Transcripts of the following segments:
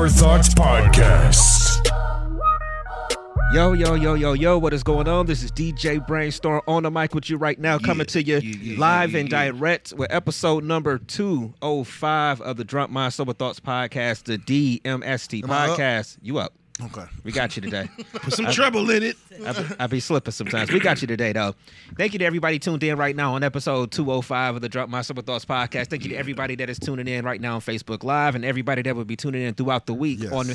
Drunk Mind Sober Thoughts Podcast. Yo, yo, yo, yo, yo, what is going on? This is DJ Brainstorm on the mic with you right now, coming to you yeah, yeah, live yeah, and yeah. direct with episode number 205 of the Drunk Mind Sober Thoughts Podcast, the DMST Am I up? podcast. You up? Okay. We got you today. Put some treble in it. I be, I be slipping sometimes. We got you today, though. Thank you to everybody tuned in right now on episode 205 of the Drop My Super Thoughts podcast. Thank you to everybody that is tuning in right now on Facebook Live and everybody that will be tuning in throughout the week Yes. on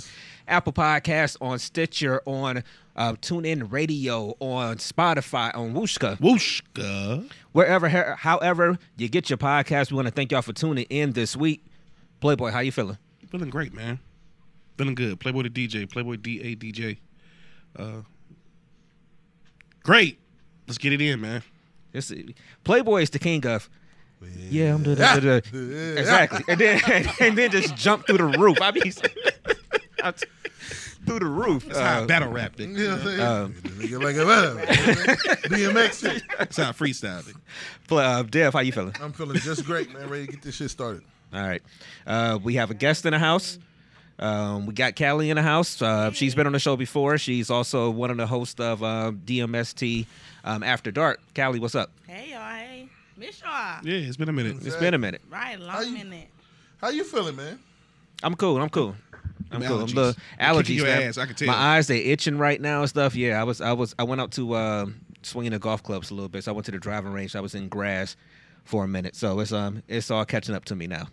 Apple Podcasts, on Stitcher, on uh, TuneIn Radio, on Spotify, on Wooshka, Wooshka. wherever, however you get your podcast. We want to thank y'all for tuning in this week. Playboy, how you feeling? Feeling great, man. Feeling good. Playboy the DJ. Playboy D A DJ. Uh, great. Let's get it in, man. This, Playboy is the king of. Yeah, I'm doing that. Exactly, and then and then just jump through the roof. I mean, through the roof. That's how I Uh, battle rapped it. You know what I'm saying? Um, like a whatever. DMX shit. That's how I freestyled it. Uh, Dev, how you feeling? I'm feeling just great, man. Ready to get this shit started. All right, uh, we have a guest in the house. Um, we got Callie in the house. Uh, she's been on the show before. She's also one of the hosts of um, DMST um, After Dark. Callie, what's up? Hey y'all, hey. Miss y'all. Yeah, it's been a minute. It's been a minute. Right, How long you- minute. How you feeling, man? I'm cool. I'm cool. I'm Them cool. I'm allergies. the They're allergies, kicking your man. ass, I can tell. My eyes they itching right now and stuff. Yeah, I was I was I went out to uh, swinging the golf clubs a little bit. So I went to the driving range. I was in grass for a minute. So it's um it's all catching up to me now.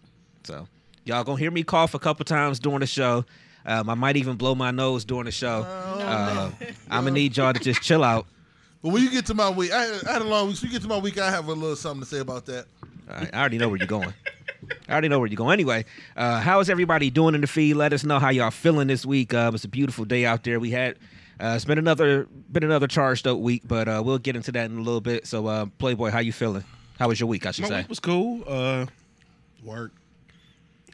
So y'all gonna hear me cough a couple times during the show. Um, I might even blow my nose during the show. Uh, I'm gonna need y'all to just chill out. But when you get to my week, I, I had a long week. So you get to my week, I have a little something to say about that. I, I already know where you're going. I already know where you're going. Anyway, uh, how is everybody doing in the feed? Let us know how y'all feeling this week. Uh, it's a beautiful day out there. We had uh, it's been another been another charged up week, but uh, we'll get into that in a little bit. So, uh, Playboy, how you feeling? How was your week? I should My say. week was cool. Uh, work.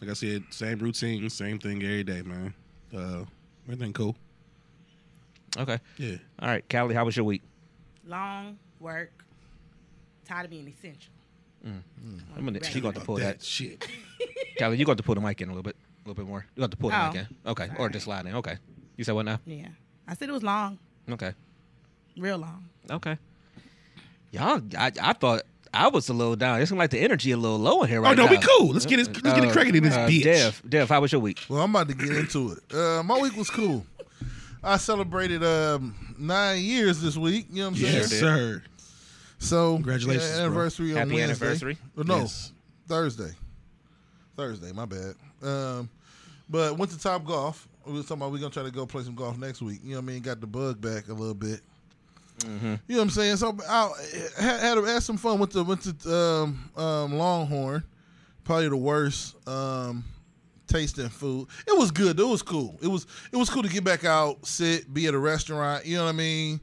Like I said, same routine, same thing every day, man. Uh, everything cool. Okay. Yeah. All right, Callie, how was your week? Long work. Tired of being essential. I'm gonna, you got to pull that. shit. Callie, you got to pull the mic in a little bit, a little bit more. You got to pull the Oh, mic in. Okay, or just slide in. Okay. You said what now? Yeah. I said it was long, Okay. real long. Okay. Y'all, I, I thought I was a little down. It seemed like the energy a little low in here right now. Oh no, now. we cool. Let's get it. Let's get it Uh, cracking in this uh, bitch. Dev, Dev, how was your week? Well, I'm about to get into it. Uh, my week was cool. I celebrated um, nine years this week. You know what I'm saying? Yes, sir. So Congratulations, yeah, bro. anniversary on Happy Wednesday. anniversary. Well, no, Yes. Thursday. Thursday, my bad. Um, but went to Top Golf. We was talking about we are gonna try to go play some golf next week. You know what I mean? Got the bug back a little bit. Mm-hmm. You know what I'm saying? So I had, had had some fun. Went to went to um, um, Longhorn. Probably the worst um, tasting food. It was good. It was cool. It was it was cool to get back out, sit, be at a restaurant. You know what I mean?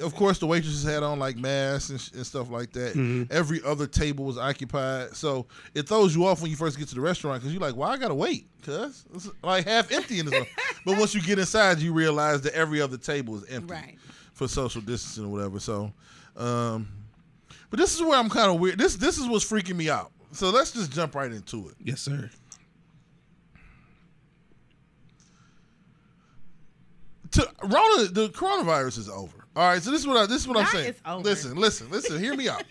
Of course, the waitresses had on like masks and, sh- and stuff like that. Every other table was occupied, so it throws you off when you first get to the restaurant because you're like, "Why I gotta wait?" Cause it's like half empty in the. but once you get inside, you realize that every other table is empty Right. For social distancing or whatever. So, um, but this is where I'm kind of weird. This this is what's freaking me out. So let's just jump right into it. Yes, sir. To Rona, the coronavirus is over. All right, so this is what I, this is what I'm saying. it's over. Listen, listen, listen. Hear me out.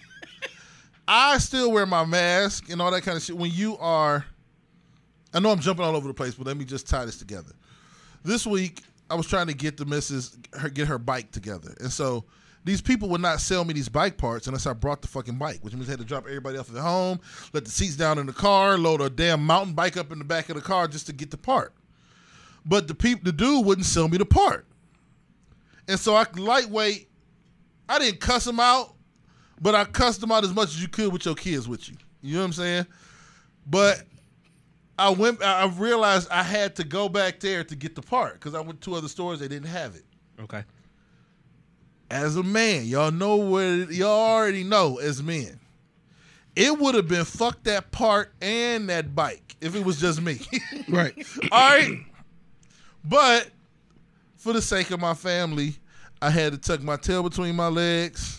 I still wear my mask and all that kind of shit. When you are, I know I'm jumping all over the place, but let me just tie this together. This week, I was trying to get the missus her get her bike together, and so these people would not sell me these bike parts unless I brought the fucking bike, which means I had to drop everybody off at home, let the seats down in the car, load a damn mountain bike up in the back of the car just to get the part. But the peop, the dude wouldn't sell me the part, and so I lightweight. I didn't cuss him out, but I cussed him out as much as you could with your kids with you. You know what I'm saying? But I went. I realized I had to go back there to get the part because I went to other stores. They didn't have it. Okay. As a man, y'all know what y'all already know. As men, it would have been fuck that part and that bike if it was just me. Right. All right, but for the sake of my family, I had to tuck my tail between my legs,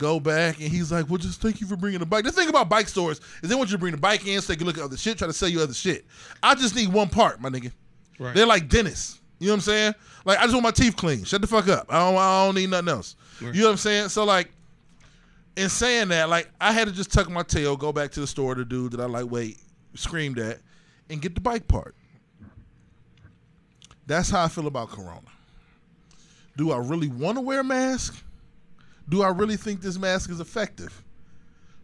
Go back, and he's like, "Well, just thank you for bringing the bike." The thing about bike stores is they want you to bring the bike in, so they can look at other shit, try to sell you other shit. I just need one part, my nigga. Right. They're like dentists. You know what I'm saying? Like I just want my teeth clean. Shut the fuck up. I don't. I don't need nothing else. Right. You know what I'm saying? So like, in saying that, like I had to just tuck my tail, go back to the store, the dude that I like wait screamed at, and get the bike part. That's how I feel about Corona. Do I really want to wear a mask? Do I really think this mask is effective?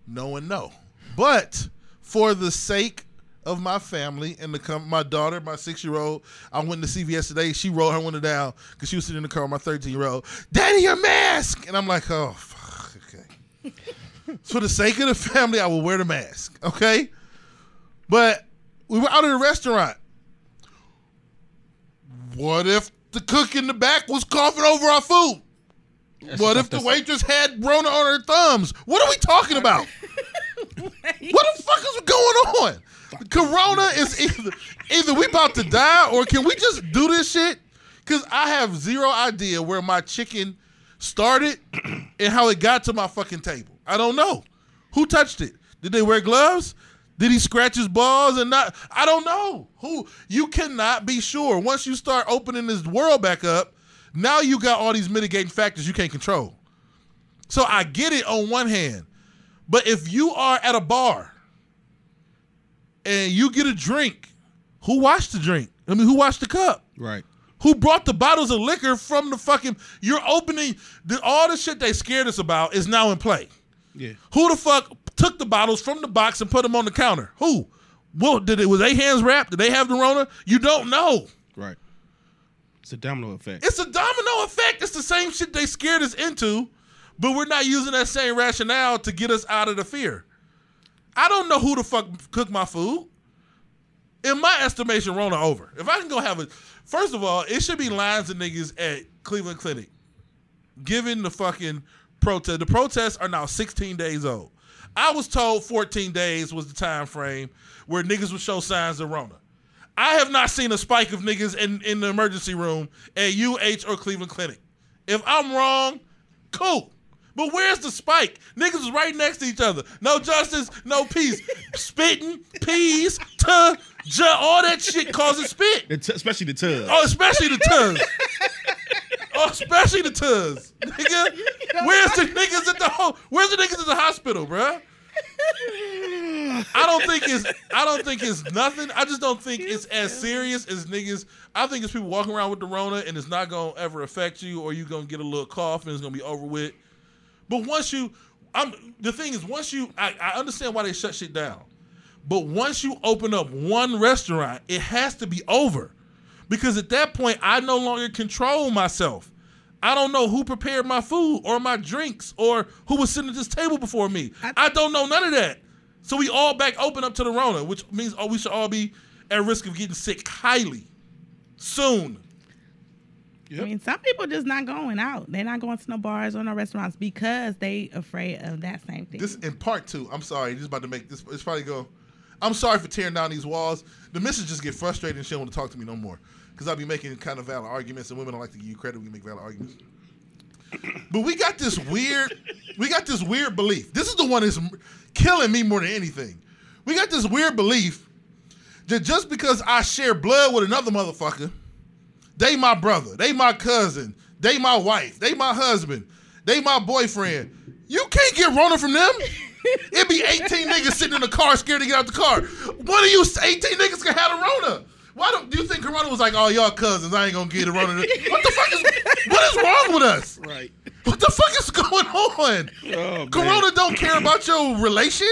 No and no. But for the sake of my family and the com- my daughter, my six year old, I went to CVS today. She rolled her window down because she was sitting in the car with my 13 year old. Daddy, your mask! And I'm like, oh, fuck, okay. for the sake of the family, I will wear the mask, okay? But we were out at a restaurant. What if the cook in the back was coughing over our food? What if the waitress had Rona on her thumbs? What are we talking about? what the fuck is going on? Corona is either either we about to die or can we just do this shit? Cause I have zero idea where my chicken started and how it got to my fucking table. I don't know. Who touched it? Did they wear gloves? Did he scratch his balls and not? I don't know. Who? You cannot be sure. Once you start opening this world back up, now you got all these mitigating factors you can't control. So I get it on one hand, but if you are at a bar and you get a drink, who washed the drink? I mean, who washed the cup? Right. Who brought the bottles of liquor from the fucking? You're opening the, all the shit they scared us about is now in play. Yeah. Who the fuck took the bottles from the box and put them on the counter? Who? Well, did it was they hands wrapped? Did they have the Rona? You don't know. It's a domino effect. It's a domino effect. It's the same shit they scared us into, but we're not using that same rationale to get us out of the fear. I don't know who the fuck cooked my food. In my estimation, Rona over. If I can go have a, first of all, it should be lines of niggas at Cleveland Clinic, given the fucking protest. The protests are now 16 days old. I was told 14 days was the time frame where niggas would show signs of Rona. I have not seen a spike of niggas in, in the emergency room at UH or Cleveland Clinic. If I'm wrong, cool. But where's the spike? Niggas was right next to each other. No justice, no peace. Spitting, peas, to, ju- all that shit causes spit. The t- especially the tub. Oh, especially the tuz. oh, especially the tuz. Nigga, where's the niggas at the ho- Where's the niggas at the hospital, bruh? I don't think it's I don't think it's nothing. I just don't think it's as serious as niggas. I think it's people walking around with the Rona and it's not gonna ever affect you, or you're gonna get a little cough and it's gonna be over with. But once you, I'm the thing is once you, I, I understand why they shut shit down. But once you open up one restaurant, it has to be over. Because at that point, I no longer control myself. I don't know who prepared my food or my drinks or who was sitting at this table before me. I, don't know none of that. So we all back open up to the Rona, which means oh, we should all be at risk of getting sick highly soon. I mean, some people just not going out. They're not going to no bars or no restaurants because they afraid of that same thing. This in part two. I'm sorry, this is about to make this. It's probably go. I'm sorry for tearing down these walls. The missus just get frustrated and she don't want to talk to me no more because I'll be making kind of valid arguments, and women don't like to give you credit when you make valid arguments. But we got this weird, we got this weird belief. This is the one that's killing me more than anything. We got this weird belief that just because I share blood with another motherfucker, they my brother, they my cousin, they my wife, they my husband, they my boyfriend. You can't get Rona from them. It'd be 18 niggas sitting in the car scared to get out the car. One of you 18 niggas can have a Rona. Why don't do you think Corona was like, oh y'all cousins, I ain't gonna get a Rona. What the fuck is what is wrong with us? Right. What the fuck is going on? Oh, man. Corona don't care about your relation?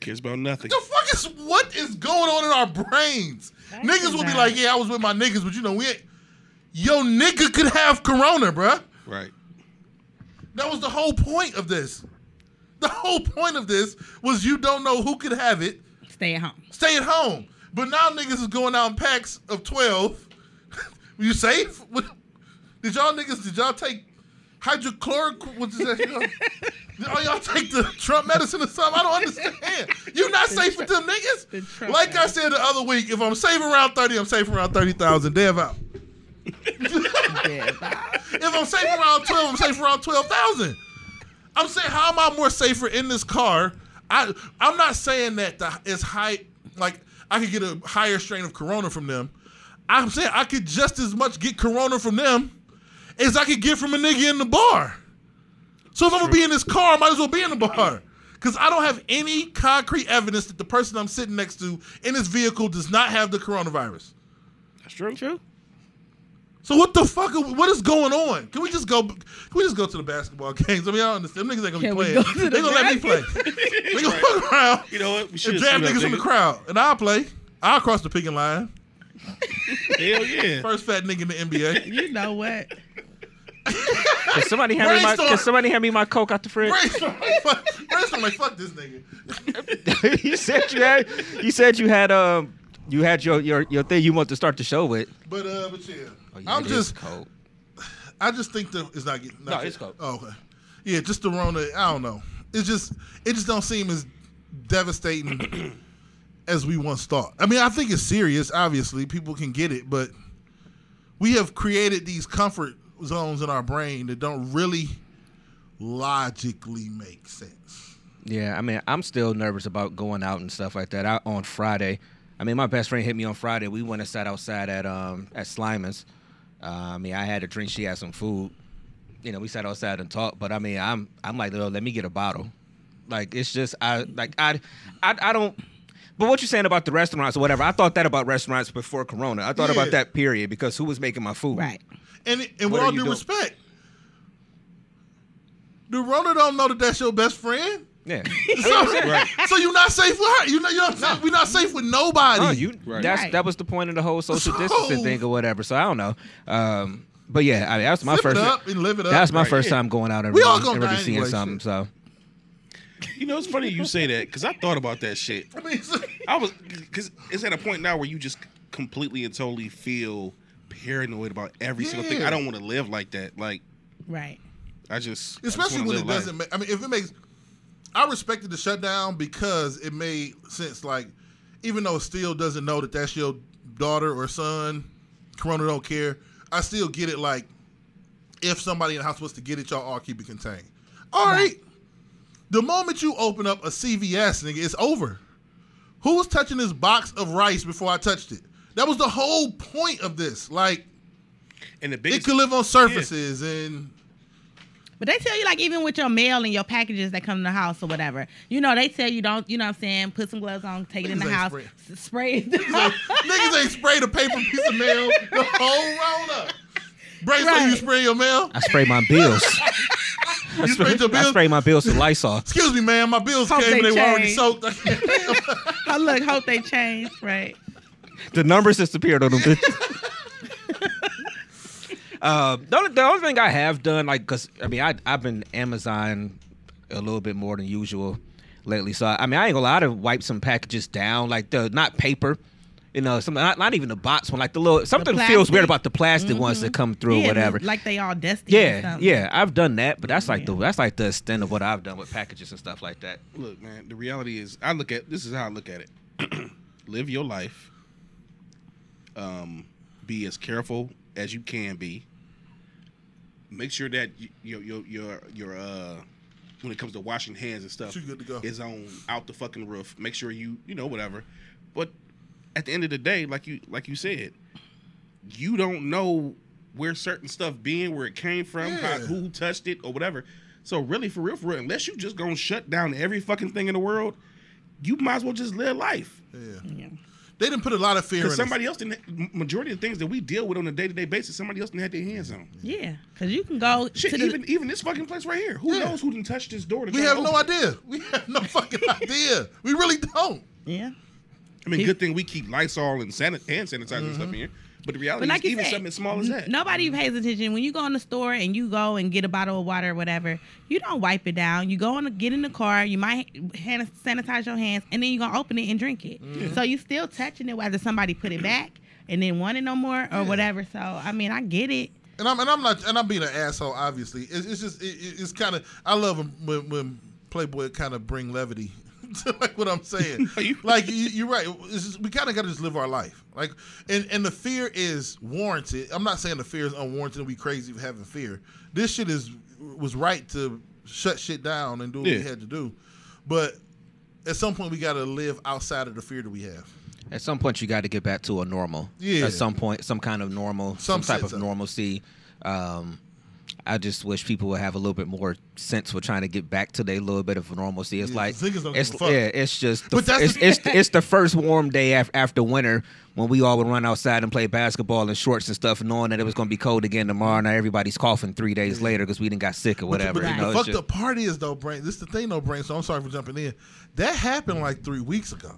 Cares about nothing. The fuck is what is going on in our brains? That's niggas will be like, yeah, I was with my niggas, but you know, we ain't. Yo, nigga could have corona, bruh. Right. That was the whole point of this. The whole point of this was you don't know who could have it. Stay at home. Stay at home. But now niggas is going out in packs of 12. you safe? What- Did y'all niggas, did y'all take hydrochloric? What is that? Y'all, oh, y'all take the Trump medicine or something? I don't understand. You're not safe with them niggas? Trump Like I said the other week, if I'm safe around 30, I'm safe around 30,000. Dev out. If I'm safe around 12, I'm safe around 12,000. I'm saying, how am I more safer in this car? I I'm not saying that the, it's high. Like I could get a higher strain of corona from them. I'm saying I could just as much get corona from them as I could get from a nigga in the bar. So if I'm gonna be in this car, I might as well be in the bar. Cause I don't have any concrete evidence that the person I'm sitting next to in this vehicle does not have the coronavirus. That's true. True. So what the fuck? What is going on? Can we just go? Can we just go to the basketball games? I mean, I don't understand. Them niggas ain't gonna Can be playing. go to the They gonna let me play. they gonna fuck around You know what? We should and jab niggas from the crowd, and I'll play. I'll cross the picking line. Hell yeah. First fat nigga in the NBA. You know what? Can somebody hand me my? Brainstorm. Can somebody hand me my coke out the fridge? Brainstorm like fuck. Brainstorm like fuck this nigga. you said you had. You said you had um. You had your your your thing you want to start the show with. But uh, but yeah, Oh, yeah, I'm it is just. cold. I just think that it's not getting. Not No, it's cold. Oh, okay. Yeah, just the Rona. I don't know. It's just it just don't seem as devastating as we once thought. I mean, I think it's serious. Obviously, people can get it, but we have created these comfort zones in our brain that don't really logically make sense. Yeah, I mean, I'm still nervous about going out and stuff like that. I, on Friday, I mean, my best friend hit me on Friday. We went and sat outside at um at Slyman's. Uh, I mean, I had a drink. She had some food. You know, we sat outside and talked. But I mean, I'm I'm like, "Yo, let me get a bottle. Like, it's just I like I I I don't. But what you're saying about the restaurants or whatever? I thought that about restaurants before Corona. I thought Yeah. about that period because who was making my food? Right. And and What with all you due doing? respect, the Rona don't know that that's your best friend. Yeah. So, so you're not safe with her. You know, you know what I'm saying? We're not safe with nobody. Oh, you. Right. That's Right. that was the point of the whole social So- distancing thing or whatever. So I don't know. Um, but yeah, I mean, that's my Zip first. it up and live it up. That's my Right, first yeah. time going out and We all gonna and really seeing anyway, something. shit. So You know, it's funny you say that because I thought about that shit. I mean, I was because it's at a point now where you just completely and totally feel paranoid about every single thing. Yeah. I don't want to live like that. Like Right. I just I just especially when live it doesn't. Make, I mean, if it makes, I respected the shutdown because it made sense. Like, even though it still doesn't know that that's your daughter or son, Corona don't care. I still get it. Like, if somebody in the house was to get it, y'all all keep it contained. All right. The moment you open up a CVS, nigga, it's over. Who was touching this box of rice before I touched it? That was the whole point of this. Like, And the it could live on surfaces and. But they tell you like even with your mail and your packages that come in the house or whatever, you know they tell you don't, you know what I'm saying, put some gloves on, take it in the house, spraying. s- spray it. Niggas ain't sprayed a paper piece of mail the whole roll up. Brace, so you spray your mail? I spray my bills. I, You sprayed your I spray my bills with Lysol. Excuse me, man. My bills Hope came and they they were already soaked. I look, hope they change, right? The numbers disappeared on them. Uh, the, only, the only thing I have done, like, cause I mean, I I've been Amazon a little bit more than usual lately. So I mean, I ain't gonna lie to wipe some packages down, like the not paper, you know, something not, not even the box one, like the little something feels weird about the plastic ones that come through, or yeah, whatever. like they all dusty. or Yeah, something. yeah, I've done that, but that's like the that's like the extent of what I've done with packages and stuff like that. look, man. The reality is, I look at this is how I look at it. Live your life. Um, be as careful as you can be. Make sure that your your your your uh when it comes to washing hands and stuff You good to go. is on out the fucking roof. Make sure you you know whatever. But at the end of the day, like you like you said, you don't know where certain stuff being, where it came from, how, who touched it, or whatever. So really, for real, for real, unless you just gonna shut down every fucking thing in the world, you might as well just live life. yeah. Yeah. They didn't put a lot of fear in Because us. somebody else didn't. Majority of the things that we deal with on a day to day basis, somebody else didn't have their hands on. Yeah, because you can go Shit, to the even even this fucking place right here. Who Yeah. knows who didn't touch this door? To We have no it? idea. We have no fucking idea. We really don't. yeah. I mean, He- good thing we keep Lysol and sanit- hand sanitizer and stuff in here. But the reality But like is, even said, something as small as that. n- Nobody pays attention when you go in the store and you go and get a bottle of water or whatever. You don't wipe it down. You go and get in the car. You might hand, sanitize your hands, and then you are gonna open it and drink it. Mm-hmm. So you still touching it whether somebody put it back and then want it no more or whatever. So I mean, I get it. And I'm and I'm not and I'm being an asshole. Obviously, it's, it's just it, it- it's kind of I love when, when, when Playboy kind of bring levity to like what I'm saying. You- like you, you're right. Just, we kind of got to just live our life. Like and and the fear is warranted. I'm not saying the fear is unwarranted and we crazy for having fear. This shit is was right to shut shit down and do what we had to do. But at some point, we got to live outside of the fear that we have. At some point, you got to get back to a normal. Yeah. At some point, some kind of normal, Some some, type of of normalcy. Um, I just wish people would have a little bit more sense with trying to get back to their little bit of normalcy. It's Yeah, like it's fuck. yeah, it's just the, But that's it's, the- it's it's the first warm day af- after winter when we all would run outside and play basketball in shorts and stuff, knowing that it was going to be cold again tomorrow. Now everybody's coughing three days later because we didn't got sick or whatever. But you the know, fucked just- up part is though, Brain. This is the thing though, Brain. So I'm sorry for jumping in. That happened like three weeks ago.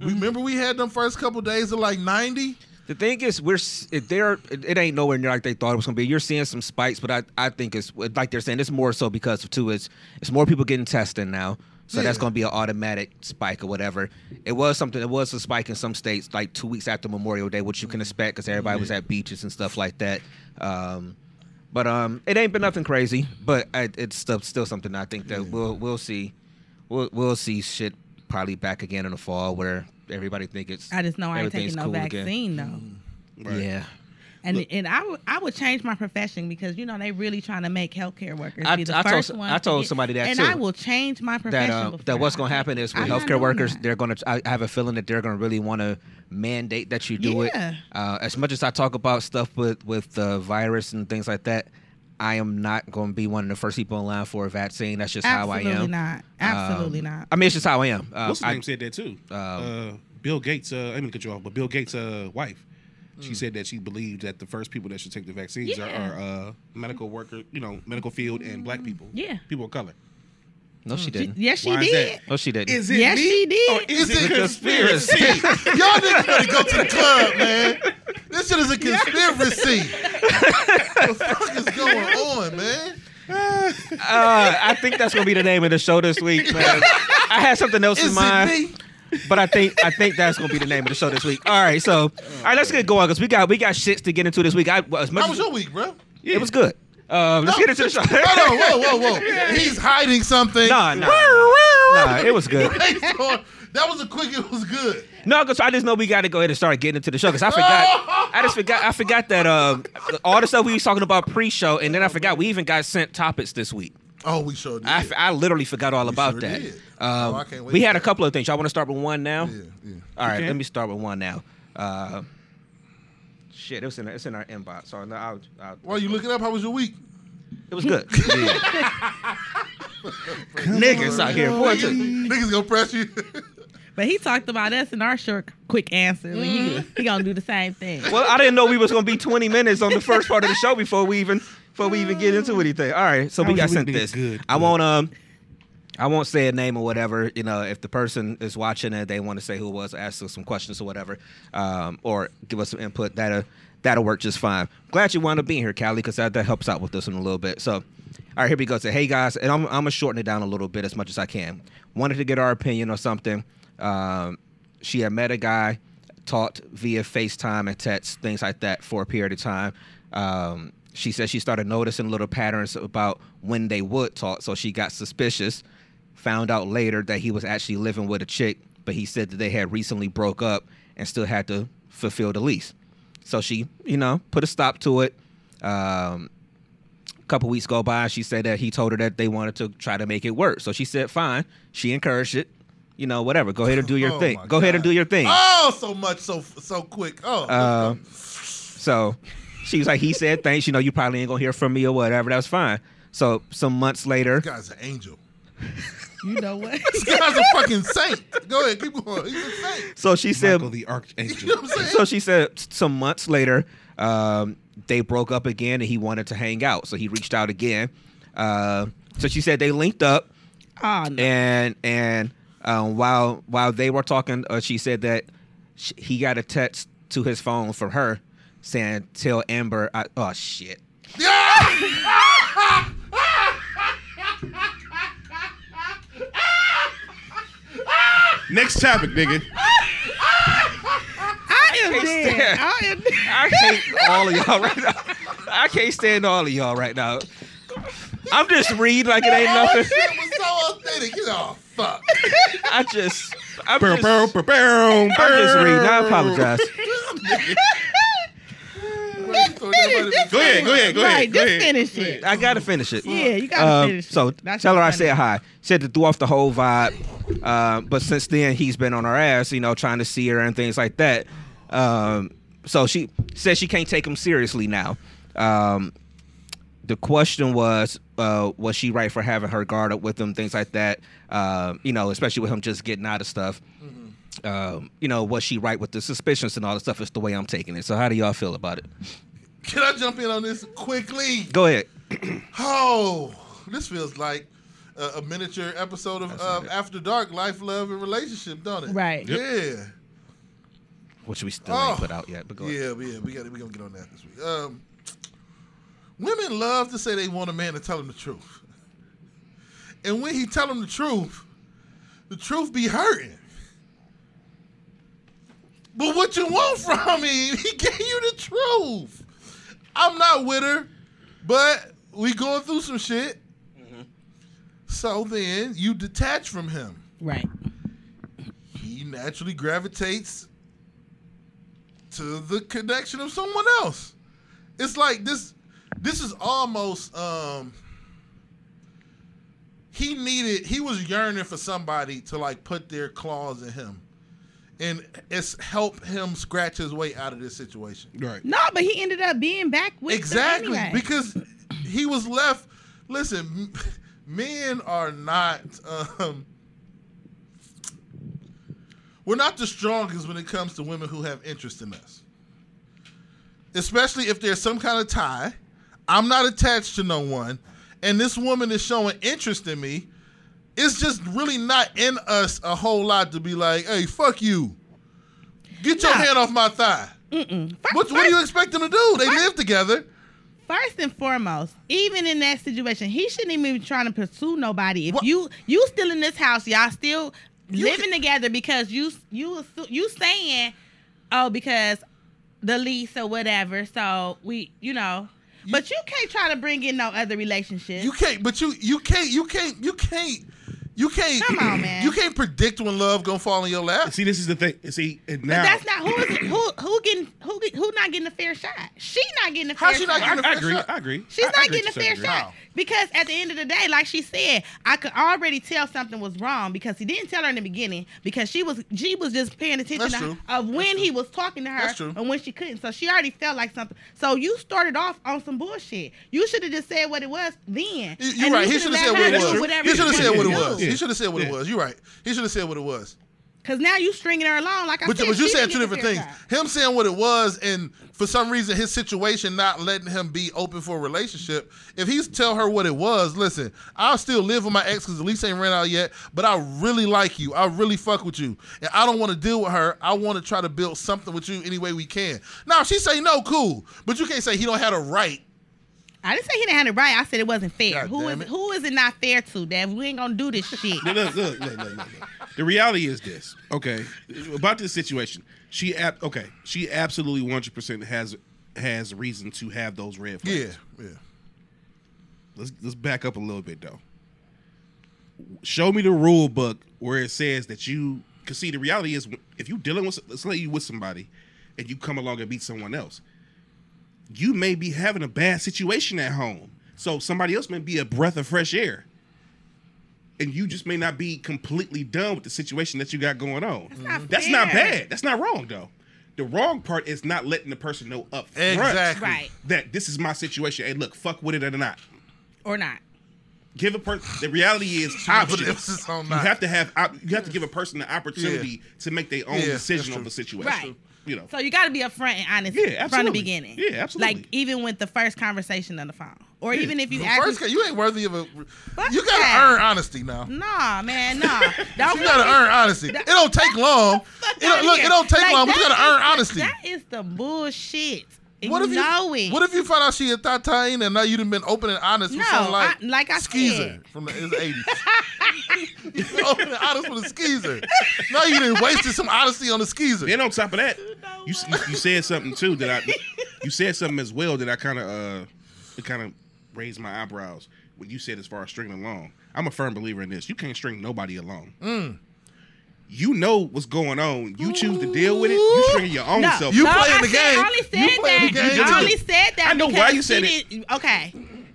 Mm-hmm. Remember we had them first couple days of like 90. The thing is, we're it, there. It, ain't nowhere near like they thought it was gonna be. You're seeing some spikes, but I, I think it's like they're saying it's more so because of two. It's it's more people getting tested now, so that's gonna be an automatic spike or whatever. It was something. It was a spike in some states, like two weeks after Memorial Day, which you can expect because everybody was at beaches and stuff like that. Um, but um, it ain't been nothing crazy. But I, it's still still something I think that we'll we'll see. We'll we'll see shit probably back again in the fall where everybody think it's. I just know I ain't taking no cool again. vaccine though. Right. Yeah. And and I would I would change my profession because you know they really trying to make healthcare workers I- be the I told- first I ones. to told get- somebody that, and too. I will change my that profession. uh, that what's going to happen is with I'm healthcare workers, that. they're going to. I I have a feeling that they're going to really want to mandate that you do Yeah. it. Uh, as much as I talk about stuff with with the virus and things like that, I am not going to be one of the first people in line for a vaccine. That's just how I am. Absolutely am. not. Absolutely Um, not. I mean, it's just how I am. Uh, What's the I- name said that too? um, uh, Bill Gates. Uh, I mean, cut you off, but Bill Gates' uh, wife. She said that she believed that the first people that should take the vaccines are, Yeah. are uh, medical workers, you know, medical field and black people. Yeah. people of color. No, she didn't. Yes, she Why is did. that? No, she didn't. Is it Yes, me? she did. Or is, Is it it conspiracy? Y'all niggas better go to the club, man. This shit is a conspiracy. what the fuck is going on, man? Uh, I think that's going to be the name of the show this week, man. I had something else in mind. it me? But I think I think that's gonna be the name of the show this week. All right, so all right, let's get going because we got we got shits to get into this week. I well, as much How as- was your week, bro? Yeah, it was good. Um, let's get into the show. Hold on, whoa, whoa, whoa. He's hiding something. nah, nah, nah, nah, it was good. that was a quick. It was good. No, because I just know we got to go ahead and start getting into the show because I forgot. I just forgot. I forgot that um, all the stuff we was talking about pre-show, and then I forgot we even got sent topics this week. Oh, we sure did. I, f- I literally forgot all We about sure that. did. Um, Oh, I can't wait we for had a couple of things. Y'all want to start with one now? yeah, yeah. All right, Okay. let me start with one now. Uh, shit, it was in it's in our inbox. So no, I'll, I'll, While you looking up, how was your week? it was good. Niggas out here, boy. Niggas gonna press you. But he talked about us in our short, quick answer. He, Mm-hmm. he gonna do the same thing. Well, I didn't know we was gonna be 20 minutes on the first part of the show before we even before we even get into anything. All right, so How we got sent this. Good, I good. won't um. I won't say a name or whatever. You know, if the person is watching and they want to say who it was, ask us some questions or whatever, um, or give us some input, that'll that'll work just fine. Glad you wound up being here, Callie, because that, that helps out with this one a little bit. So, all right, here we go. Say, hey guys, and I'm I'm gonna shorten it down a little bit as much as I can. Wanted to get our opinion or something. Um, she had met a guy, talked via FaceTime and text, things like that, for a period of time. Um, she said she started noticing little patterns about when they would talk, so she got suspicious. Found out later that he was actually living with a chick, but he said that they had recently broke up and still had to fulfill the lease. So she, you know, put a stop to it. Um, a couple weeks go by, she said that he told her that they wanted to try to make it work. So she said, fine. She encouraged it. You know, whatever. Go ahead and do your Oh, thing. Go ahead and do your thing. Oh, so much, so so quick. Oh, Uh, so she was like, he said, thanks. You know, you probably ain't gonna hear from me or whatever. That was fine. So some months later, this guy's an angel. You know what? This guy's a fucking saint. Go ahead, keep going. He's a saint. so she said, Michael the You know what I'm saying? so she said some months later, um, they broke up again and he wanted to hang out. So he reached out again. Uh, so she said they linked up Oh no. and and um, while while they were talking, uh, she said that sh- he got a text to his phone from her saying, "Tell Amber." I, oh shit. Next topic, nigga. I am can't dead. stand- I am I hate all of y'all right now. I can't stand all of y'all right now. I'm just reading like it ain't nothing. shit was so authentic. You know, fuck. I just, I'm Bow, just, I'm just reading. I apologize. Throw everybody wanted just Go ahead, go ahead, go ahead. Right, go just ahead, finish it. I gotta finish it. Yeah, you gotta Um, finish. it. So That's tell her I said hi. Said to threw off the whole vibe. Um, but since then he's been on her ass, you know, trying to see her and things like that. Um, so she says she can't take him seriously now. Um, the question was, uh, was she right for having her guard up with him, things like that? Um, you know, especially with him just getting out of stuff. Um, you know, was she right with the suspicions and all the stuff? It's the way I'm taking it. So how do y'all feel about it? Can I jump in on this quickly? Go ahead. Oh, this feels like a, a miniature episode of uh, After Dark, Life, Love, and Relationship, don't it? Right. Yeah. Which we still Oh. ain't put out yet. But go ahead. Yeah, yeah, we got we gonna get on that this week. Um, women love to say they want a man to tell them the truth, and when he tell them the truth, the truth be hurting. But what you want from him? He gave you the truth. I'm not with her, but we going through some shit. So then you detach from him. Right. He naturally gravitates to the connection of someone else. It's like this this is almost um he needed he was yearning for somebody to like put their claws in him and it's help him scratch his way out of this situation. Right. No, but he ended up being back with Exactly, anyway. because he was left. Listen, men are not. Um, we're not the strongest when it comes to women who have interest in us, especially if there's some kind of tie. I'm not attached to no one, and this woman is showing interest in me. It's just really not in us a whole lot to be like, "Hey, fuck you, get your Nah. hand off my thigh." Mm-mm. Fir- What, what do you first- expect them to do? They live together. First and foremost, even in that situation, he shouldn't even be trying to pursue nobody. If What- you you still in this house, y'all still You living can- together because you you you saying, oh, because the lease or whatever. So we, you know, but you can't try to bring in no other relationship. You can't, but you you can't you can't you can't you can't Come on, man. You can't predict when love gonna fall in your lap. See, this is the thing. See, and but now that's not who is who who getting who get- who not getting a fair shot. She not getting a fair How she not shot. getting a I, I fair agree. shot? I agree. She's I- I not agree getting a fair shot How? because at the end of the day, like she said, I could already tell something was wrong because he didn't tell her in the beginning because she was she was just paying attention to, of when he was talking to her That's true. and when she couldn't. So she already felt like something. So you started off on some bullshit. You should have just said what it was then. You, you're right. He shoulda said what it was. He should have said what it was. Do. He should have said what it was. You're right. He should have said what it was. Cause now you stringing her along like I But, said. but you she saying two different things. shot. Him saying what it was, and for some reason his situation not letting him be open for a relationship. If he's tell her what it was, listen, I'll still live with my ex because the lease ain't ran out yet. But I really like you. I really fuck with you, and I don't want to deal with her. I want to try to build something with you any way we can. Now, if she say no, cool. But you can't say he don't have a right. I didn't say he didn't have it right. I said it wasn't fair. God Who damn is it. who is it not fair to, Dev? We ain't gonna do this shit. Look, look, look, look, look, look. The reality is this. Okay, about this situation, she ab- okay, she absolutely one hundred percent has has reason to have those red flags. yeah. Yeah. Let's let's back up a little bit though. Show me the rule book where it says that you. Cause see, the reality is, if you dealing with, let's say you with somebody, and you come along and beat someone else, you may be having a bad situation at home. So somebody else may be a breath of fresh air. And you just may not be completely done with the situation that you got going on. That's not That's not bad. That's not wrong though. The wrong part is not letting the person know up front Exactly. Right. that this is my situation. Hey, look, fuck with it or not. Or not. Give a person. The reality is options. emphasis on You not. have to have. op- You have to give a person the opportunity to make their own Yeah, that's decision true. on the situation. Right. You know. So you got to be upfront and honest Yeah, from the beginning. Yeah, absolutely. Like even with the first conversation on the phone, or even if you The actually, first, you ain't worthy of a. You gotta that. earn honesty now. nah, man, nah. Don't You gotta earn honesty. It don't take long. It don't, look, it don't take Like, long, but you gotta earn honesty. That is the bullshit. What if you know it? What if you find out she a tatain and now you'd have been open and honest with No, some like I- like I skeezer said. from the eighties. you been open and honest with a skeezer. Now you done wasted some honesty on the skeezer. Then on top of that, you, you you said something too that I you said something as well that I kind of uh it kind of raised my eyebrows when you said as far as stringing along. I'm a firm believer in this. You can't string nobody along. you know what's going on. You choose to deal with it. You string your own No, self. You no, playing I the said- game. I only You said playing the that. game. I only said that. I know why you said it. did- Okay,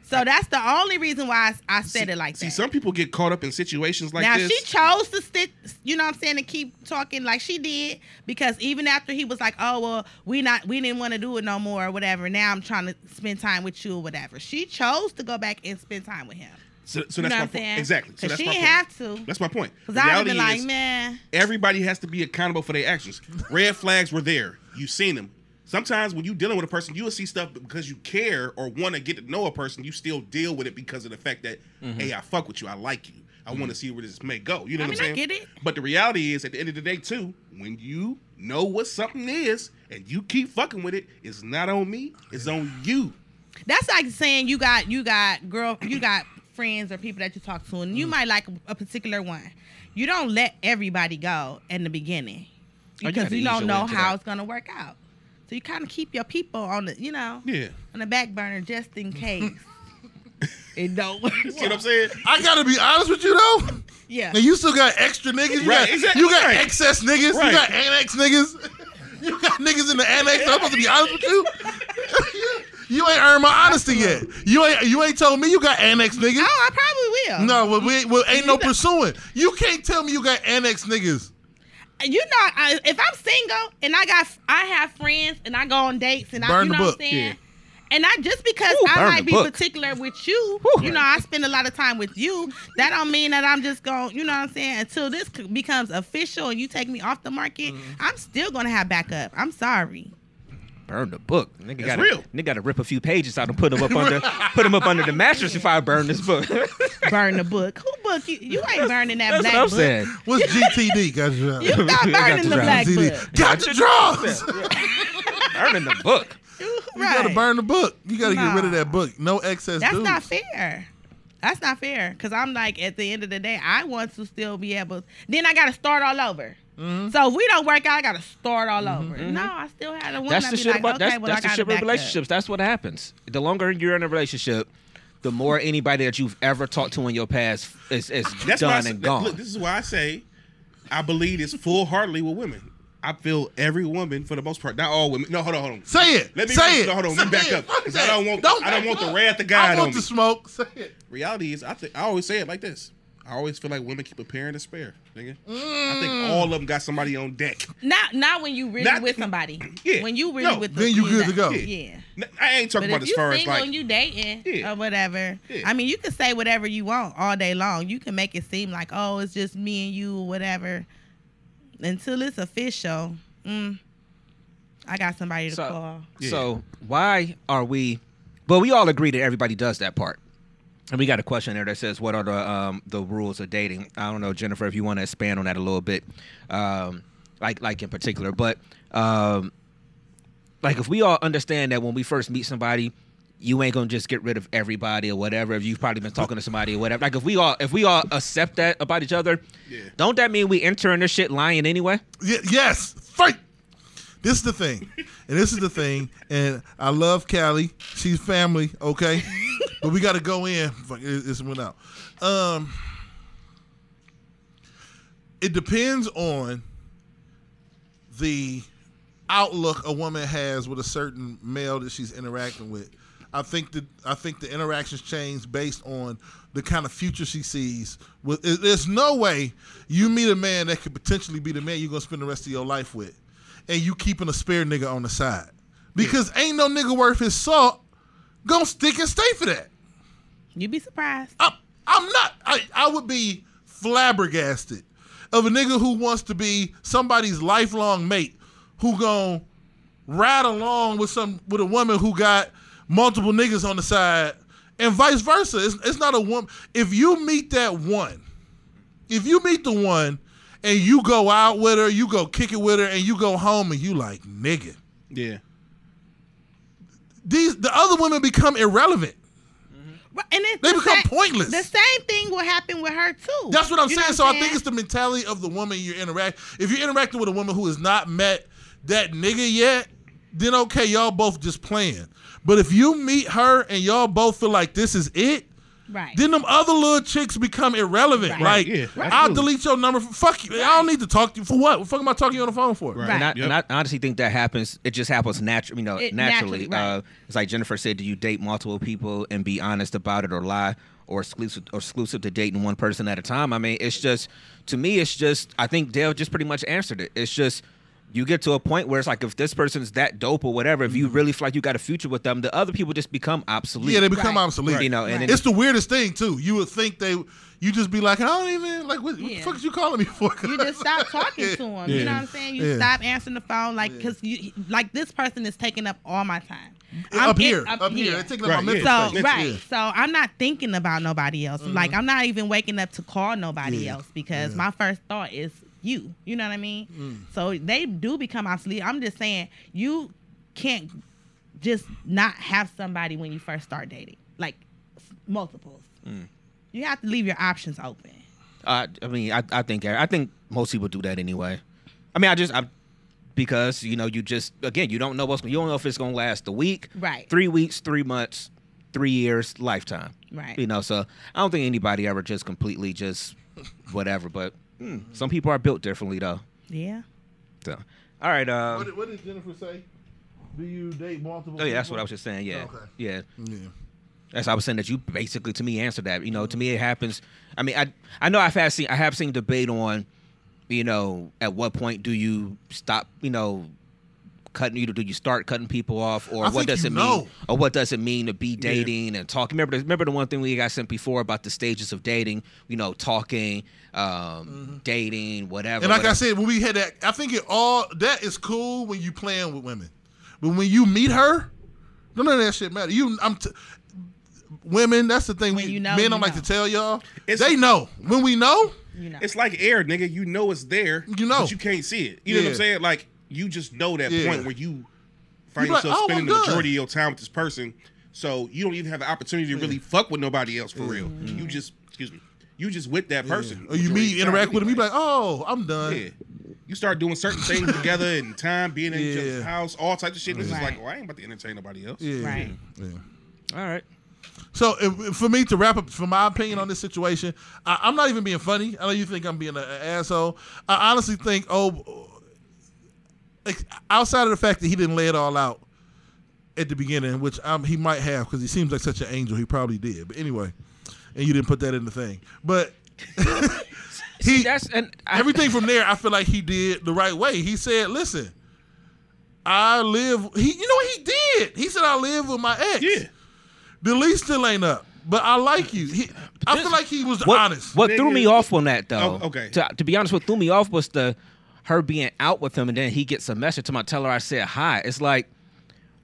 so that's the only reason why I, I said it like See, that. See, some people get caught up in situations like now this. Now she chose to stick, you know what I'm saying, to keep talking like she did because even after he was like, "Oh well, we not, we didn't want to do it no more or whatever." Now I'm trying to spend time with you or whatever. She chose to go back and spend time with him. so, so You that's my point. saying? Exactly. So that's she my didn't point. have to. That's my point. Because I'd reality like, man, everybody has to be accountable for their actions. Red flags were there. You seen them. Sometimes when you're dealing with a person, you will see stuff because you care or want to get to know a person. You still deal with it because of the fact that, hey, I fuck with you. I like you. I want to see where this may go. You know I what mean, I I'm saying? get it. But the reality is, at the end of the day, too, when you know what something is and you keep fucking with it, it's not on me. It's on you. That's like saying you got you got girl you got friends or people that you talk to and you Mm. might like a particular one. You don't let everybody go in the beginning Oh, you because you don't know how that. it's gonna work out. So you kind of keep your people on the you know Yeah. on the back burner just in case it don't work. See what I'm saying? I gotta be honest with you though. Yeah. And you still got extra niggas. You Right, got, exactly, you got right. excess niggas. Right. You got annex niggas. You got niggas in the annex. I'm supposed to be honest with you. you ain't earned my honesty yet. You ain't you ain't told me you got annex niggas. Oh, I probably will. No, well, we, well, ain't no pursuing. You can't tell me you got annex niggas. You know, I, if I'm single and I got I have friends and I go on dates and I Burn you know what I'm saying. Yeah. And I just because Ooh, I might be book. particular with you, Whew. you know, I spend a lot of time with you. That don't mean that I'm just going, you know what I'm saying? Until this becomes official and you take me off the market, Mm-hmm. I'm still gonna have backup. I'm sorry. Burn the book. Nigga gotta, real. Nigga got to rip a few pages out and put them up under put them up under the mattress if I burn this book. Burn the book. Who book you? You ain't burning that That's black what I'm book. saying. What's GTD? Got you. You not burning the the black GTD. book. Got the drugs. Burning the book. You gotta burn the book. You gotta get rid of that book. No excess That's dudes. not fair. That's not fair. Cause I'm like, at the end of the day, I want to still be able. Then I got to start all over. Mm-hmm. So if we don't work out, I got to start all over. No, I still had a one. That's that the shit like, about okay, that's, well, that's the shit to about relationships. That's what happens. The longer you're in a relationship, the more anybody that you've ever talked to in your past is, is That's done and gone. Look, this is why I say I believe this full heartedly with women. I feel every woman, for the most part, not all women. No, hold on, hold on. Say it. Let me say it. no, hold on. Say Let me back it. up I don't want. that. I don't want the back wrath up. of God I on want me. the smoke. Say it. Reality is, I think I always say it like this. I always feel like women keep a pair and a spare, nigga. I Mm. think all of them got somebody on deck. Not not when you really Not- with somebody. Yeah. When you really No. with. Them, then you good to go. Yeah. I ain't talking But about if as you far as like and you dating Yeah. or whatever, Yeah. I mean, you can say whatever you want all day long. You can make it seem like, oh, it's just me and you or whatever. Until it's official, mm, I got somebody to So- call. Yeah. So why are we? Well, we all agree that everybody does that part. And we got a question there that says, "What are the um, the rules of dating?" I don't know, Jennifer, if you want to expand on that a little bit, um, like like in particular. But um, like if we all understand that when we first meet somebody, you ain't gonna just get rid of everybody or whatever. If you've probably been talking to somebody or whatever, like if we all if we all accept that about each other, Yeah. don't that mean we entering this shit lying anyway? Y- yes, fight. This is the thing, and this is the thing, and I love Callie. She's family, okay, but we got to go in. This went out. Um, it depends on the outlook a woman has with a certain male that she's interacting with. I think that I think the interactions change based on the kind of future she sees. With there's no way you meet a man that could potentially be the man you're gonna spend the rest of your life with, and you keeping a spare nigga on the side because ain't no nigga worth his salt gonna stick and stay for that. You'd be surprised. I'm, I'm not. I, I would be flabbergasted of a nigga who wants to be somebody's lifelong mate who gon' ride along with some with a woman who got multiple niggas on the side and vice versa. It's, it's not a woman. If you meet that one, if you meet the one and you go out with her, you go kick it with her, and you go home and you like nigga, yeah. These the other women become irrelevant. And They the become same- pointless. The same thing will happen with her too. That's what I'm You saying. so I I'm think it's the mentality of the woman you're interact. If you're interacting with a woman who has not met that nigga yet, then okay, y'all both just playing. But if you meet her and y'all both feel like this is it, Right. then them other little chicks become irrelevant. Right. Like, Yeah, I'll delete your number. For, fuck you. I don't need to talk to you for what? What the fuck am I talking to you on the phone for? Right. And, I, Yep. and I honestly think that happens. It just happens naturally. You know, It- naturally. naturally, right. uh, it's like Jennifer said: Do you date multiple people and be honest about it, or lie, or exclusive, or exclusive to dating one person at a time? I mean, it's just to me, it's just. I think Dale just pretty much answered it. It's just you get to a point where it's like if this person's that dope or whatever, if you really feel like you got a future with them, the other people just become obsolete. Mm-hmm. Yeah, they become Right. obsolete. You know, and then- it's the weirdest thing too. You would think they, you just be like, I don't even like. What, what the fuck is you calling me for? You just stop talking to them. You know what I'm saying? You Yeah. stop answering the phone, like because you like this person is taking up all my time. up in- here, up, here, They're taking up Right, my mental yeah. So space. right, so I'm not thinking about nobody else. Mm-hmm. Like I'm not even waking up to call nobody Yeah. else because Yeah. my first thought is you. You know what I mean? Mm. So they do become obsolete. I'm just saying you can't just not have somebody when you first start dating, like multiples. Mm. You have to leave your options open. Uh, I mean, I, I think I think most people do that anyway. I mean, I just I because you know you just again you don't know what's you don't know if it's gonna last a week, Right. Three weeks, three months, three years, lifetime, Right. You know, so I don't think anybody ever just completely just whatever. But hmm, some people are built differently though. Yeah. So, all right. Um, What, did, what did Jennifer say? Do you date multiple? oh yeah, that's what I was just saying. Yeah, Okay. yeah. Yeah. That's I was saying that you basically to me answered that. You know, to me it happens. I mean, I I know I've had seen I have seen debate on, you know, at what point do you stop? You know, cutting you do you start cutting people off, or I what does it know. mean, or what does it mean to be dating and talking? Remember, the, remember the one thing we got sent before about the stages of dating. You know, talking, um, dating, whatever. Mm-hmm. And like I said, when we had that, I think it all that is cool when you playing with women, but when you meet her, none of that shit matter. You, I'm. T- Women, that's the thing. When we you know, men you don't like to tell y'all. It's- they know when we know. You know. It's like air, nigga. You know it's there. You know. but you can't see it. You know what I'm saying? Like you just know that Yeah. point where you find You be like, yourself "Oh, spending the majority of your time with this person, so you don't even have the opportunity to really fuck with nobody else for real. Mm-hmm. You just excuse me. You just with that person. Or you meet, of the time interact with them, you be like, oh, I'm done. yeah. You start doing certain things together and time being in each other's house, all types of shit. And it's just Right. like, well, I ain't about to entertain nobody else. Yeah. Right. Yeah. all right. So if, for me to wrap up, for my opinion on this situation, I, I'm not even being funny. I know you think I'm being an asshole. I honestly think, oh, ex- outside of the fact that he didn't lay it all out at the beginning, which um, he might have because he seems like such an angel, he probably did. But anyway, and you didn't put that in the thing, but. he, That's and I, everything from there, I feel like he did the right way. He said, "Listen, I live." He, you know, what he did. He said, "I live with my ex." Yeah. The lease still ain't up, but I like you. He, I feel like he was what, honest. What threw me off on that though? Oh, okay. To, to be honest, what threw me off was the her being out with him, and then he gets a message to my tell her I said hi. It's like,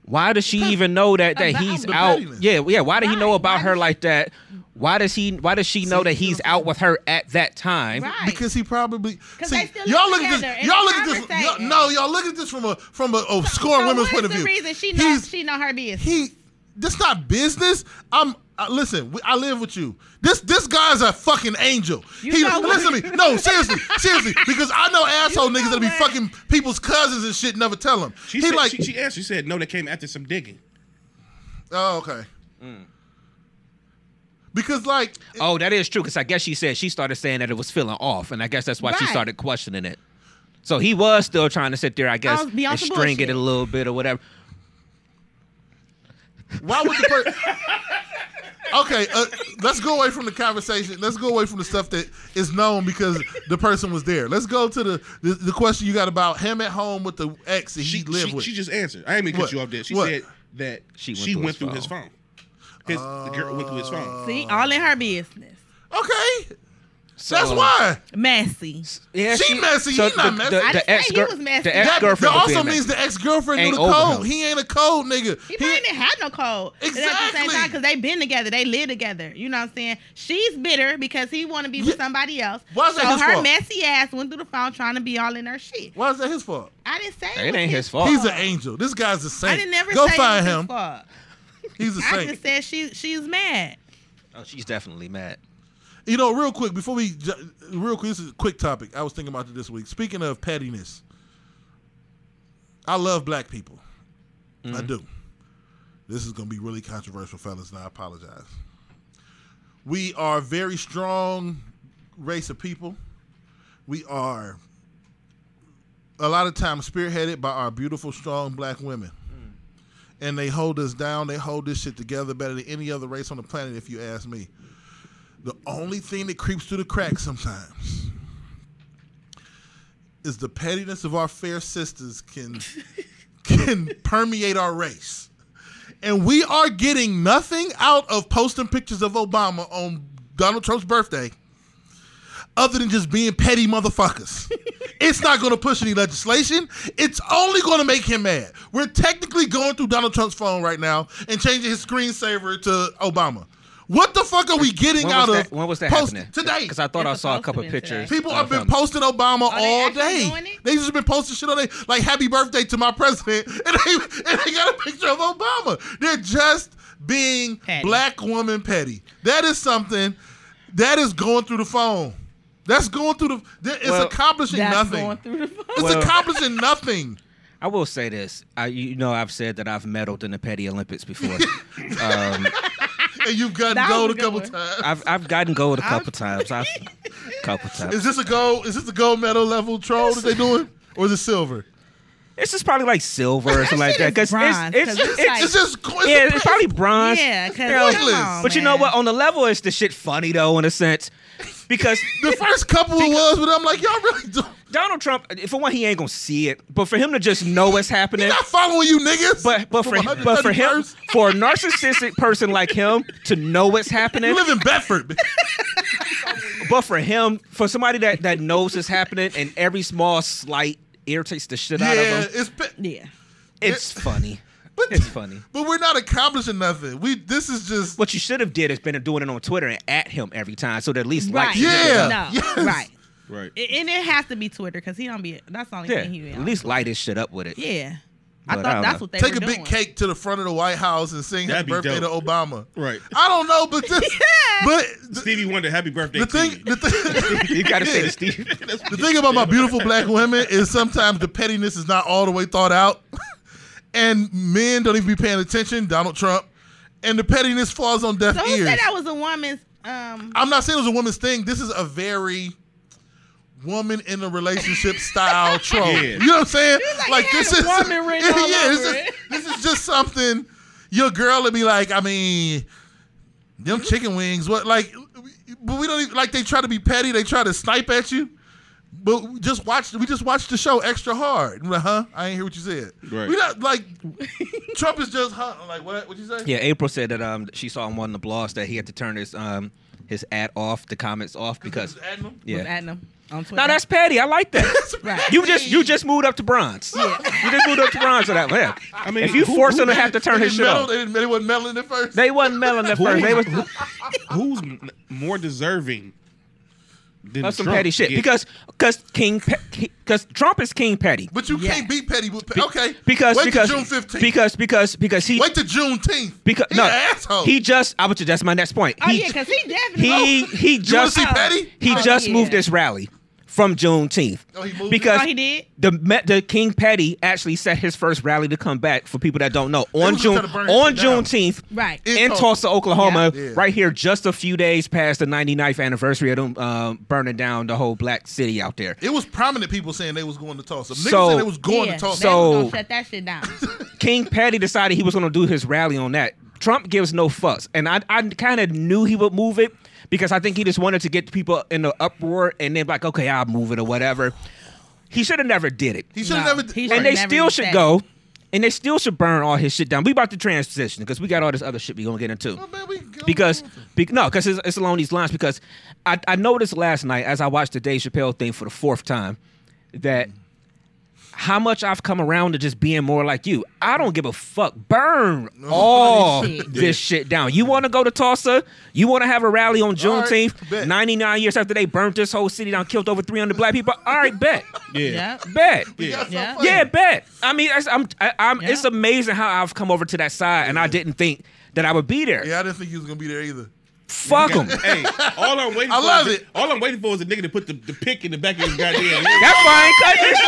why does she even know that that he's out? Yeah, yeah. Why did he know about her like that? Why does he? Why does she know that he's out with her at that time? Right. Because he probably. see they still y'all look at this. Y'all look at this. Y'all, no, y'all look at this from a from a, a scoring so women's point of the view. reason she knows she know her business? he this not business. I'm uh, listen. we- I live with you. This this guy's a fucking angel. You he know what- listen to me. No, seriously, seriously. Because I know asshole know niggas that be fucking people's cousins and shit. Never tell them. She he said, like she, she answered. She said, no, They came after some digging. oh okay. Because like Oh, that is true. Because I guess she said she started saying that it was feeling off, and I guess that's why she started questioning it. So he was still trying to sit there, I guess, and some string it a little bit or whatever. Why would the person? okay, uh, let's go away from the conversation. Let's go away from the stuff that is known because the person was there. Let's go to the the, the question you got about him at home with the ex that She, he lived she, with. she just answered. I ain't mean to What? cut you off there. She What? said that She she went went, through through, his his phone. His, the girl went through his phone. See, all in her business. okay, So, that's why. Messy. Yeah, She messy, he not the, messy. The, I the didn't say ex he was messy. the That- ex girlfriend. that also means the ex girlfriend knew the over code. him. He ain't a code nigga. He, He- probably didn't have no code. And At the same Exactly. time, because they been together, they live together. You know what I'm saying? She's bitter because he want to be with Yeah. somebody else. Why is that so his her fault? messy ass went through the phone trying to be all in her shit. Why is that his fault? I didn't say It was ain't his fault. He's an angel. This guy's a saint. I didn't never Go say find him. his fault. He's a I saint. I just said she she's mad. Oh, she's definitely mad. You know, real quick before we, real quick, this is a quick topic. I was thinking about it this week. Speaking of pettiness, I love black people. I mm-hmm. do. This is gonna be really controversial, fellas, and I apologize. We are a very strong race of people. We are a lot of times spearheaded by our beautiful, strong black women. Mm. And they hold us down. They hold this shit together better than any other race on the planet, if you ask me. The only thing that creeps through the cracks sometimes is the pettiness of our fair sisters can can permeate our race. And we are getting nothing out of posting pictures of Obama on Donald Trump's birthday other than just being petty motherfuckers. it's not going to push any legislation. It's only going to make him mad. We're technically going through Donald Trump's phone right now and changing his screensaver to Obama. What the fuck are we getting out of that, when was that post- happening? today? Because I thought It's I saw a supposed couple to be today. pictures. People of have been him. posting Obama Are they all actually day. doing it? They just been posting shit all day, like "Happy Birthday to my president," and they and they got a picture of Obama. They're just being Petty. black woman petty. That is something that is going through the phone. That's going through the. that- It's Well, accomplishing That's nothing. going through the phone. It's Well- accomplishing nothing. I will say this. I, you know, I've said that I've medaled in the Petty Olympics before. um, And you've gotten That was gold a a good couple one. times. I've I've gotten gold a couple times. I've couple times. Is this a gold? Is this a gold medal level troll that they doing, or is it silver? This is probably like silver or something like that. it's Because bronze, it's 'cause it's, it's it's, like- It's just. It's yeah, a it's probably bronze. Yeah, because Pointless. come on, But you know man. what? On the level, it's the shit funny though, in a sense, because the first couple it was, but I'm like, y'all really do. Donald Trump, for one, he ain't gonna see it, but for him to just know what's happening. I'm not following you niggas. But but for From but for him for a narcissistic person like him to know what's happening, you live in Bedford. but for him for somebody that that knows what's happening and every small slight irritates the shit out of him, it's. Pe- Yeah. it's funny. But- It's funny. But we're not accomplishing nothing. We this is just What you should have did is been doing it on Twitter and at him every time, so that at least Right. like Yeah. No. yes. Right. Right. A- And it has to be Twitter because he don't be. That's the only yeah, thing he be. at on. least light his shit up with it. Yeah. I But I thought don't that's know. what they take were a big doing. cake to the front of the White House and sing That'd happy birthday dope. to Obama. Right. I don't know, but this, but the, Stevie Wonder, happy birthday the to thing, you. the thing, You gotta say to Steve. the thing about my beautiful black women is sometimes the pettiness is not all the way thought out, and men don't even be paying attention. Donald Trump, and the pettiness falls on deaf So who ears. said that was a woman's? Um. I'm not saying it was a woman's thing. This is a very woman in a relationship style trope. Yeah. You know what I'm saying? like, it had this is woman written all yeah, this over is, it. this is just something your girl would be like. I mean, them chicken wings. What like? But we don't even like. They try to be petty. They try to snipe at you. But just watch. We just watched the show extra hard. We're like, huh? I ain't hear what you said. Right. We not like Trump is just huh? Like what? What you say? Yeah, April said that um she saw him on one of the blogs that he had to turn his um his ad off, the comments off because Just adding them? Yeah. Was at them on Twitter. No, that's petty. I like that. right. You just you just moved up to bronze. Yeah. You just moved up to bronze for that. Yeah. I mean, if you who- force who him to have to turn his didn't shit meddle- off, They, didn't, they wasn't meddling at first. they wasn't melon at first. They was Who's more deserving than that's some Trump? petty shit Yeah. because because King because Trump is King petty. But you Yeah. can't beat petty. With pe- okay. Because Wait because till June fifteenth. because because because he Wait till Juneteenth. because He no an asshole. he just I would that's my next point. Oh he, yeah, because he definitely. he he just to see petty? he Oh, just yeah. moved this rally from Juneteenth. Oh, he moved because Oh, he did? the the King Petty actually set his first rally to come back. For people that don't know, on June trying to burn his on. Juneteenth, Right. In in Tulsa. Tulsa, Oklahoma, Yeah. Yeah. right here, just a few days past the 99th anniversary of them um, burning down the whole black city out there. It was prominent people saying they was going to Tulsa. Niggas So- said they was going yeah, to Tulsa. So- gonna shut that shit down. King Petty decided he was going to do his rally on that. Trump gives no fucks, and I I kind of knew he would move it because I think he just wanted to get people in the uproar and then like, okay, I'll move it or whatever. He should have never did it. he should have No, never. he should- and they never still even should said go, and they still should burn all his shit down. We about to transition because we got all this other shit we gonna get into. Oh, man, we go Because, be, no, because it's, it's along these lines. Because I, I noticed last night as I watched the Dave Chappelle thing for the fourth time that how much I've come around to just being more like you. I don't give a fuck. Burn all shit. this shit down. You want to go to Tulsa? You want to have a rally on All right, Juneteenth? bet. 99 years after they burnt this whole city down, killed over 300 black people? All right, bet. Yeah. Yep. Bet. We Yeah. Yeah, bet. I mean, that's- I'm, I, I'm. Yeah. It's amazing how I've come over to that side, and I didn't think that I would be there. Yeah, I didn't think he was gonna be there either. Fuck him. Hey, all I'm waiting I for love is it. all I'm waiting for is a nigga to put the, the pick in the back of his goddamn head. That's why I ain't cutting this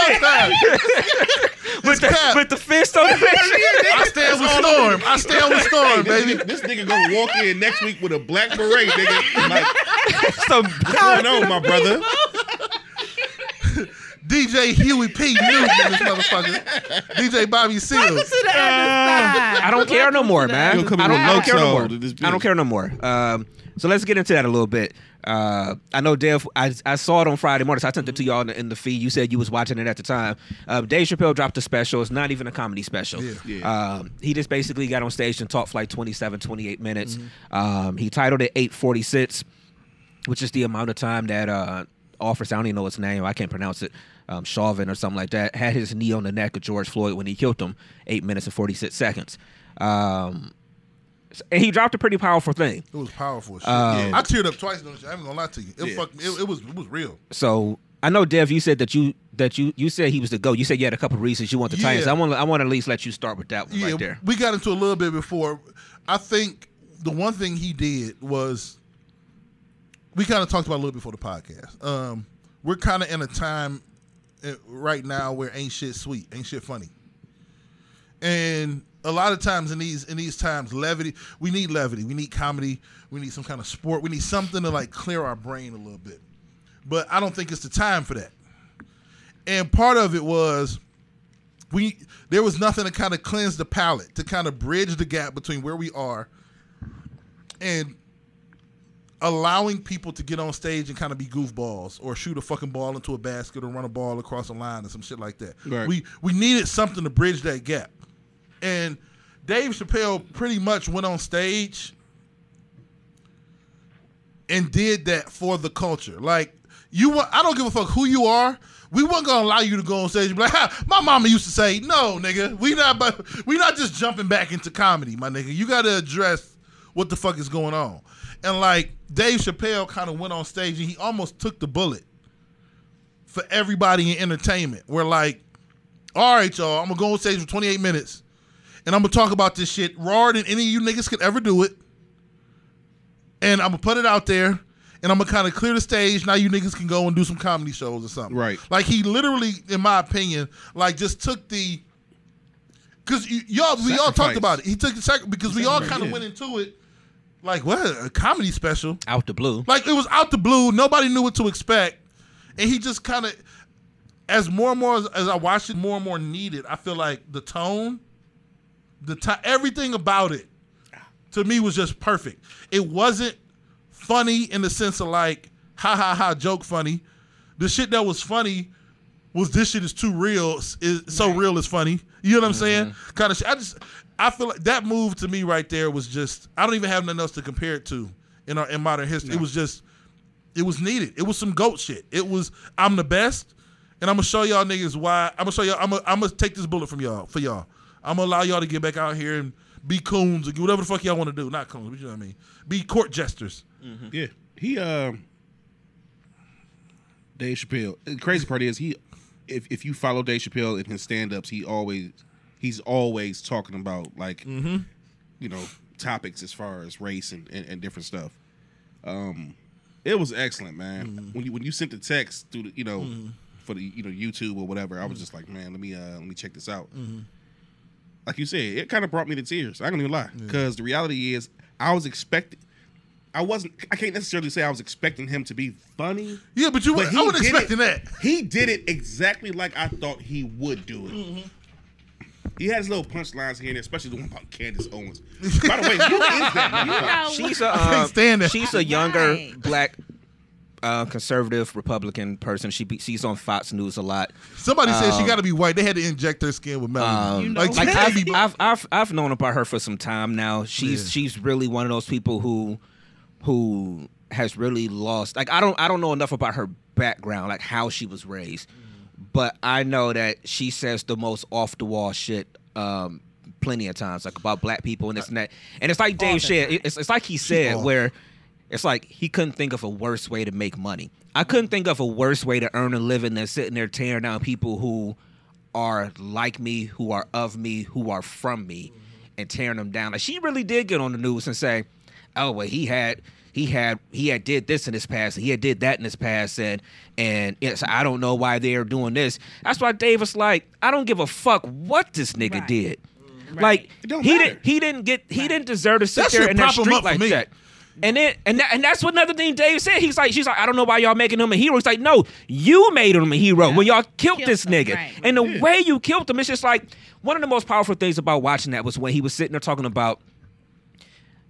shit. with, the, cap. with the fist on the bitch. I stand with Storm. I stand with Storm, This, baby. nigga, this nigga gonna walk in next week with a black beret, nigga. Like, Some what's going on, my brother? DJ Huey P. Newton, this motherfucker. DJ Bobby Welcome Seals. to the other side. I don't care no more, man. other You'll come I don't, I don't care no more. soul to this I don't care no more. Um, so let's get into that a little bit. Uh, I know Dave. I, I saw it on Friday morning. So I sent it to y'all in the, in the feed. You said you was watching it at the time. Um, Dave Chappelle dropped a special. It's not even a comedy special. Yeah. Yeah. Um, he just basically got on stage and talked for like 27, 28 minutes. Um, he titled it 846, which is the amount of time that uh, officer, I don't even know its name, I can't pronounce it, um, Chauvin or something like that, had his knee on the neck of George Floyd when he killed him, 8 minutes and 46 seconds. Um, and he dropped a pretty powerful thing. It was powerful. Um, I teared up twice. You? I ain't gonna lie to you. It, Yeah. fuck, it, it was it was real. So I know, Dev, you said that you that you you said he was the go. You said you had a couple reasons you want the Titans. I want I want to at least let you start with that one Yeah, right there. we got into a little bit before. I think the one thing he did was we kind of talked about a little before the podcast. Um, we're kind of in a time uh, right now where ain't shit sweet, ain't shit funny, and a lot of times in these in these times, levity. We need levity. We need comedy. We need some kind of sport. We need something to like clear our brain a little bit. But I don't think it's the time for that. And part of it was we there was nothing to kind of cleanse the palate to kind of bridge the gap between where we are and allowing people to get on stage and kind of be goofballs or shoot a fucking ball into a basket or run a ball across a line or some shit like that. Right. We we needed something to bridge that gap. And Dave Chappelle pretty much went on stage and did that for the culture. Like you want I don't give a fuck who you are. We weren't gonna allow you to go on stage and be like, ha, my mama used to say, no, nigga, we not bu- we not just jumping back into comedy, my nigga. You gotta address what the fuck is going on. And like Dave Chappelle kind of went on stage and he almost took the bullet for everybody in entertainment. We're like, all right, y'all, I'm gonna go on stage for 28 minutes and I'm gonna talk about this shit rawer than any of you niggas could ever do it. And I'm gonna put it out there and I'm gonna kind of clear the stage. Now you niggas can go and do some comedy shows or something. Right. Like he literally, in my opinion, like just took the because y'all we all talked about it. He took the second because we all kind of went into it like what a comedy special. Out the blue. Like it was out the blue. Nobody knew what to expect, and he just kind of, as more and more as, as I watched it, more and more needed. I feel like the tone, the time, everything about it, to me was just perfect. It wasn't funny in the sense of like ha ha ha joke funny. The shit that was funny was this shit is too real. Is so real it's funny. You know what I'm mm-hmm. saying? Kind of. Shit. I just I feel like that move to me right there was just. I don't even have nothing else to compare it to in our in modern history. It was just. It was needed. It was some goat shit. It was I'm the best, and I'm gonna show y'all niggas why. I'm gonna show y'all. I'm gonna, I'm gonna take this bullet from y'all for y'all. I'm gonna allow y'all to get back out here and be coons or whatever the fuck y'all want to do. Not coons, but you know what I mean. Be court jesters. Yeah, he um, Dave Chappelle. The crazy part is he, if if you follow Dave Chappelle in his stand ups, he always he's always talking about like, Mm-hmm. you know, topics as far as race and, and, and different stuff. Um, it was excellent, man. Mm-hmm. When you when you sent the text through the you know for the you know YouTube or whatever, I was just like, man, let me uh let me check this out. Mm-hmm. Like you said, it kind of brought me to tears. I gonna even lie, because the reality is, I was expecting. I wasn't. I can't necessarily say I was expecting him to be funny. Yeah, but you. But I wasn't expecting it. that. He did it exactly like I thought he would do it. He has little punchlines here and there, especially the one about Candace Owens. By the way, who is that? You know, She's a can't stand that. she's a younger Right. black uh, conservative Republican person. She be, she's on Fox News a lot. Somebody said she Um, got to be white. They had to inject her skin with melanin. Um, You know like, like I've, be I've I've I've known about her for some time now. She's Yeah. she's really one of those people who who has really lost. Like I don't I don't know enough about her background, like how she was raised, but I know that she says the most off the wall shit. Um, plenty of times like about black people and this and that and it's like dave said it's, it's like he said where it's like he couldn't think of a worse way to make money i couldn't think of a worse way to earn a living than sitting there tearing down people who are like me, who are of me, who are from me, and tearing them down. Like she really did get on the news and say, oh well, he had he had he had did this in his past, he had did that in his past, and and it's I don't know why they are doing this. That's why Davis like I don't give a fuck what this nigga Right. did. Right. Like he matter. didn't he didn't get he Right. didn't deserve to sit That there shit in that him street up like me. that. And then and that, and that's what another thing Dave said. He's like she's like I don't know why y'all making him a hero. He's like no, you made him a hero when y'all killed, Killed this him, nigga. right. And the Yeah. way you killed him, it's just like one of the most powerful things about watching that was when he was sitting there talking about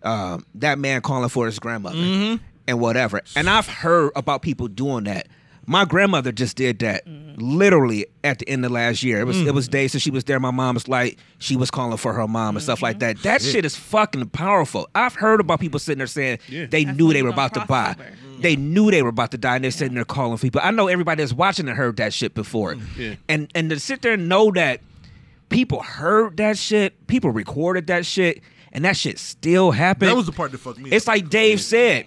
um, that man calling for his grandmother mm-hmm. and whatever. And I've heard about people doing that. My grandmother just did that mm-hmm. literally at the end of last year. It was it was mm-hmm. days since she was there. My mom was like she was calling for her mom and stuff like that. That shit is fucking powerful. I've heard about people sitting there saying Yeah. they That's knew they were about to cross buy. over. They knew they were about to die, and they're sitting there calling people. I know everybody that's watching and heard that shit before, Yeah. and and to sit there and know that people heard that shit, people recorded that shit, and that shit still happened. That was the part that fucked me. It's up. like Dave said,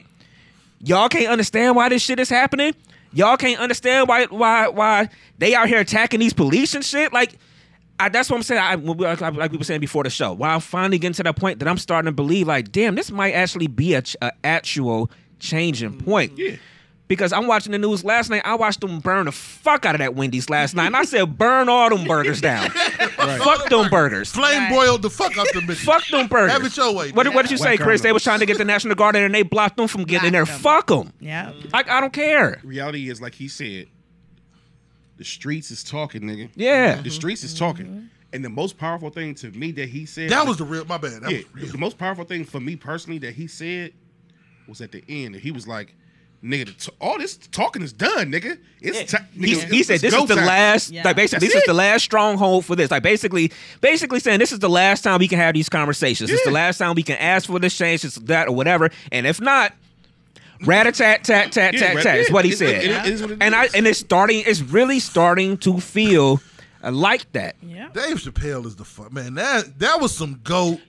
y'all can't understand why this shit is happening. Y'all can't understand why why why they out here attacking these police and shit. Like, I, that's what I'm saying. I, when we- like, like we were saying before the show. Why I'm finally getting to that point that I'm starting to believe, like, damn, this might actually be a, a actual changing point. Yeah. Because I'm watching the news last night. I watched them burn the fuck out of that Wendy's last night. And I said, burn all them burgers down. Fuck them burgers. flame Right. boiled the fuck out the bitch. Fuck them burgers. Have it your way. What, man. what did you say, Whack Chris? They was trying to get the National Guard in and they blocked them from getting in there. Blocked 'em. Fuck them. Yeah. Like, I don't care. Reality is like he said, the streets is talking, nigga. Yeah. The mm-hmm. streets is talking. And the most powerful thing to me that he said That was the real. My bad. That yeah, was real. the most powerful thing for me personally that he said was at the end. He was like, "Nigga, the t- all this talking is done, nigga. It's ti- He, nigga, he said this is the time." last Yeah. like basically That's this is the last stronghold for this like basically basically saying this is the last time we can have these conversations it's the last time we can ask for this change it's that or whatever and if not rat a tat tat tat Yeah, tat right, tat is yeah. what he It- said it- it is what it and I is. and it's starting it's really starting to feel uh, like that Yeah. Dave Chappelle is the fuck man. That that was some goat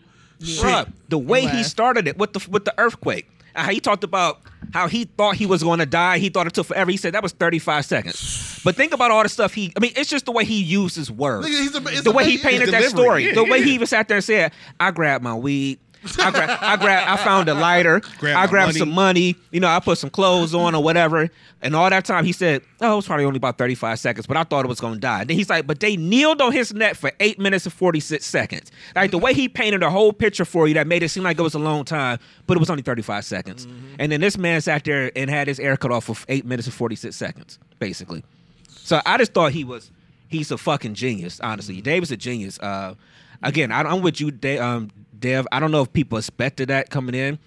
shit. Bruh, the way he was. started it with the with the earthquake. He talked about how he thought he was going to die. He thought it took forever. He said that was 35 seconds. But think about all the stuff he. I mean, it's just the way he used his words. Nigga, he's a- it's the way he amazing. painted that delivery, story. yeah, the way yeah. he even sat there and said, "I grabbed my weed." I grabbed, I grabbed, I found a lighter. Grabbed I grabbed money. some money. You know, I put some clothes on or whatever. And all that time, he said, "Oh, it was probably only about thirty-five seconds, but I thought it was going to die." Then he's like, "But they kneeled on his neck for eight minutes and forty-six seconds." Like the way he painted a whole picture for you that made it seem like it was a long time, but it was only thirty-five seconds. And then this man sat there and had his hair cut off for eight minutes and forty-six seconds, basically. So I just thought he was he's a fucking genius. Honestly, Dave is a genius. Uh, again, I, I'm with you, Dave, um, Dev. I don't know if people expected that coming in.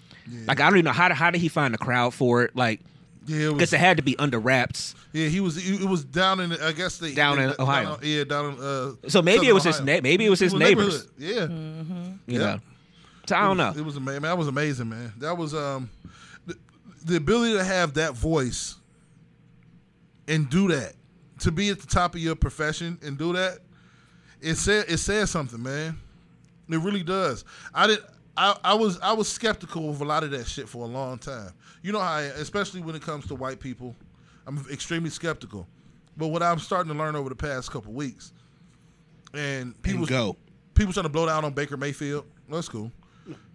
Like I don't even know how how did he find the crowd for it? Like Yeah, because it had to be under wraps. yeah, he was. It was down in. I guess they Down in down- Ohio. yeah, down in. Uh, So maybe it was his na- maybe it was his Ohio. neighbors. neighborhood. Yeah, You Yeah. know. So I don't know. It was amazing. Man, that was amazing, man. That was um, the, the ability to have that voice and do that, to be at the top of your profession and do that. It said it says something, man. It really does. I did. I, I was I was skeptical of a lot of that shit for a long time. You know how, I, especially when it comes to white people, I'm extremely skeptical. But what I'm starting to learn over the past couple weeks, and people And go. people trying to blow down on Baker Mayfield. That's cool.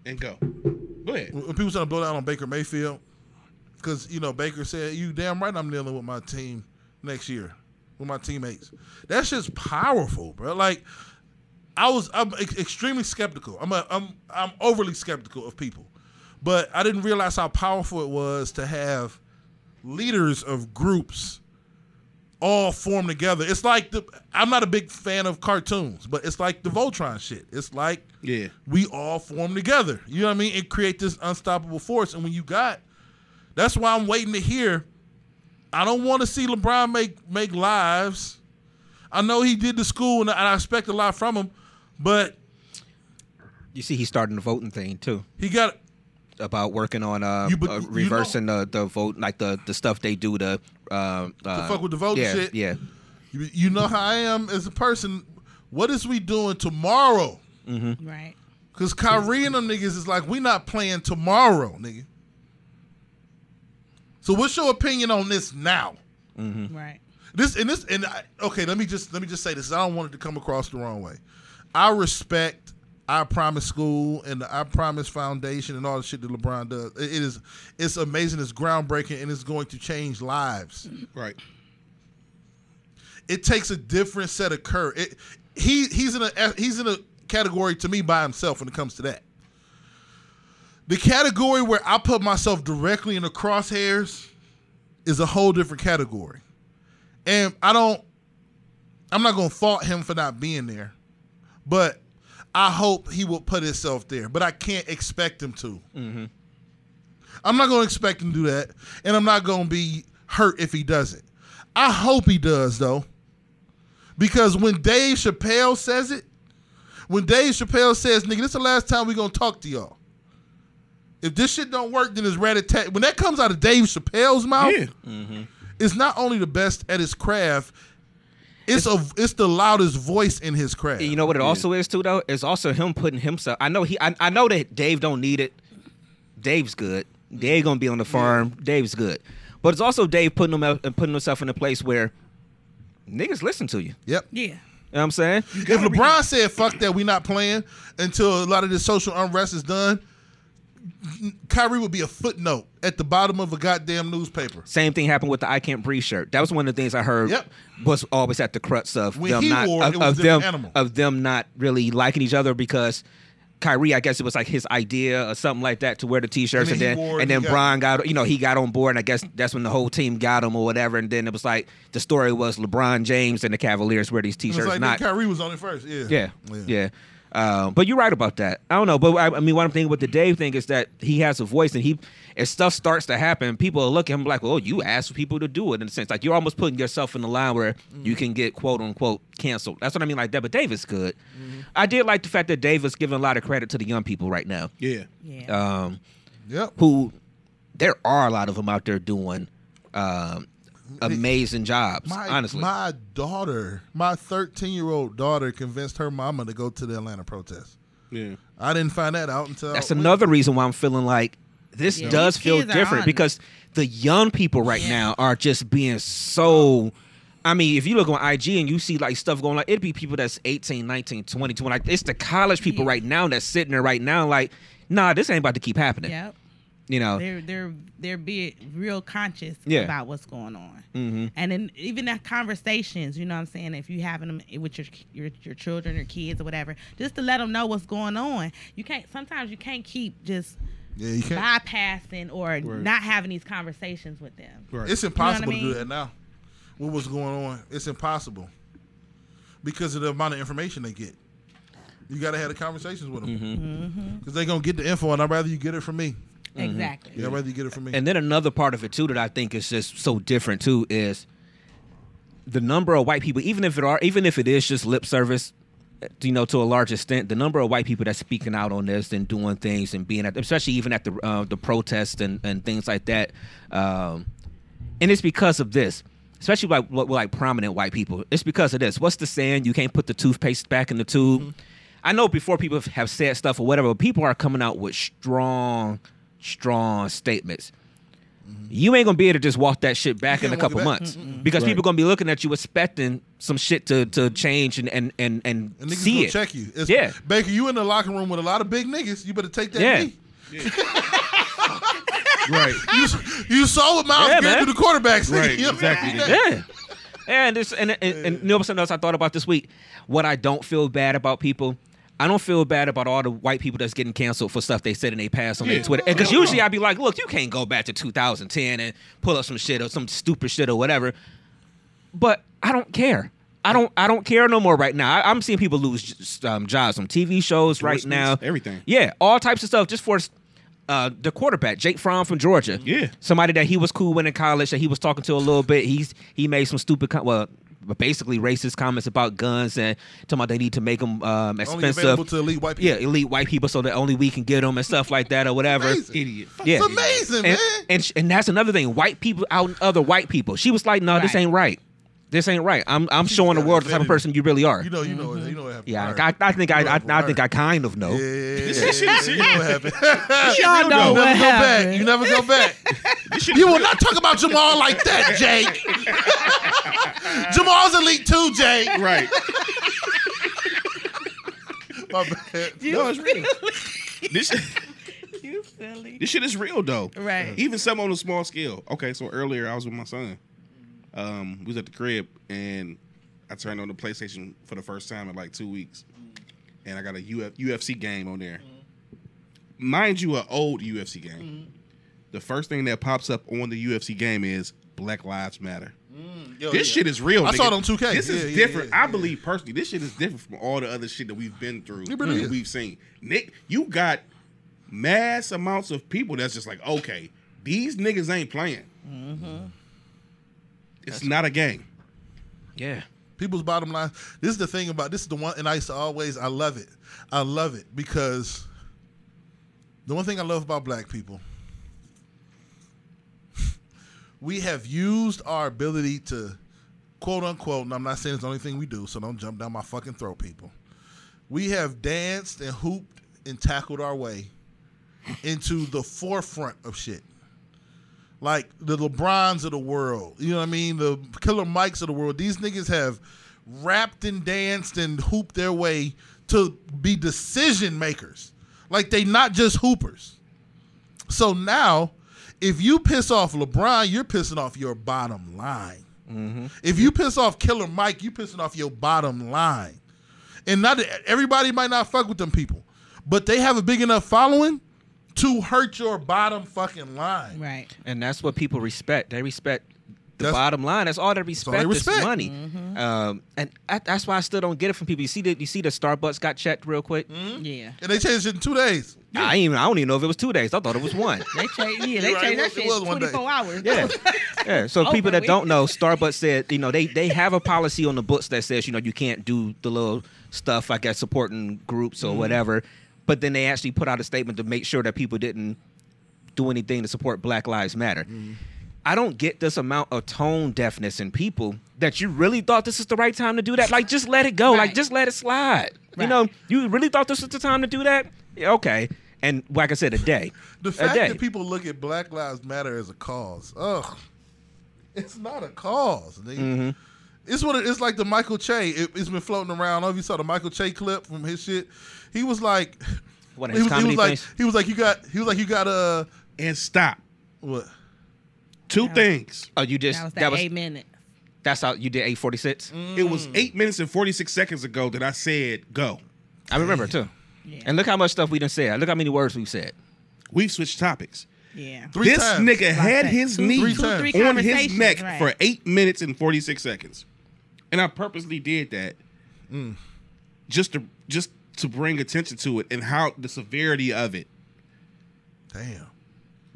And go. Go ahead. When people trying to blow down on Baker Mayfield, because you know Baker said, "You damn right, I'm dealing with my team next year, with my teammates." That's just powerful, bro. Like, I was, I'm ex- extremely skeptical. I'm, a, I'm, I'm overly skeptical of people, but I didn't realize how powerful it was to have leaders of groups all form together. It's like the. I'm not a big fan of cartoons, but it's like the Voltron shit. It's like Yeah. we all form together. You know what I mean? And create this unstoppable force. And when you got, that's why I'm waiting to hear. I don't want to see LeBron make make lives. I know he did the school, and I expect a lot from him, but You see, he's starting the voting thing too he got. about working on uh, You- but uh, you know- reversing the the vote, like the the stuff they do to um, uh, fuck with the voting yeah, shit? Yeah, You, you know how I am as a person. What is we doing tomorrow? Right. Because Kyrie and them niggas is like, we not playing tomorrow, nigga. So what's your opinion on this now? Right. This and this and I, okay, let me just let me just say this. I don't want it to come across the wrong way. I respect I Promise School and the I Promise Foundation and all the shit that LeBron does. It is it's amazing, it's groundbreaking, and it's going to change lives. Right. It takes a different set of courage. It, he he's in a he's in a category to me by himself when it comes to that. The category where I put myself directly in the crosshairs is a whole different category. And I don't I'm not gonna fault him for not being there, but I hope he will put himself there. But I can't expect him to. Mm-hmm. I'm not gonna expect him to do that, and I'm not gonna be hurt if he doesn't. I hope he does though, because when Dave Chappelle says it, when Dave Chappelle says, "Nigga, this is the last time we're gonna talk to y'all." If this shit don't work, then it's rat a tat. When that comes out of Dave Chappelle's mouth, Yeah. is not only the best at his craft, it's a it's the loudest voice in his craft. You know what it also is too though? It's also him putting himself. I know he. I, I know that Dave don't need it. Dave's good. Dave gonna be on the farm. Dave's good. But it's also Dave putting him out and putting himself in a place where niggas listen to you. Yep. Yeah. You know what I'm saying? If LeBron said "fuck that," we not playing until a lot of this social unrest is done. Kyrie would be a footnote at the bottom of a goddamn newspaper. Same thing happened with the I Can't Breathe shirt. That was one of the things I heard Yep. was always at the crux of When them not wore of, of them animal. of them not really liking each other because Kyrie, I guess it was like his idea or something like that to wear the t-shirts, And and then then wore and then got- Brian got you know he got on board, and I guess that's when the whole team got him or whatever. And then it was like the story was LeBron James and the Cavaliers wear these t-shirts, like not Kyrie was on it first. Yeah. yeah, yeah. Um, but you're right about that. I don't know, but I, I mean, what I'm thinking with the Dave thing is that he has a voice, and he, if stuff starts to happen, people will look at him like, "Oh, you asked people to do it." In a sense, like you're almost putting yourself in the line where you can get quote unquote canceled. That's what I mean, like that. But Dave is good. I did like the fact that Dave is giving a lot of credit to the young people right now. Yeah. Yeah. Um, Yep. who there are a lot of them out there doing um, amazing jobs. My, honestly, my daughter, my 13 year old daughter, convinced her mama to go to the Atlanta protest. Yeah. I didn't find that out until That's we- another reason why I'm feeling like this Yeah. does These feel different because the young people right Yeah. now are just being so. I mean, if you look on IG and you see like stuff going like it'd be people that's 18, 19, 20, 20 like it's the college people Yeah. right now that's sitting there right now like, nah, this ain't about to keep happening. Yep. You know, They're they're they're being real conscious Yeah. about what's going on, hmm and then even that conversations. You know what I'm saying? If you having them with your your your children or kids or whatever, just to let them know what's going on. You can't. Sometimes you can't keep just Yeah, you can't. bypassing or not having these conversations with them. Right. It's impossible I to do mean? that now. What was going on? It's impossible because of the amount of information they get. You got to have the conversations with them Mm-hmm. because they're gonna get the info, and I'd rather you get it from me. Exactly. Yeah, I'd rather you get it from me. And then another part of it too that I think is just so different too is the number of white people, even if it are, even if it is just lip service, you know, to a large extent, the number of white people that's speaking out on this and doing things and being at, especially even at the uh, the protests and, and things like that, um, and it's because of this. Especially like with like prominent white people, it's because of this. What's the saying? You can't put the toothpaste back in the tube. I know before people have said stuff or whatever, but people are coming out with strong, strong statements. You ain't gonna be able to just walk that shit back in a couple it back. months because people gonna be looking at you expecting some shit to to change and and and, and, and see gonna it. check you. It's, Yeah. Baker, you in the locker room with a lot of big niggas. You better take that Yeah. knee. Right. You, you saw what Myles Yeah, Garrett man. do the quarterbacks. Right, You know exactly. mean? Yeah. And this and, and, and you know something else I thought about this week. What I don't feel bad about people. I don't feel bad about all the white people that's getting canceled for stuff they said in their past on Yeah. their Twitter. Because usually I'd be like, look, you can't go back to 2010 and pull up some shit or some stupid shit or whatever. But I don't care. I don't. I don't care no more right now. I, I'm seeing people lose um, jobs on TV shows right now. Everything. Yeah, all types of stuff just for uh, the quarterback, Jake Fromm from Georgia. Yeah. somebody that he was cool with in college that he was talking to a little bit. He's he made some stupid, com- well, basically racist comments about guns and talking about they need to make them um, Only expensive. available to elite white people. yeah, elite white people, so that only we can get them and stuff like that or whatever. Amazing. Idiot. Yeah. It's amazing, And, man. and sh- and that's another thing. White people out other white people. She was like, "No, this ain't right. This ain't right. I'm I'm She's showing the world the type of person you really are." You know, you know, mm-hmm. you know what happened. yeah, All I. I think I, You I, I think I kind of know. Yeah, This shit you know what happened. Y'all know You what never go back. You never go back. you will not talk about Jamal like that, Jake. Jamal's elite too, Jake. Right. My bad. No, it's real. this You silly. this shit is real though. Right. Even some on a small scale. Okay, so earlier I was with my son. Um, we was at the crib and I turned on the PlayStation for the first time in like two weeks, and I got a Uf- UFC game on there. Mind you, an old UFC game. The first thing that pops up on the UFC game is Black Lives Matter. Yo, This yeah. shit is real. I nigga. saw it on 2K. This Yeah, is yeah, different. yeah, I yeah. believe personally, this shit is different from all the other shit that we've been through. It really and is. We've seen. Nick, you got mass amounts of people that's just like, okay, these niggas ain't playing. It's not a game. Yeah. people's bottom line. This is the thing about this is the one, and I used to always I love it. I love it because the one thing I love about black people, we have used our ability to quote unquote, and I'm not saying it's the only thing we do, so don't jump down my fucking throat, people. We have danced and hooped and tackled our way into the forefront of shit like the LeBrons of the world. You know what I mean? The Killer Mikes of the world. These niggas have rapped and danced and hooped their way to be decision makers. Like they not just hoopers. So now, if you piss off LeBron, you're pissing off your bottom line. Mm-hmm. If you piss off Killer Mike, you pissing off your bottom line. And not everybody might not fuck with them people, but they have a big enough following to hurt your bottom fucking line. Right. And that's what people respect. They respect the That's- bottom line. That's all they all respect. they is respect. money. Mm-hmm. Um, and I, that's why I still don't get it from people. You see the you see the Starbucks got checked real quick. Hmm? Yeah. And they changed it in two days. I even I don't even know if it was two days. I thought it was one. They changed. Yeah, they right, changed it that shit was one 24 hours. Yeah. Yeah. So Over people that with. don't know, Starbucks said, you know, they they have a policy on the books that says, you know, you can't do the little stuff like at supporting groups or mm-hmm. whatever. But then they actually put out a statement to make sure that people didn't do anything to support Black Lives Matter. I don't get this amount of tone deafness in people that you really thought this is the right time to do that. Like, just let it go. Like, just let it slide. You know, you really thought this was the time to do that? Yeah, okay. And like I said, a day. The a fact day. that people look at Black Lives Matter as a cause, ugh, it's not a cause. nigga. Mm-hmm. It's what it, it's like the Michael Che. It, it's been floating around. I don't know if you saw the Michael Che clip from his shit. He was like, What, he his was, he was like, he was like, you got, he was like, you got uh, And stop. what? Two That was- things. Oh, you just That was that, that was eight minutes. that's how you did eight forty six. It was eight minutes and 46 seconds ago that I said go. I remember too. Yeah. And look how much stuff we done said. Look how many words we've said. We've switched topics. Yeah. Three this times. nigga had that. his Two- knee three times. on his neck right. for eight minutes and 46 seconds. And I purposely did that just to just to bring attention to it and how the severity of it. Damn.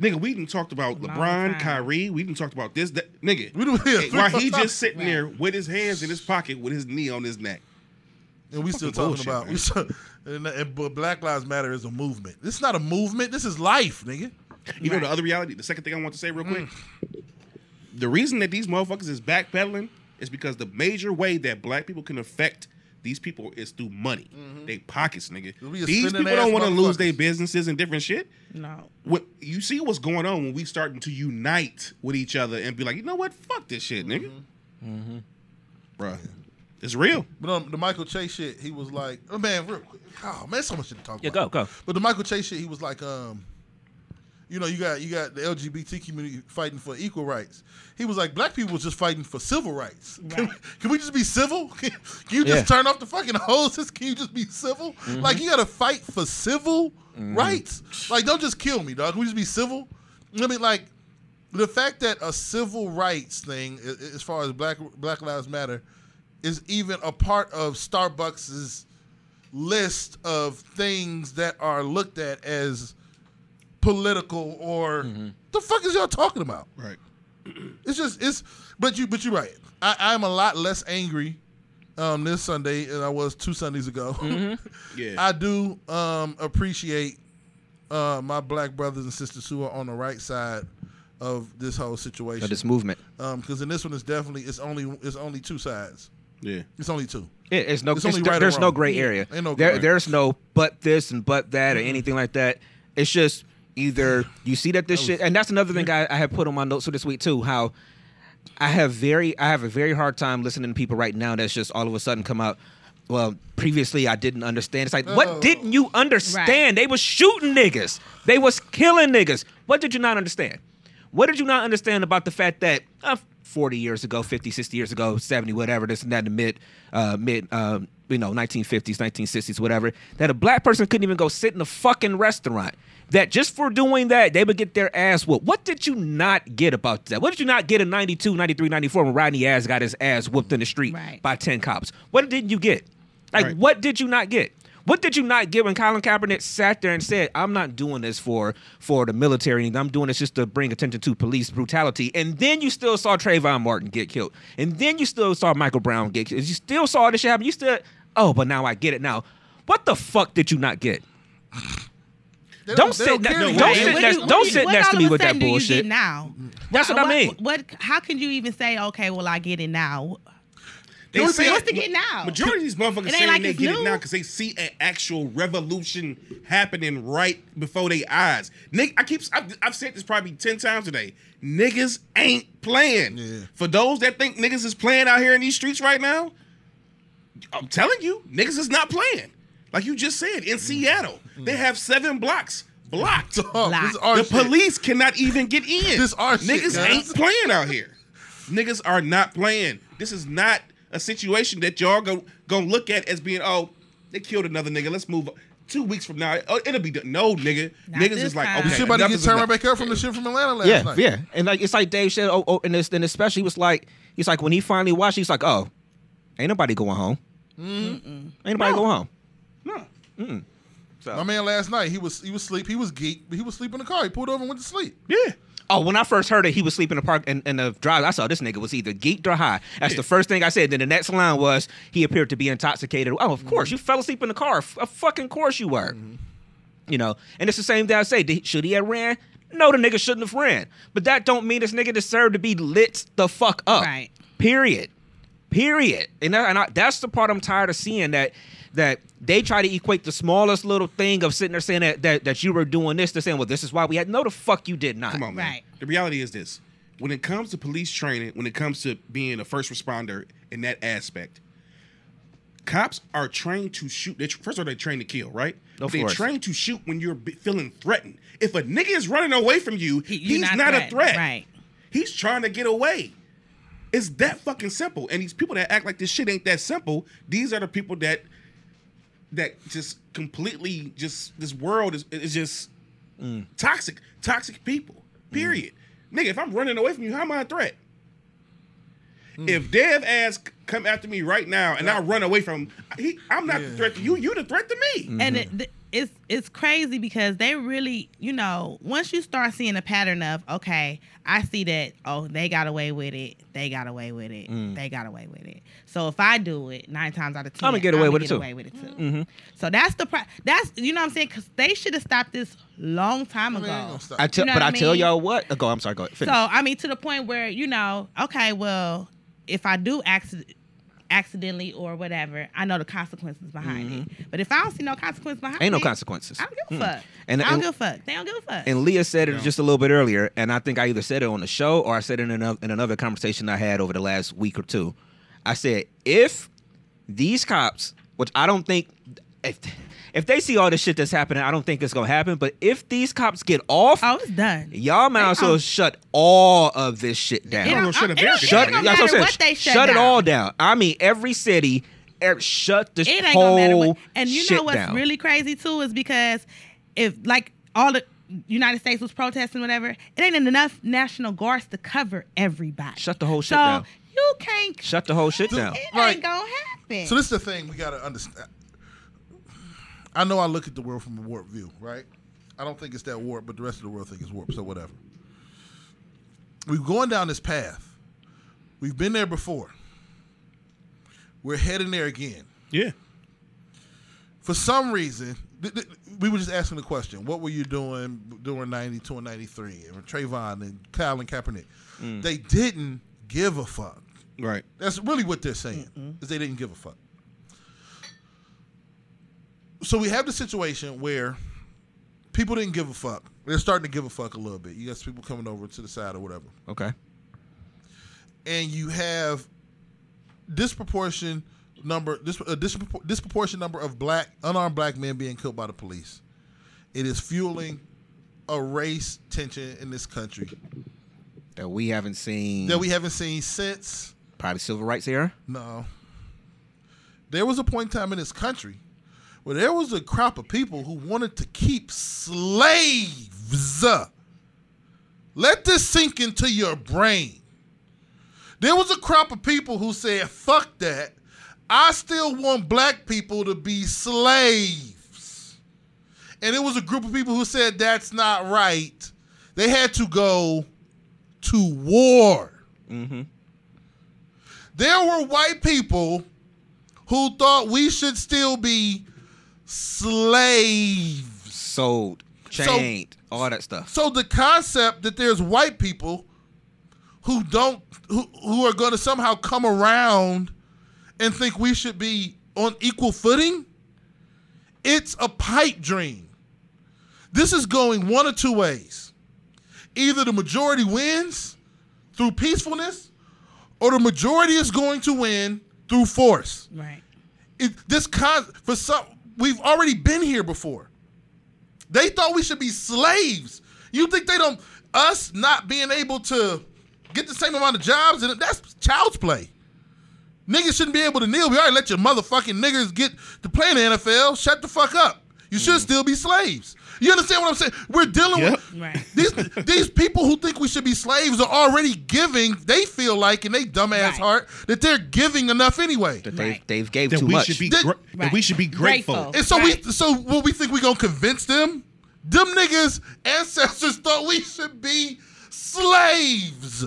Nigga, we even talked about Long LeBron, time. Kyrie. We even talked about this. That, nigga, We done- yeah, while he just sitting Right. there with his hands in his pocket with his knee on his neck. And we still talking bullshit, about, man. we still, and, and, but Black Lives Matter is a movement. This is not a movement. This is life, nigga. You know the other reality. The second thing I want to say real quick. Mm. The reason that these motherfuckers is backpedaling is because the major way that black people can affect these people is through money. They pockets, nigga. These people don't want to lose their businesses and different shit. No. What you see what's going on when we starting to unite with each other and be like, you know what, fuck this shit, nigga. Mm-hmm. Bruh, it's real. But on the Michael Che's shit, he was like, oh man, real quick. Oh man, so much shit to talk Yeah, about. Yeah, go, go. But the Michael Che's shit, he was like, um, you know, you got you got the LGBT community fighting for equal rights. He was like, black people was just fighting for civil rights. Can, we, can we just be civil? Can, can you just Yeah. turn off the fucking hoses? Can you just be civil? Mm-hmm. Like you got to fight for civil mm-hmm. rights. Like don't just kill me, dog. Can we just be civil? I mean, like the fact that a civil rights thing, a- a- as far as Black Black Lives Matter, is even a part of Starbucks's list of things that are looked at as political or the fuck is y'all talking about? Right. It's just it's but you but you're right. I, I'm a lot less angry um this Sunday than I was two Sundays ago. Yeah. I do um appreciate uh my black brothers and sisters who are on the right side of this whole situation. Of this movement. um because in this one it's definitely it's only it's only two sides. yeah. It's only two. It, it's no. It's it's- only right there's no gray area. Ain't no there, gray. there's no but this and but that or anything like that. It's just either you see that this shit, and that's another thing I, I have put on my notes for this week too. How I have very, I have a very hard time listening to people right now that's just all of a sudden come out. well, previously I didn't understand. It's like, Oh. what didn't you understand? They was shooting niggas. They was killing niggas. What did you not understand? What did you not understand about the fact that uh, 40 years ago, 50, 60 years ago, 70, whatever, this and that in the mid, uh, mid, um, you know, 1950s, 1960s, whatever, that a black person couldn't even go sit in a fucking restaurant. That just for doing that, they would get their ass whooped. What did you not get about that? What did you not get in 92, 93, 94 when Rodney Ass got his ass whooped in the street Right. by 10 cops? What didn't you get? Like, Right. what did you not get? What did you not get when Colin Kaepernick sat there and said, "I'm not doing this for for the military. I'm doing this just to bring attention to police brutality." And then you still saw Trayvon Martin get killed, and then you still saw Michael Brown get killed. You still saw this shit happen. You still, oh, but now I get it. Now, what the fuck did you not get? They Don't sit ne- no, don't sit next- do you- don't what do you- sit next to me with that sudden do you bullshit. now. That's what I mean. What, what? How can you even say, okay, well, I get it now? They What's say- the get now? Majority of these motherfuckers It ain't saying like they it's get it now because they see an actual revolution happening right before their eyes. Nick, I keep I've, I've said this probably ten times today. Niggas ain't playing. Yeah. For those that think niggas is playing out here in these streets right now, I'm telling you, niggas is not playing. Like you just said, in mm. Seattle, they mm. have seven blocks blocked. Dog, this is our the shit. police cannot even get in. This our shit, Niggas guys. ain't playing out here. Niggas are not playing. This is not a situation that y'all go gonna look at as being oh they killed another nigga. Let's move. on. Two weeks from now, oh, it'll be done. no nigga. Not Niggas this is like time. okay. She about to enough get is turned right enough. back up from the shit from Atlanta last yeah, night. yeah, and like it's like Dave said. Oh, oh and this, and especially he was like, he's like when he finally watched, he's like, oh, ain't nobody going home. Mm-hmm. Ain't nobody No. going home. No. So. My man last night, he was he was sleep. He was geek, but he was sleeping in the car. He pulled over and went to sleep. Yeah. Oh, when I first heard it, he was sleeping in the park in, in the drive. I saw this nigga was either geeked or high. That's the first thing I said. Then the next line was he appeared to be intoxicated. Oh, of mm-hmm. course, you fell asleep in the car. F- Of fucking course you were. Mm-hmm. You know, and it's the same thing I say. Did, should he have ran? No, the nigga shouldn't have ran. But that don't mean this nigga deserved to be lit the fuck up. Right. Period. Period. And, that, and I, that's the part I'm tired of seeing that that they try to equate the smallest little thing of sitting there saying that that, that you were doing this to saying, well, this is why we had. No, the fuck you did not. Come on, man. Right. The reality is this: when it comes to police training, when it comes to being a first responder in that aspect, cops are trained to shoot. They, first of all, they're trained to kill, right? Of they're course. trained to shoot when you're be- feeling threatened. If a nigga is running away from you, He- he's not not, a threat. right. He's trying to get away. It's that fucking simple. And these people that act like this shit ain't that simple, these are the people that that just completely just this world is is just toxic, toxic people. Period. Nigga, if I'm running away from you, how am I a threat? If hmm. Dev ass come after me right now and I run away from him, he, I'm not the threat to you. You the threat to me. And mm-hmm. it, th- it's it's crazy because they really, you know, once you start seeing a pattern of, okay, I see that, oh, they got away with it, they got away with it, mm. they got away with it. So if I do it, nine times out of 10 I'ma get away with it get too. away with it too. Mm-hmm. So that's the pro- that's you know what I'm saying because they should have stopped this long time I mean, ago. ain't gonna stop. I tell, You know but what I I tell y'all what. oh, Go. I'm sorry. Go. Ahead. So I mean, to the point where you know, okay, well, if I do accident, accidentally or whatever, I know the consequences behind it. But if I don't see no consequences behind Mm-hmm. Ain't no consequences. I don't give a fuck. And- I don't and- give a fuck. They don't give a fuck. And Leah said it just a little bit earlier, and I think I either said it on the show or I said it in another, in another conversation I had over the last week or two. I said if these cops, which I don't think, if if they see all this shit that's happening, I don't think it's gonna happen. But if these cops get off, oh, it's done. y'all might as well shut all of this shit down. It gonna don't, shut it it don't, down. Shut, ain't gonna that's what matter I'm what they shut, shut it all down. I mean, every city, er, shut this It ain't whole gonna matter what. And you shit know what's down. really crazy too is because if like all the United States was protesting, whatever, it ain't enough national guards to cover everybody. Shut the whole shit so down. you can't. Shut the whole shit down. It Right. ain't gonna happen. So this is the thing we gotta understand. I know I look at the world from a warped view, right? I don't think it's that warped, but the rest of the world think it's warped. So whatever. We've gone down this path. We've been there before. We're heading there again. Yeah. For some reason, th- th- we were just asking the question: What were you doing during '92 and '93, and Trayvon and Kyle and Kaepernick? Mm. They didn't give a fuck. Right. That's really what they're saying mm-hmm. is they didn't give a fuck. So we have the situation where people didn't give a fuck. They're starting to give a fuck a little bit. You got people coming over to the side or whatever, Okay. and you have disproportion number, dis, uh, a dispropor- disproportionate number of black unarmed black men being killed by the police. It is fueling a race tension in this country that we haven't seen. that we haven't seen since probably civil rights era. no. There was a point in time in this country where there was a crop of people who wanted to keep slaves. Let this sink into your brain. There was a crop of people who said, fuck that. I still want black people to be slaves. And it was a group of people who said, that's not right. They had to go to war. Mm-hmm. There were white people who thought we should still be slaves. Sold, chained, all that stuff. So the concept that there's white people who don't who, who are going to somehow come around and think we should be on equal footing, it's a pipe dream. This is going one of two ways. Either the majority wins through peacefulness or the majority is going to win through force Right. it, this con for some we've already been here before. They thought we should be slaves. You think they don't us not being able to get the same amount of jobs and that's child's play. Niggas shouldn't be able to kneel. We already let your motherfucking niggers get to play in the NFL. Shut the fuck up. You should mm. still be slaves. You understand what I'm saying? We're dealing Yep. with Right. these these people who think we should be slaves are already giving. They feel like in they dumbass Right. heart that they're giving enough anyway. That they Right. they've gave That too we much. should be That- gra- that we should be grateful. Grateful. And so Right. we so what we think we gonna convince them? Them niggas ancestors thought we should be slaves.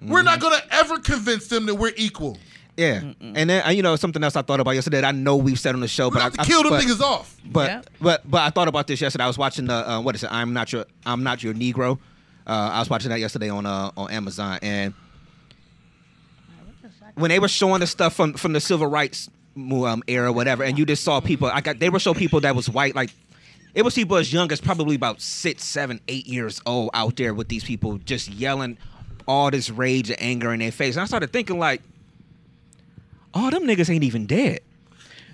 We're not mm-hmm. gonna ever convince them that we're equal. Yeah, and then uh, you know something else I thought about yesterday. That I know we've said on the show, We but I, have to I- kill them but, niggas off. But Yep. but but I thought about this yesterday. I was watching the uh, what is it? I'm not your I'm not your Negro. Uh, I was watching that yesterday on uh, on Amazon, and when they were showing the stuff from from the civil rights mo- um, era, whatever, and you just saw people. I got they were showing people that was white, like it was people as young as probably about six, seven, eight years old out there with these people just yelling all this rage and anger in their face. And I started thinking like, oh, them niggas ain't even dead.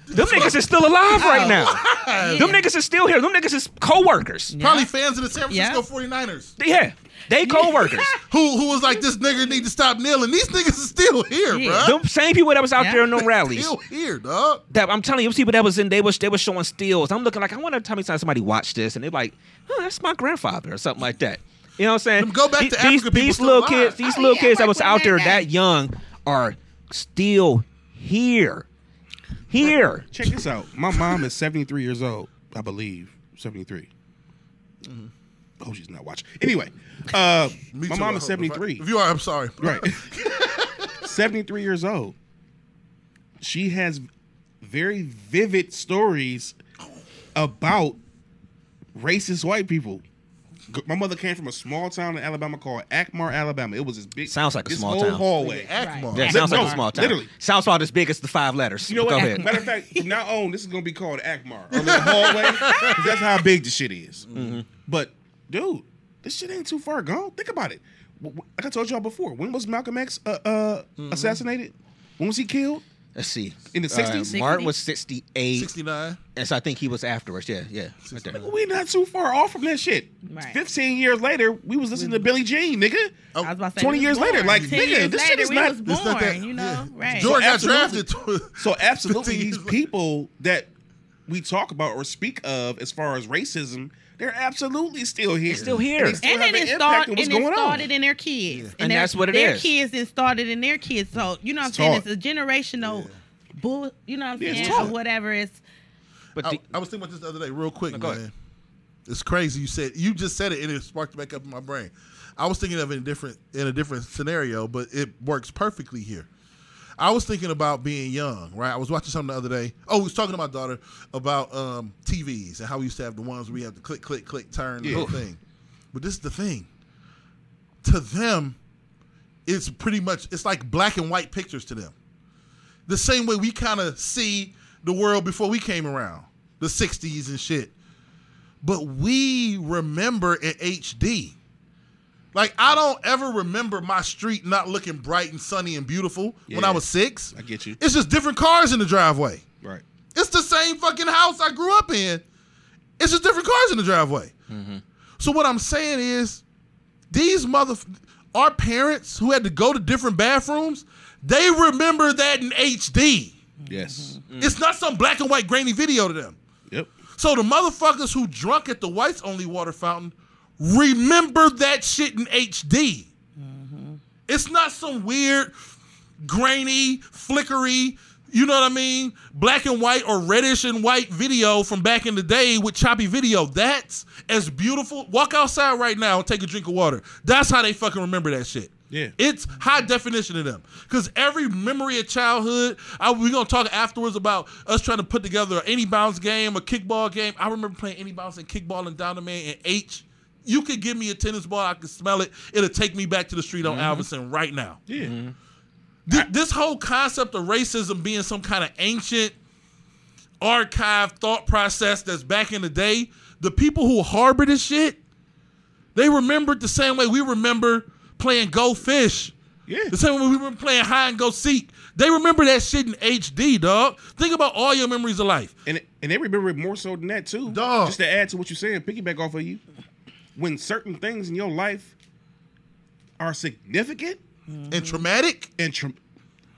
Them niggas is still alive right now. Yeah. Them niggas is still here. Them niggas is co-workers. Probably fans of the San Yeah. Francisco 49ers. Yeah, they co-workers. Who who was like this nigga need to stop kneeling. These niggas is still here, Yeah. bruh. Them same people that was out Yeah. there in them rallies. Still here, dog. That I'm telling you, it was people that was in. They was they was showing stills. I'm looking like I wonder how many times somebody watched this and they're like, oh, that's my grandfather or something like that. You know what I'm saying? Them go back to these, Africa these, people these still little alive. kids, these Oh, little yeah, kids that work was with out there that that young are still here. Here. Check this out. My mom is 73 years old, I believe. 73. Oh, she's not watching. Anyway, uh, Me my too, mom I is hope. 73. If you are, I'm sorry. Right. 73 years old. She has very vivid stories about racist white people. G- My mother came from a small town in Alabama called Acmar, Alabama. It was this big. Sounds like a this small whole town. hallway. Acmar. Yeah, Right. sounds like a small town. literally. Sounds about as big as the five letters. You know Go what? ahead. Matter of fact, from now on, this is gonna be called Acmar. Our little hallway. 'cause that's how big the shit is. Mm-hmm. But dude, this shit ain't too far gone. Think about it. W- w- Like I told y'all before, when was Malcolm X uh, uh, Mm-hmm. assassinated? When was he killed? Let's see. In the 60s? Uh, Martin was 68. 69. And so I think he was afterwards. Yeah, yeah. Right there. We not too far off from that shit. Right. Fifteen years later, we was listening to Billie Jean, nigga. Oh, I was about to say, 20 years was later, like, nigga, years this shit is not- was It's born, not that- you know, yeah. right? Jordan got drafted. So absolutely, these people that we talk about or speak of as far as racism, they're absolutely still here. They're still here. And they still and have it an start, on what's and it going started on. in their kids, And their, that's what it their is. kids and started in their kids. So you know what I'm It's saying? taught. It's a generational bull. You know what I'm Yeah, saying? taught. Or whatever. It's But I, the, I was thinking about this the other day, real quick, No, go man. ahead. It's crazy. You said you just said it, and it sparked back up in my brain. I was thinking of it in a different in a different scenario, but it works perfectly here. I was thinking about being young, right? I was watching something the other day. Oh, we was talking to my daughter about um, TVs and how we used to have the ones where you have to click, click, click, turn the Yeah. whole thing. But this is the thing. To them, it's pretty much it's like black and white pictures to them. The same way we kind of see the world before we came around, the '60s and shit. But we remember in HD. Like I don't ever remember my street not looking bright and sunny and beautiful when I was six. I get you. It's just different cars in the driveway. Right. It's the same fucking house I grew up in. It's just different cars in the driveway. Mm-hmm. So what I'm saying is, these mother, our parents who had to go to different bathrooms, they remember that in HD. Yes. Mm-hmm. It's not some black and white grainy video to them. Yep. So the motherfuckers who drunk at the whites only water fountain remember that shit in HD. Mm-hmm. It's not some weird, grainy, flickery, you know what I mean? Black and white or reddish and white video from back in the day with choppy video. That's as beautiful. Walk outside right now and take a drink of water. That's how they fucking remember that shit. Yeah. It's high definition of them. Because every memory of childhood, I, we're going to talk afterwards about us trying to put together an any bounce game, a kickball game. I remember playing any bounce and kickball and down the man and H. You could give me a tennis ball, I could smell it. It'll take me back to the street on mm-hmm. Alverson right now. Yeah. Mm-hmm. Th- this whole concept of racism being some kind of ancient archive thought process that's back in the day, the people who harbor this shit, they remember it the same way we remember playing Go Fish. Yeah. The same way we remember playing Hide and Go Seek. They remember that shit in HD, dog. Think about all your memories of life. And and they remember it more so than that too. Dog. Just to add to what you're saying, piggyback off of you. When certain things in your life are significant mm-hmm. And traumatic. and tra-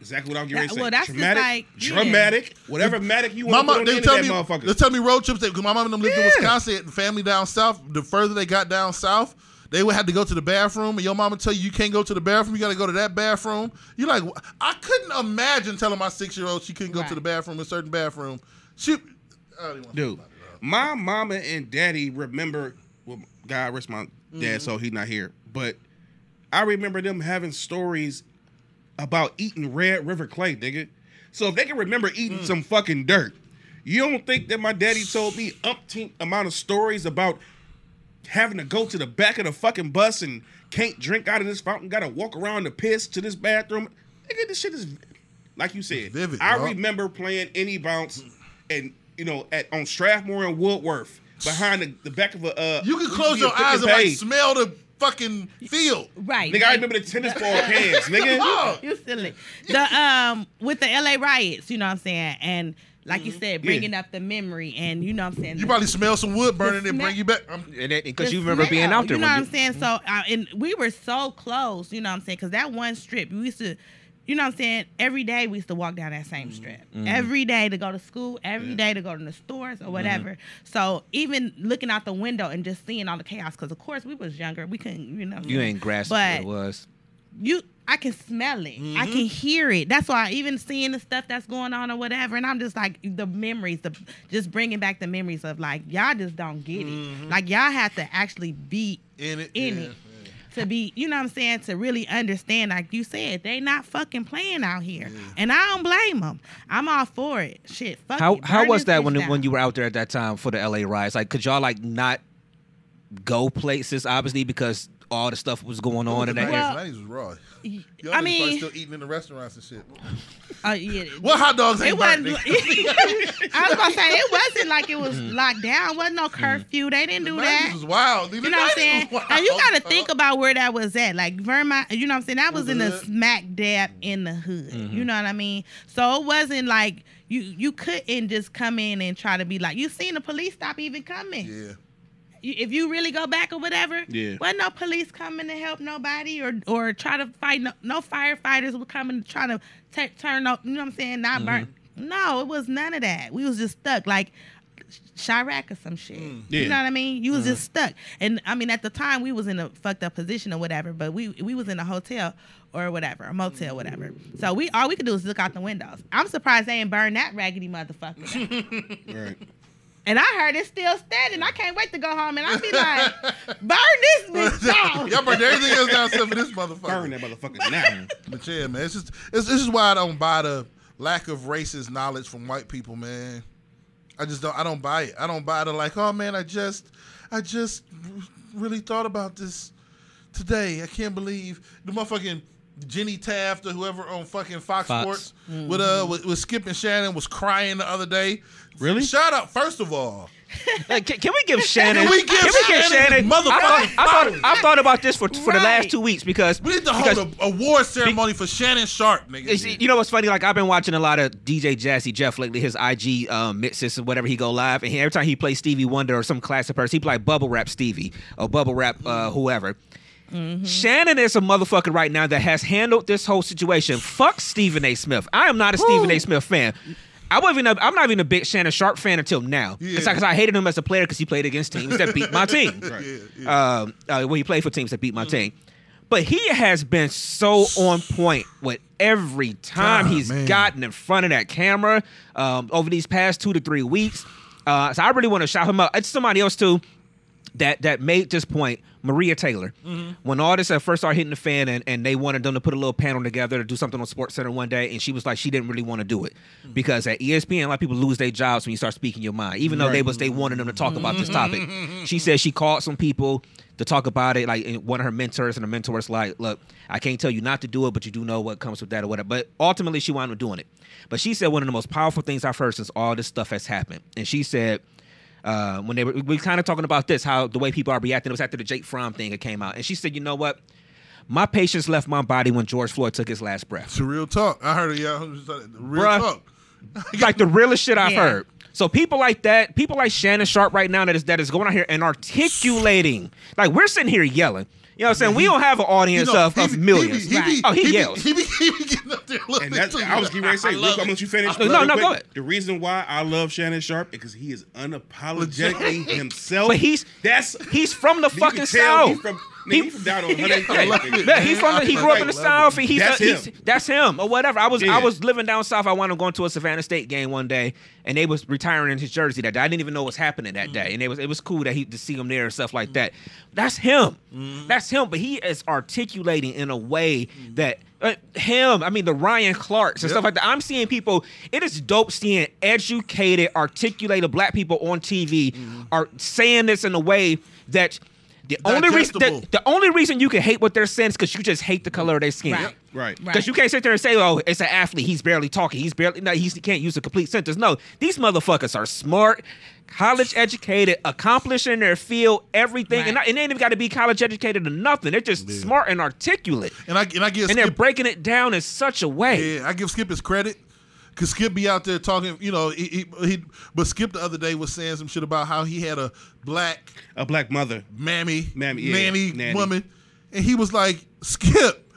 exactly what I'm getting ready to That- say. well, that's just traumatic, like- yeah. dramatic, whatever matic you My want to mom, put on they the end tell me, that they tell me road trips. Because my mom and them lived in Wisconsin, and family down south. The further they got down south, they would have to go to the bathroom, and your mama tell you you can't go to the bathroom. You got to go to that bathroom. You're like, I couldn't imagine telling my six year old she couldn't go to the bathroom in a certain bathroom. She, I don't even want to Dude, talk about it, my mama and daddy remember. Well, God rest my Mm-hmm. dad, so he's not here. But I remember them having stories about eating Red River clay, nigga. So if they can remember eating Mm. some fucking dirt, you don't think that my daddy told me umpteen amount of stories about having to go to the back of the fucking bus and can't drink out of this fountain, gotta walk around the piss to this bathroom. Nigga, this shit is like you said. vivid, I dog. remember playing any bounce and you know at on Strathmore and Woodworth behind the, the back of a uh You can close to be a your eyes and and like smell the fucking field. Right. Nigga, I remember the tennis ball cans, nigga. You silly. The um with the LA riots, you know what I'm saying, and like you said, bringing up the memory, and you know what I'm saying. you probably smell some wood burning and bring you back. Um, And because you remember being out there. You know what I'm saying? So, uh, and we were so close. You know what I'm saying? Because that one strip, we used to. You know what I'm saying? Every day we used to walk down that same mm-hmm. strip. Mm-hmm. Every day to go to school, every day to go to the stores or mm-hmm. whatever. So even looking out the window and just seeing all the chaos, because of course we was younger, we couldn't, you know. You ain't grasped what it was. you I can smell it. I can hear it. That's why even seeing the stuff that's going on or whatever, and I'm just like the memories, the just bringing back the memories of like y'all just don't get it. Like y'all have to actually be in it. in yeah, it to be, you know what I'm saying, to really understand. Like you said, they not fucking playing out here, and I don't blame them. I'm all for it. Shit, fuck How it. how was that when down. when you were out there at that time for the LA riots? Like, could y'all like not go places obviously because all the stuff was going on in that 90s, area? Well, 90s was raw. Y'all I niggas probably mean, still eating in the restaurants and shit. uh, yeah, What hot dogs ain't It burnt, wasn't. I was gonna say it wasn't like it was mm. locked down. Wasn't no mm. curfew. They didn't do The that. 90s was wild. You know what I'm saying? And you got to think about where that was at. Like Vermont, you know what I'm saying? That was Was in the the hood? smack dab in the hood. You mm-hmm. know what I mean? So it wasn't like you you couldn't just come in and try to be like you seen the police stop even coming. Yeah. If you really go back or whatever, Yeah. wasn't no police coming to help nobody or or try to fight. No, no firefighters were coming to try to ta turn up. You know what I'm saying? Not burn. Mm-hmm. No, it was none of that. We was just stuck like Chirac or some shit. Yeah. You know what I mean? You was just mm-hmm. stuck. And I mean, at the time, we was in a fucked up position or whatever. But we we was in a hotel or whatever, a motel, whatever. So we all we could do is look out the windows. I'm surprised they ain't burn that raggedy motherfucker. Right. And I heard it's still standing. I can't wait to go home and I'll be like, burn this bitch down. Y'all burned everything else down except for this motherfucker. Burn that motherfucker now. But yeah, man, it's just it's, this is why I don't buy the lack of racist knowledge from white people, man. I just don't I don't buy it. I don't buy the like, oh man, I just I just really thought about this today. I can't believe the motherfucking Jenny Taft or whoever on fucking Fox, Fox. Sports with uh with, with Skip and Shannon was crying the other day. Really? Shout out first of all. Like, can, can we give Shannon? Can we give Shannon Shannon? motherfucking I thought, I thought. I've thought about this for for the last two weeks because We need to hold a award ceremony for Shannon Sharpe, nigga. You know what's funny? Like I've been watching a lot of DJ Jazzy Jeff lately. His IG um, mixes and whatever he go live, and he, every time he plays Stevie Wonder or some classic person, he play like bubble rap Stevie or bubble rap uh, whoever. Shannon is a motherfucker right now that has handled this whole situation. Fuck Stephen A. Smith. I am not a Stephen A. Smith fan. I wasn't. Even a, I'm not even a big Shannon Sharpe fan until now. Yeah. It's because I hated him as a player because he played against teams that beat my team Right. Yeah, yeah. um, uh, when he played for teams that beat my team. But he has been so on point with every time God, he's man. gotten in front of that camera um, over these past two to three weeks. Uh, so I really want to shout him out. It's somebody else too that that made this point. Maria Taylor, mm-hmm. when all this at first started hitting the fan, and, and they wanted them to put a little panel together to do something on Sports Center one day, and she was like, she didn't really want to do it mm-hmm. because at ESPN, a lot of people lose their jobs when you start speaking your mind, even though they was they wanted them to talk about this topic. Mm-hmm. she said she called some people to talk about it, like one of her mentors, and the mentors like, look, I can't tell you not to do it, but you do know what comes with that or whatever. But ultimately, she wound up doing it. But she said one of the most powerful things I've heard since all this stuff has happened, and she said uh, when they were we kind of talking about this, how the way people are reacting. It was after the Jake Fromm thing that came out, and she said, "You know what? My patience left my body when George Floyd took his last breath. It's a real talk. I heard it. Yeah, real Bruh. talk. like the realest shit I've Yeah. heard." So people like that, people like Shannon Sharpe right now that is that is going out here and articulating. Like we're sitting here yelling. You know what I'm saying? We don't have an audience You know, of, he of millions. He be, oh, he be, Oh, he be- yells. He be, he be getting up there. a And that's too. I was getting ready to say. I Look, love I'm gonna let you finish. No, real no, quick. go ahead. The reason why I love Shannon Sharpe because he is unapologetically himself. But he's- that's He's from the fucking South. from, He- nigga, he's from down on 100. I love it. Yeah, he from the, he grew up in the South. and He's, That's he's him. that's him or whatever. I was I was living down south. I wound up going to a Savannah State game one day, and they was retiring in his jersey that day. I didn't even know what was happening that day, and it was it was cool that he to see him there and stuff like that. That's him. That's him. But he is articulating in a way that. Uh, him, I mean the Ryan Clarks and Yep. stuff like that. I'm seeing people. It is dope seeing educated, articulated black people on TV are saying this in a way that the only reason Digestible. that, the only reason you can hate what they're saying is because you just hate the color of their skin. Right. Right. Right. Because you can't sit there and say, "Oh, it's an athlete. He's barely talking. He's barely no. He's, he can't use a complete sentence." No, these motherfuckers are smart, college educated, accomplished in their field, everything, and, Right. not, and they ain't even got to be college educated or nothing. They're just smart and articulate, And I and I give and they're breaking it down in such a way. yeah, I give Skip his credit. Cause Skip be out there talking, you know, he, he, he but Skip the other day was saying some shit about how he had a black A black mother. mammy, Mammy, yeah, nanny, nanny. woman, and he was like, Skip,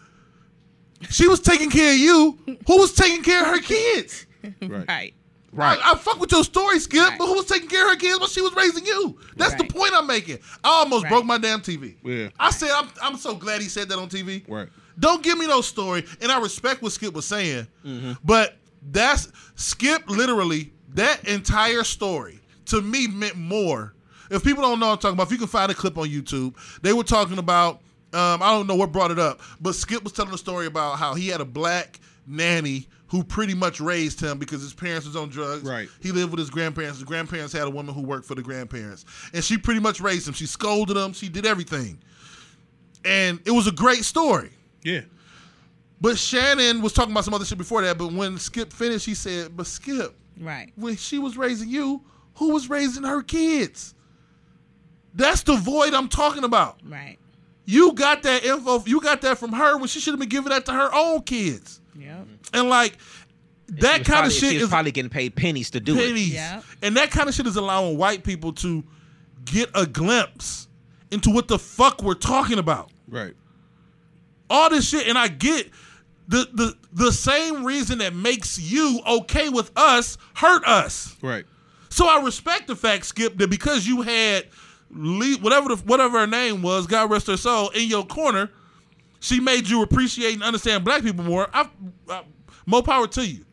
she was taking care of you. Who was taking care of her kids? Right. Right. Right. I, I fuck with your story, Skip, Right. but who was taking care of her kids when she was raising you? That's the point I'm making. I almost Right. broke my damn TV. Yeah. I said, I'm, I'm so glad he said that on TV. Right. Don't give me no story. And I respect what Skip was saying, Mm-hmm. but that's Skip literally, that entire story to me meant more. If people don't know what I'm talking about, if you can find a clip on YouTube, they were talking about, um, I don't know what brought it up, but Skip was telling a story about how he had a black nanny who pretty much raised him because his parents was on drugs. Right. He lived with his grandparents. His grandparents had a woman who worked for the grandparents. And she pretty much raised him. She scolded him. She did everything. And it was a great story. Yeah. But Shannon was talking about some other shit before that. But when Skip finished, he said, "But Skip, Right. when she was raising you, who was raising her kids? That's the void I'm talking about. Right. You got that info. You got that from her when she should have been giving that to her own kids. Yep. And like that kind probably- of shit she was is probably getting paid pennies to do it. Yeah. And that kind of shit is allowing white people to get a glimpse into what the fuck we're talking about. Right. all this shit, and I get the the the same reason that makes you okay with us hurt us. Right. So I respect the fact, Skip, that because you had Lee, whatever the, whatever her name was, God rest her soul, in your corner, she made you appreciate and understand black people more. I, I, more power to you.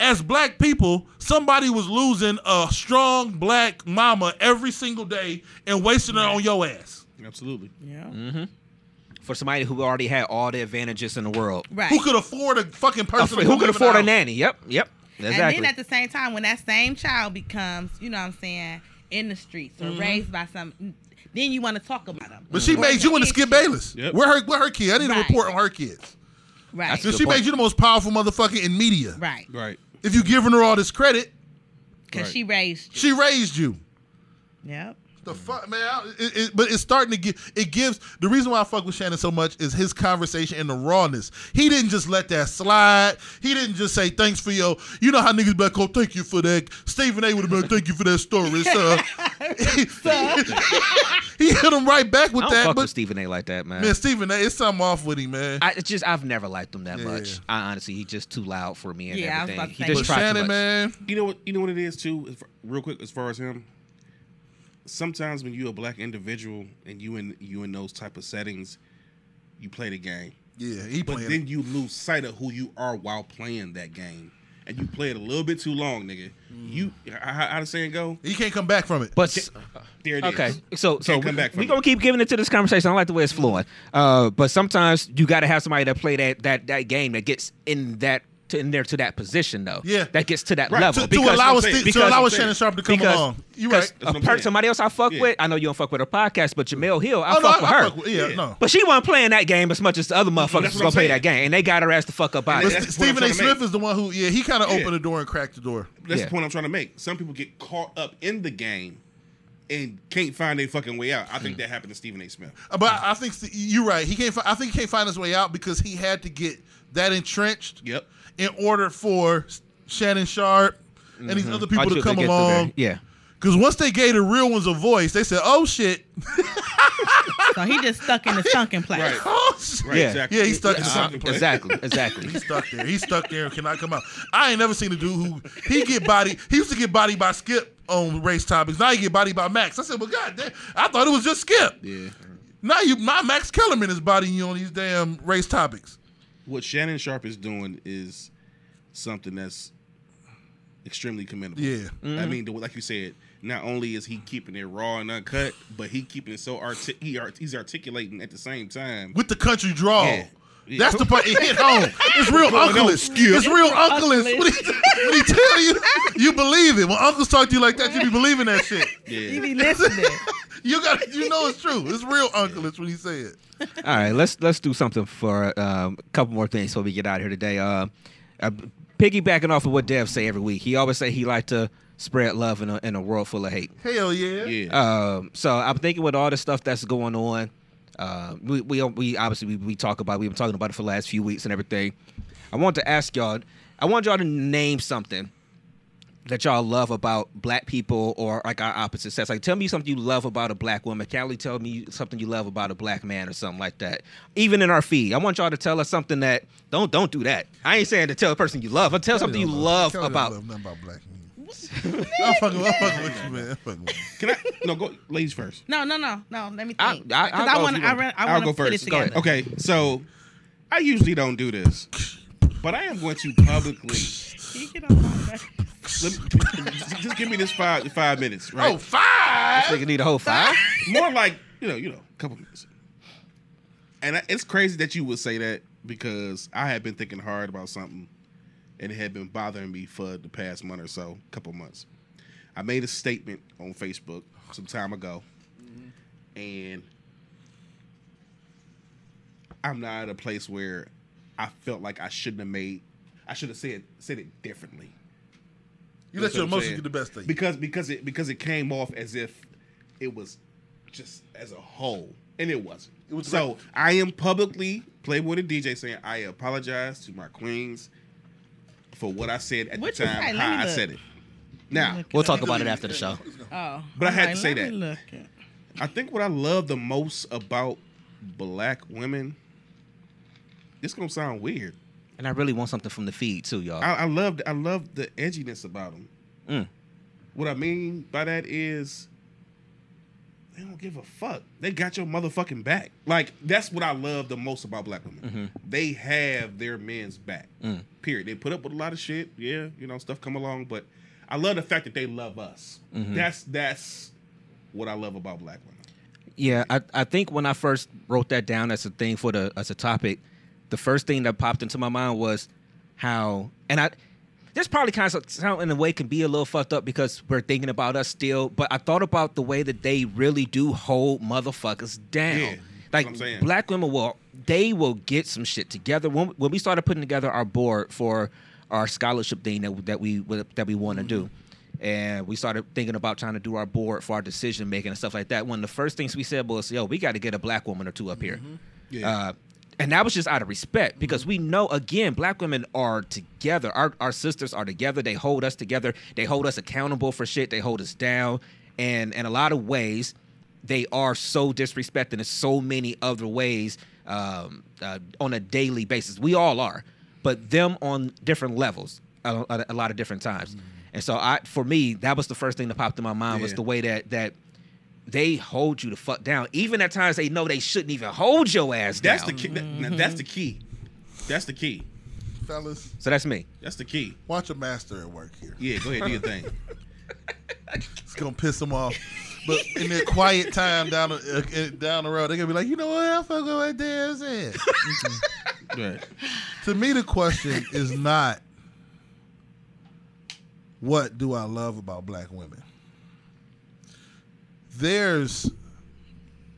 As black people, somebody was losing a strong black mama every single day and wasting her on your ass. Absolutely. Yeah. Mm-hmm. For somebody who already had all the advantages in the world, Right. Who could afford a fucking person? to who could afford a house? nanny? Yep, yep, exactly. And then at the same time, when that same child becomes, you know what I'm saying, in the streets or mm-hmm. raised by some, then you want to talk about them. But she made you into Skip Bayless. Yep. Where her where her kid? I need a report on her kids. Right. That's So she point. made you the most powerful motherfucker in media. right. Right. If you giving her all this credit, Because Right. she raised you. she raised you. Yep. The fuck, man! I- It, it, but it's starting to give. It gives the reason why I fuck with Shannon so much is his conversation and the rawness. He didn't just let that slide. He didn't just say thanks for your. You know how niggas be like, "Oh, thank you for that." Stephen A. would have been, "Thank you for that story, sir." he hit him right back with I don't that. fuck But with Stephen A. like that, man. man, Stephen A. It's something off with him, man. I it's just I've never liked him that Yeah. much. I honestly, he's just too loud for me and Yeah, I was everything. about to he say. just but tried too Shannon, much. man, You know what? You know what it is too. Real quick, as far as him, sometimes when you're a black individual and you in you in those type of settings, you play the game, yeah, he but playing. then you lose sight of who you are while playing that game, and you play it a little bit too long, nigga. You how, how the saying go? he can't come back from it. But s- There it is. okay, so so Can't come we, back from we it. gonna keep giving it to this conversation. I like the way it's flowing. Uh, but sometimes you got to have somebody that play that that that game that gets in that. To, in there to that position though, Yeah. that gets to that Right, level to, to because allow us I'm saying. to, Because allow I'm us. Shannon Sharpe to come because, along. You because right? That's what per- somebody else I fuck Yeah. with, I know you don't fuck with her podcast, but Jemele Hill, I Oh, no, fuck with I her. fuck with- yeah, Yeah. no. But she wasn't playing that game as much as the other motherfuckers was gonna play that game, and they got her ass the fuck up out of But it. that's the point I'm Stephen A. Smith is the one who, yeah, he kind of opened the door and cracked the door. That's the point I'm trying to make. Some people get caught up in the game and can't find a fucking way out. I think mm. that happened to Stephen A. Smith. But I think you're right. He can't. I think he can't find his way out because he had to get that entrenched Yep. In order for Shannon Sharpe and these other people Until to come along. there. Yeah. Because once they gave the real ones a voice, they said, "Oh shit, So he just stuck in the sunken place. Right. oh. oh right. Yeah. Exactly. Yeah, he's stuck in the sunken place. Exactly. Exactly. He's stuck there. He's stuck there and cannot come out. I ain't never seen a dude who he get body. He used to get body by Skip on race topics. Now he get body by Max. I said, "Well, God damn, I thought it was just Skip." Yeah. Now you, now Max Kellerman is bodying you on these damn race topics. What Shannon Sharpe is doing is something that's extremely commendable. Yeah. I mm-hmm. mean, like you said, not only is he keeping it raw and uncut, but he keeping it so arti- he art- he's articulating at the same time. with the country draw. Yeah. Yeah. That's the part it hit home. It's real Going on, It's real uncleish. Uncleish. When he, when he tell you, you believe it. When uncles talk to you like that, you be believing that shit. Yeah. You Yeah. be listening. You got, you know, it's true. It's real uncleish what he said. All right, let's let's do something for um, a couple more things before we get out of here today. Uh, uh, piggybacking off of what Dev say every week, he always say he like to spread love in a, in a world full of hate. Hell yeah. Yeah. Um, so I'm thinking with all the stuff that's going on, uh, we, we we obviously we, we talk about we've been talking about it for the last few weeks and everything. I want to ask y'all. I want y'all to name something that y'all love about black people or like our opposite sex. Like tell me something you love about a black woman. Callie, tell me something you love about a black man or something like that. Even in our feed. I want y'all to tell us something that don't don't do that. I ain't saying to tell a person you love, but tell something you love Kelly don't about love nothing about black men. I'm fucking, I'm fucking with you, man. Fucking with you. Can I? No, go ladies first. No, no, no, no. Let me I- think. I- Because I'll I wanna, I, want. I want to put it first. Go together. ahead. Okay, so I usually don't do this, but I am going to publicly. You get on my back. let me- just give me this five five minutes, right? Oh, five. Nigga need a whole five. more like you know, you know, a couple minutes. And I, it's crazy that you would say that because I had been thinking hard about something, and it had been bothering me for the past month or so, a couple months. I made a statement on Facebook some time ago, and I'm not at a place where I felt like I shouldn't have made. I should have said said it differently You let your emotions saying. get the best of you. because because it because it came off as if it was just as a whole, and it wasn't. It was so I am publicly Playboy the DJ saying I apologize to my queens for what I said at What the time, say? How I look. said it. Now, We'll it talk up. about it after the show. Oh, But I had to say let me that. look. I think what I love the most about black women. This gonna sound weird. And I really want something from the feed too, y'all. I, I love I love the edginess about them. Mm. What I mean by that is they don't give a fuck. They got your motherfucking back. Like that's what I love the most about black women. They have their men's back. Mm. Period. They put up with a lot of shit. Yeah, you know stuff come along, but I love the fact that they love us. That's that's what I love about black women. Yeah, I, I think when I first wrote that down as a thing for the as a topic, the first thing that popped into my mind was how and I this probably kind of sound in a way can be a little fucked up because we're thinking about us still, but I thought about the way that they really do hold motherfuckers down. Yeah, like what I'm saying. black women will they will get some shit together. When when we started putting together our board for our scholarship thing that that we that we want to do, and we started thinking about trying to do our board for our decision making and stuff like that. One of the first things we said was, "Yo, we got to get a black woman or two up here." Yeah. Uh, and that was just out of respect because we know again black women are together. Our, our sisters are together. They hold us together. They hold us accountable for shit. They hold us down. And in a lot of ways they are so disrespected in so many other ways um, uh, on a daily basis. We all are but them on different levels a, a, a lot of different times. And so i for me that was the first thing that popped in my mind was the way that that they hold you the fuck down even at times they know they shouldn't even hold your ass down That's the key. that- that's the key. That's the key. Fellas, So that's me. That's the key. watch a master at work here. Yeah, go ahead, do your thing. It's gonna piss them off. But in their quiet time down the uh, down the road, they're gonna be like, you know what? I fuck with what Dan said. Right. to me, the question is not what do I love about black women. There's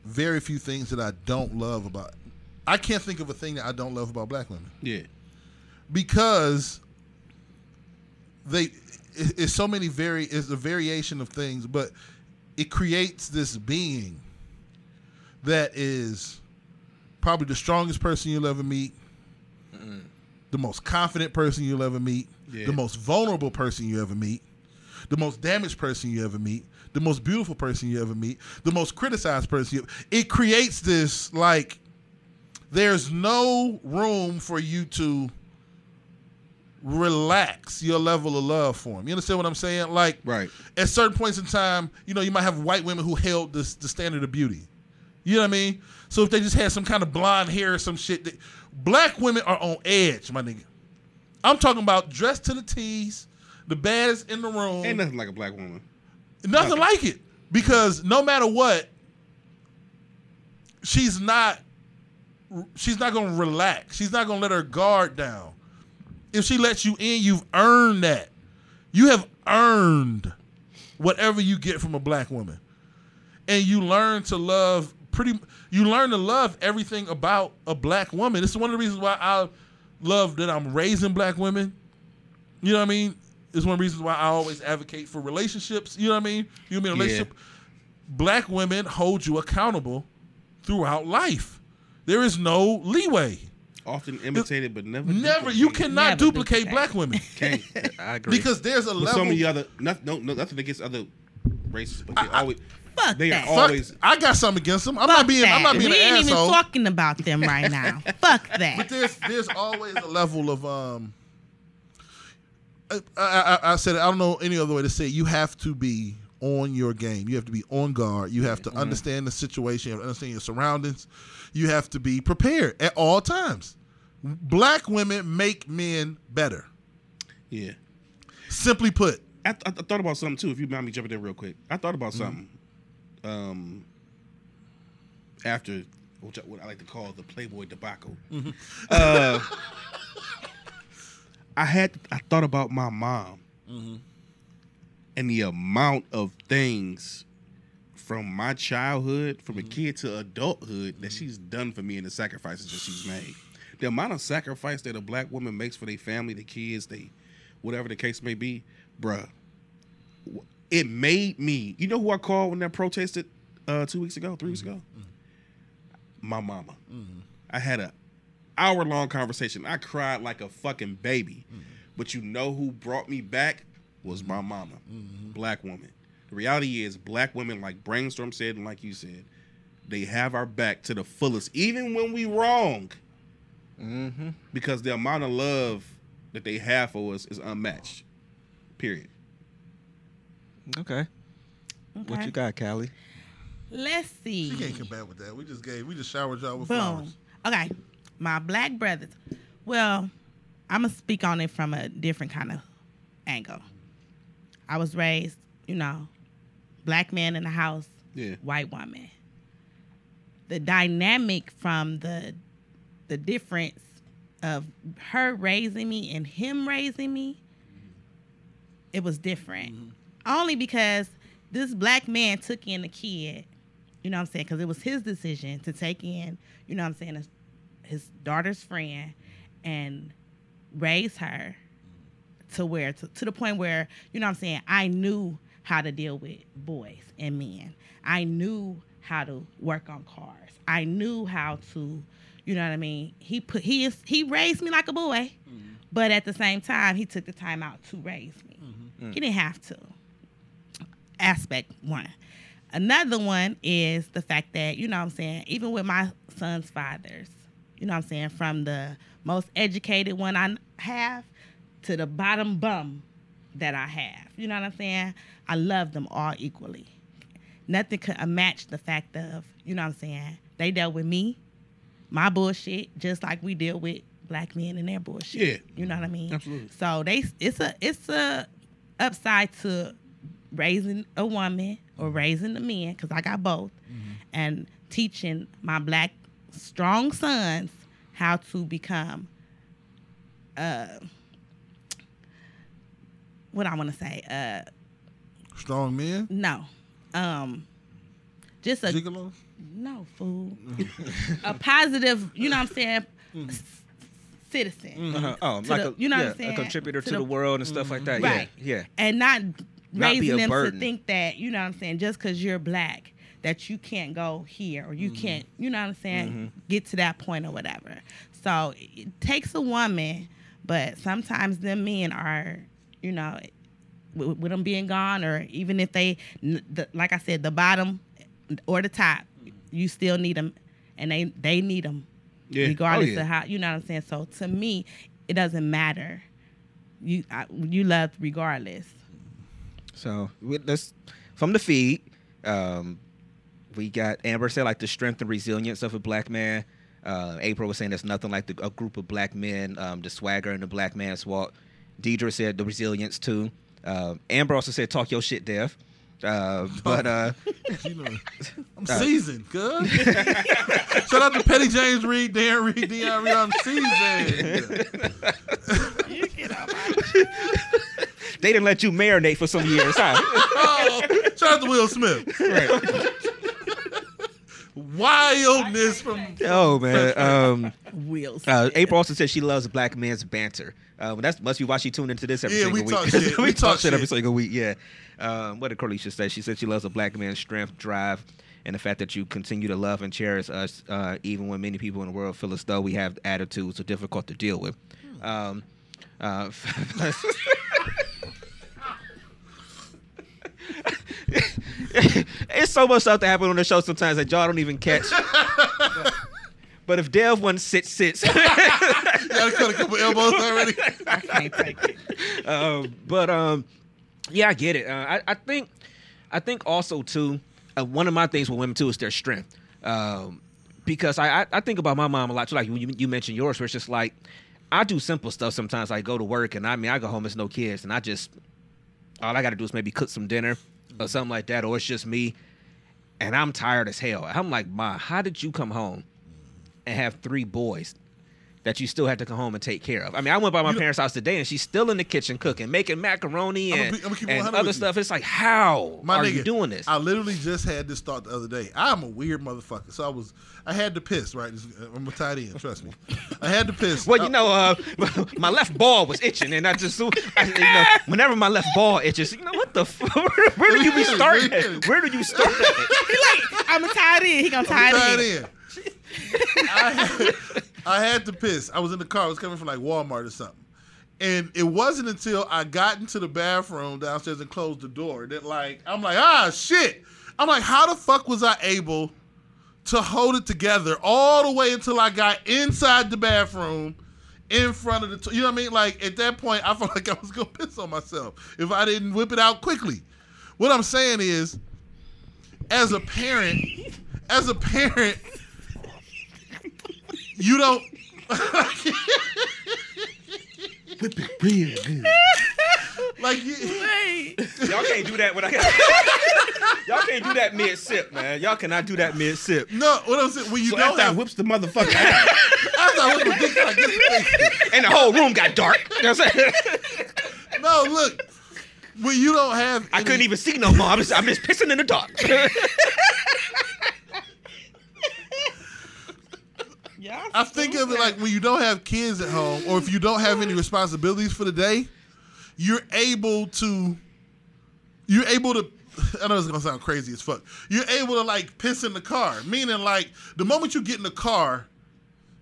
very few things that I don't love about. I can't think of a thing that I don't love about black women Yeah. because they it's so many very it's a variation of things but it creates this being that is probably the strongest person you'll ever meet the most confident person you'll ever meet Yeah. the most vulnerable person you ever meet the most damaged person you ever meet the most beautiful person you ever meet the most criticized person you it creates this like there's no room for you to relax your level of love for him. You understand what I'm saying? Like, Right. at certain points in time, you know, you might have white women who held this the standard of beauty. You know what I mean? So if they just had some kind of blonde hair or some shit, that, black women are on edge, my nigga. I'm talking about dressed to the T's, the baddest in the room. Ain't nothing like a black woman. Nothing like it. Because no matter what, she's not she's not gonna relax. She's not gonna let her guard down. If she lets you in, you've earned that. You have earned whatever you get from a black woman. And you learn to love pretty you learn to love everything about a black woman. This is one of the reasons why I love that I'm raising black women. You know what I mean? It's one of the reasons why I always advocate for relationships. You know what I mean? You mean a Yeah. relationship? Black women hold you accountable throughout life. There is no leeway. Often imitated, but never. Never, you cannot Never duplicate duplicate. black women Can't. I agree. because there's a But level. so many other, not, no, no, nothing against other races, but they always, Fuck they are that. Fuck, always. I got something against them. I'm Fuck not being. I'm not being we an ain't even talking about them right now. Fuck that. But there's there's always a level of um. I, I, I- said it, I don't know any other way to say it. You have to be on your game. You have to be on guard. You have to understand the situation. You have to understand your surroundings. You have to be prepared at all times. Black women make men better. Yeah. Simply put, I, I, I thought about something too. If you mind me jumping in real quick, I thought about something. Um, after which I, what I like to call the Playboy debacle. Uh, I had I thought about my mom mm-hmm. and the amount of things from my childhood, from a mm-hmm. kid to adulthood, that mm-hmm. she's done for me and the sacrifices that she's made. The amount of sacrifice that a black woman makes for their family, the kids, they whatever the case may be, bruh. It made me. You know who I called when I protested uh, two weeks ago, 3 weeks ago? My mama. I had a hour long conversation. I cried like a fucking baby. But you know who brought me back was my mama, mm-hmm. black woman. The reality is, black women, like Brainstorm said and like you said, they have our back to the fullest, even when we wrong. Mm-hmm. Because the amount of love that they have for us is unmatched. Period. okay. What you got, Callie? Let's see. you can't combat with that. We just gave. We just showered y'all with Boom. flowers. Okay. My black brothers. Well, I'm to speak on it from a different kind of angle. I was raised, you know, black man in the house, Yeah. white woman. The dynamic from the the difference of her raising me and him raising me, it was different. Mm-hmm. Only because this black man took in the kid, you know what I'm saying? Because it was his decision to take in, you know what I'm saying, his, daughter's friend and raise her to where to, to the point where you know what I'm saying I knew how to deal with boys and men. I knew how to work on cars. I knew how to, you know what I mean. He put he is he raised me like a boy, mm-hmm. but at the same time he took the time out to raise me. Mm-hmm. He didn't have to. Aspect one. Another one is the fact that, you know what I'm saying, even with my son's fathers, you know what I'm saying, from the most educated one I have to the bottom bum that I have. You know what I'm saying? I love them all equally. Nothing could uh, match the fact of, you know what I'm saying, they dealt with me, my bullshit, just like we deal with black men and their bullshit. Yeah. You know what I mean? Absolutely. So they it's a it's a upside to raising a woman or raising the men because I got both, mm-hmm. and teaching my black strong sons how to become uh what I want to say uh Strong men, no um just a gigolos. no fool a positive you know what I'm saying s- citizen Uh-huh. Oh, like the- a you know what I'm saying? a contributor To to, the, the- world and stuff like that. Right. Yeah, yeah. and not Not raising them burden. to think that you know what I'm saying just because you're black that you can't go here or Mm-hmm. you can't you know what I'm saying get to that point or whatever. So it takes a woman, but sometimes them men are you know with, with them being gone or even if they the, like I said the bottom or the top you still need them and they they need them Yeah. regardless Oh, yeah. of how you know what I'm saying. So to me, it doesn't matter. You I, you love regardless. So we, let's from the feed. Um, we got Amber said like the strength and resilience of a black man. Uh, April was saying there's nothing like the, a group of black men, um, the swagger and the black man's walk. Deidre said the resilience too. Uh, Amber also said talk your shit, Dev. Uh, but uh, You know, I'm seasoned, good. Shout out to Petty James Reed, Darren Reed, Dion Reed. I'm seasoned. they didn't let you marinate for some years, huh? Oh, shout out to Will Smith. Wildness from oh man. Um, Wheels. Uh, April also said she loves black men's banter. Uh, that's must be why she tuned into this every Yeah, single we week. talk shit. we, We talk, talk shit every single week. Yeah. Um, what did Carlisha say? She said she loves a black man's strength, drive, and the fact that you continue to love and cherish us, uh, even when many people in the world feel as though we have attitudes are difficult to deal with. Um, uh, it's so much stuff that happen on the show sometimes that y'all don't even catch. but if Dev one sits sits. Y'all cut a couple elbows already. I can't take it. um, but um, yeah, I get it. Uh, I, I think, I think also too, uh, one of my things with women too is their strength. Um, because I, I, I think about my mom a lot too. Like you, you mentioned yours, where it's just like I do simple stuff sometimes. I go to work and I mean I go home, it's no kids, and I just all I got to do is maybe cook some dinner or something like that, or it's just me, and I'm tired as hell. I'm like, Ma, how did you come home and have three boys that you still had to come home and take care of? I mean, I went by my You- parents' house today, and she's still in the kitchen cooking, making macaroni I'ma and, be- I'ma keep and other with you. stuff. It's like, how My are nigga, you doing this? I literally just had this thought the other day. I'm a weird motherfucker, so I was I had to piss. Right, I'm a tight in, Trust me, I had to piss. well, you know, uh, my left ball was itching, and I just, I, you know, whenever my left ball itches, you know, what the, f- where, where do you be starting? At? Where do you start? At? I'm a tied in. He gonna tie I'm tight it in. end. I had, I had to piss. I was in the car. I was coming from like Walmart or something. And it wasn't until I got into the bathroom downstairs and closed the door that like I'm like, ah shit. I'm like, how the fuck was I able to hold it together all the way until I got inside the bathroom in front of the you know what I mean? Like at that point I felt like I was gonna piss on myself if I didn't whip it out quickly. What I'm saying is, as a parent, as a parent, you don't Whip it real good. like you, Wait. Y'all can't do that when I. Y'all can't do that mid sip, man. Y'all cannot do that mid sip. no. What I'm saying when you So don't after I have whips the motherfucker out, after I whip my dick out, I get the thing. And the whole room got dark. You know what I'm saying? No, look. When you don't have, I any- couldn't even see no more. I'm just, I'm just pissing in the dark. Y'all I think of it like when you don't have kids at home, or if you don't have any responsibilities for the day, you're able to you're able to I know it's gonna sound crazy as fuck. You're able to like piss in the car, meaning like the moment you get in the car,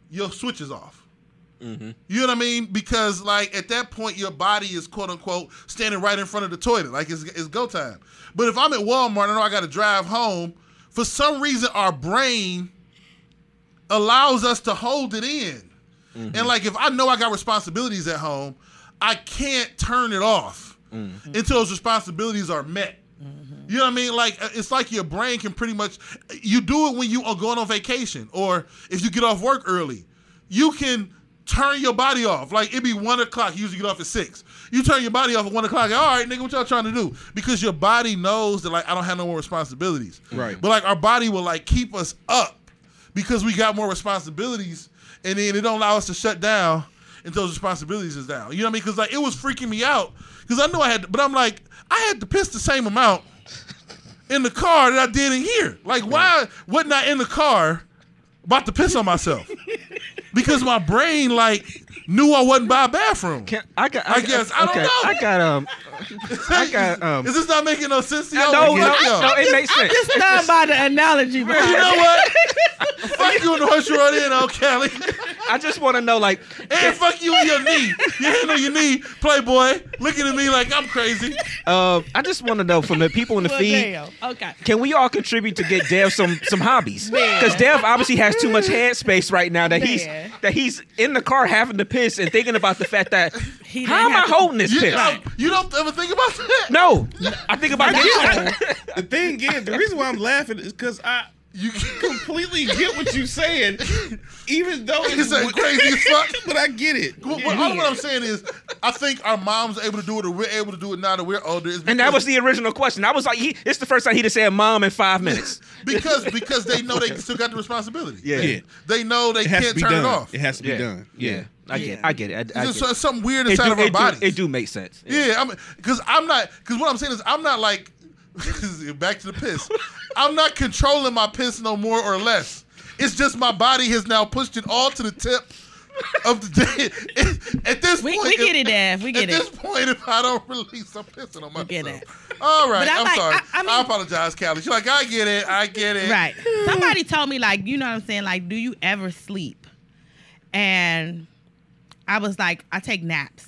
your switch is off. Mm-hmm. You know what I mean? Because like at that point, your body is quote unquote standing right in front of the toilet, like it's, it's go time. But if I'm at Walmart, I know I got to drive home. For some reason, our brain allows us to hold it in. And mm-hmm. like if I know I got responsibilities at home, I can't turn it off mm-hmm. until those responsibilities are met. Mm-hmm. You know what I mean? Like uh, it's like your brain can pretty much you do it when you are going on vacation or if you get off work early. You can turn your body off. Like it'd be one o'clock. You usually get off at six. You turn your body off at one o'clock. All right, nigga, what y'all trying to do? Because your body knows that like I don't have no more responsibilities. Right. But like our body will like keep us up because we got more responsibilities, and then it don't allow us to shut down until those responsibilities is down. You know what I mean? Because like it was freaking me out because I knew I had, to, but I'm like I had to piss the same amount in the car that I did in here. Like why wasn't I in the car about to piss on myself? because my brain like knew I wasn't by a bathroom. Can, I got. I guess. I don't okay, know. I got um. I got um. Is this not making no sense to y'all? No, Like, no, no, it makes sense. Just stand by the analogy, bro. You know what? fuck you in the horse you run in on Kelly. I just want to know, like, And fuck you in your knee. Your hand on your knee, Playboy, looking at me like I'm crazy. um, I just want to know from the people in the Well, feed. damn. Okay. Can we all contribute to get Dev some some hobbies? Because Dev obviously has too much headspace right now that he's that he's in the car having to piss and thinking about the fact that He how didn't am I holding this You, piss? don't- you don't ever think about that? No, I think about I getting the thing is, the reason why I'm laughing is because I You completely get what you're saying, even though It's like crazy as fuck. But I get it. Well, well, all what I'm saying is, I think our moms are able to do it, or we're able to do it now that we're older. Is And that was the original question. I was like, he, it's the first time he'd have said mom in five minutes. because because they know they still got the responsibility. Yeah. Yeah. They know they It has to can't turn done. it off. It has to be yeah. done. Yeah, I get, it. I get it. I, I It's get it. so- something weird It inside do, of our it, do, bodies. it do make sense. Yeah, I'm because I'm not because what I'm saying is I'm not like back to the piss. I'm not controlling my piss no more or less. It's just my body has now pushed it all to the tip of the day. At this We, point, we get if- it, Dad. We get At get this point, if I don't release, I'm pissing on myself. get it. All right, I'm I'm, like, sorry. I- I I, mean- apologize, Callie. She's like, I get it. I get it. Right. Somebody told me, like, you know what I'm saying? Like, do you ever sleep? And I was like, I take naps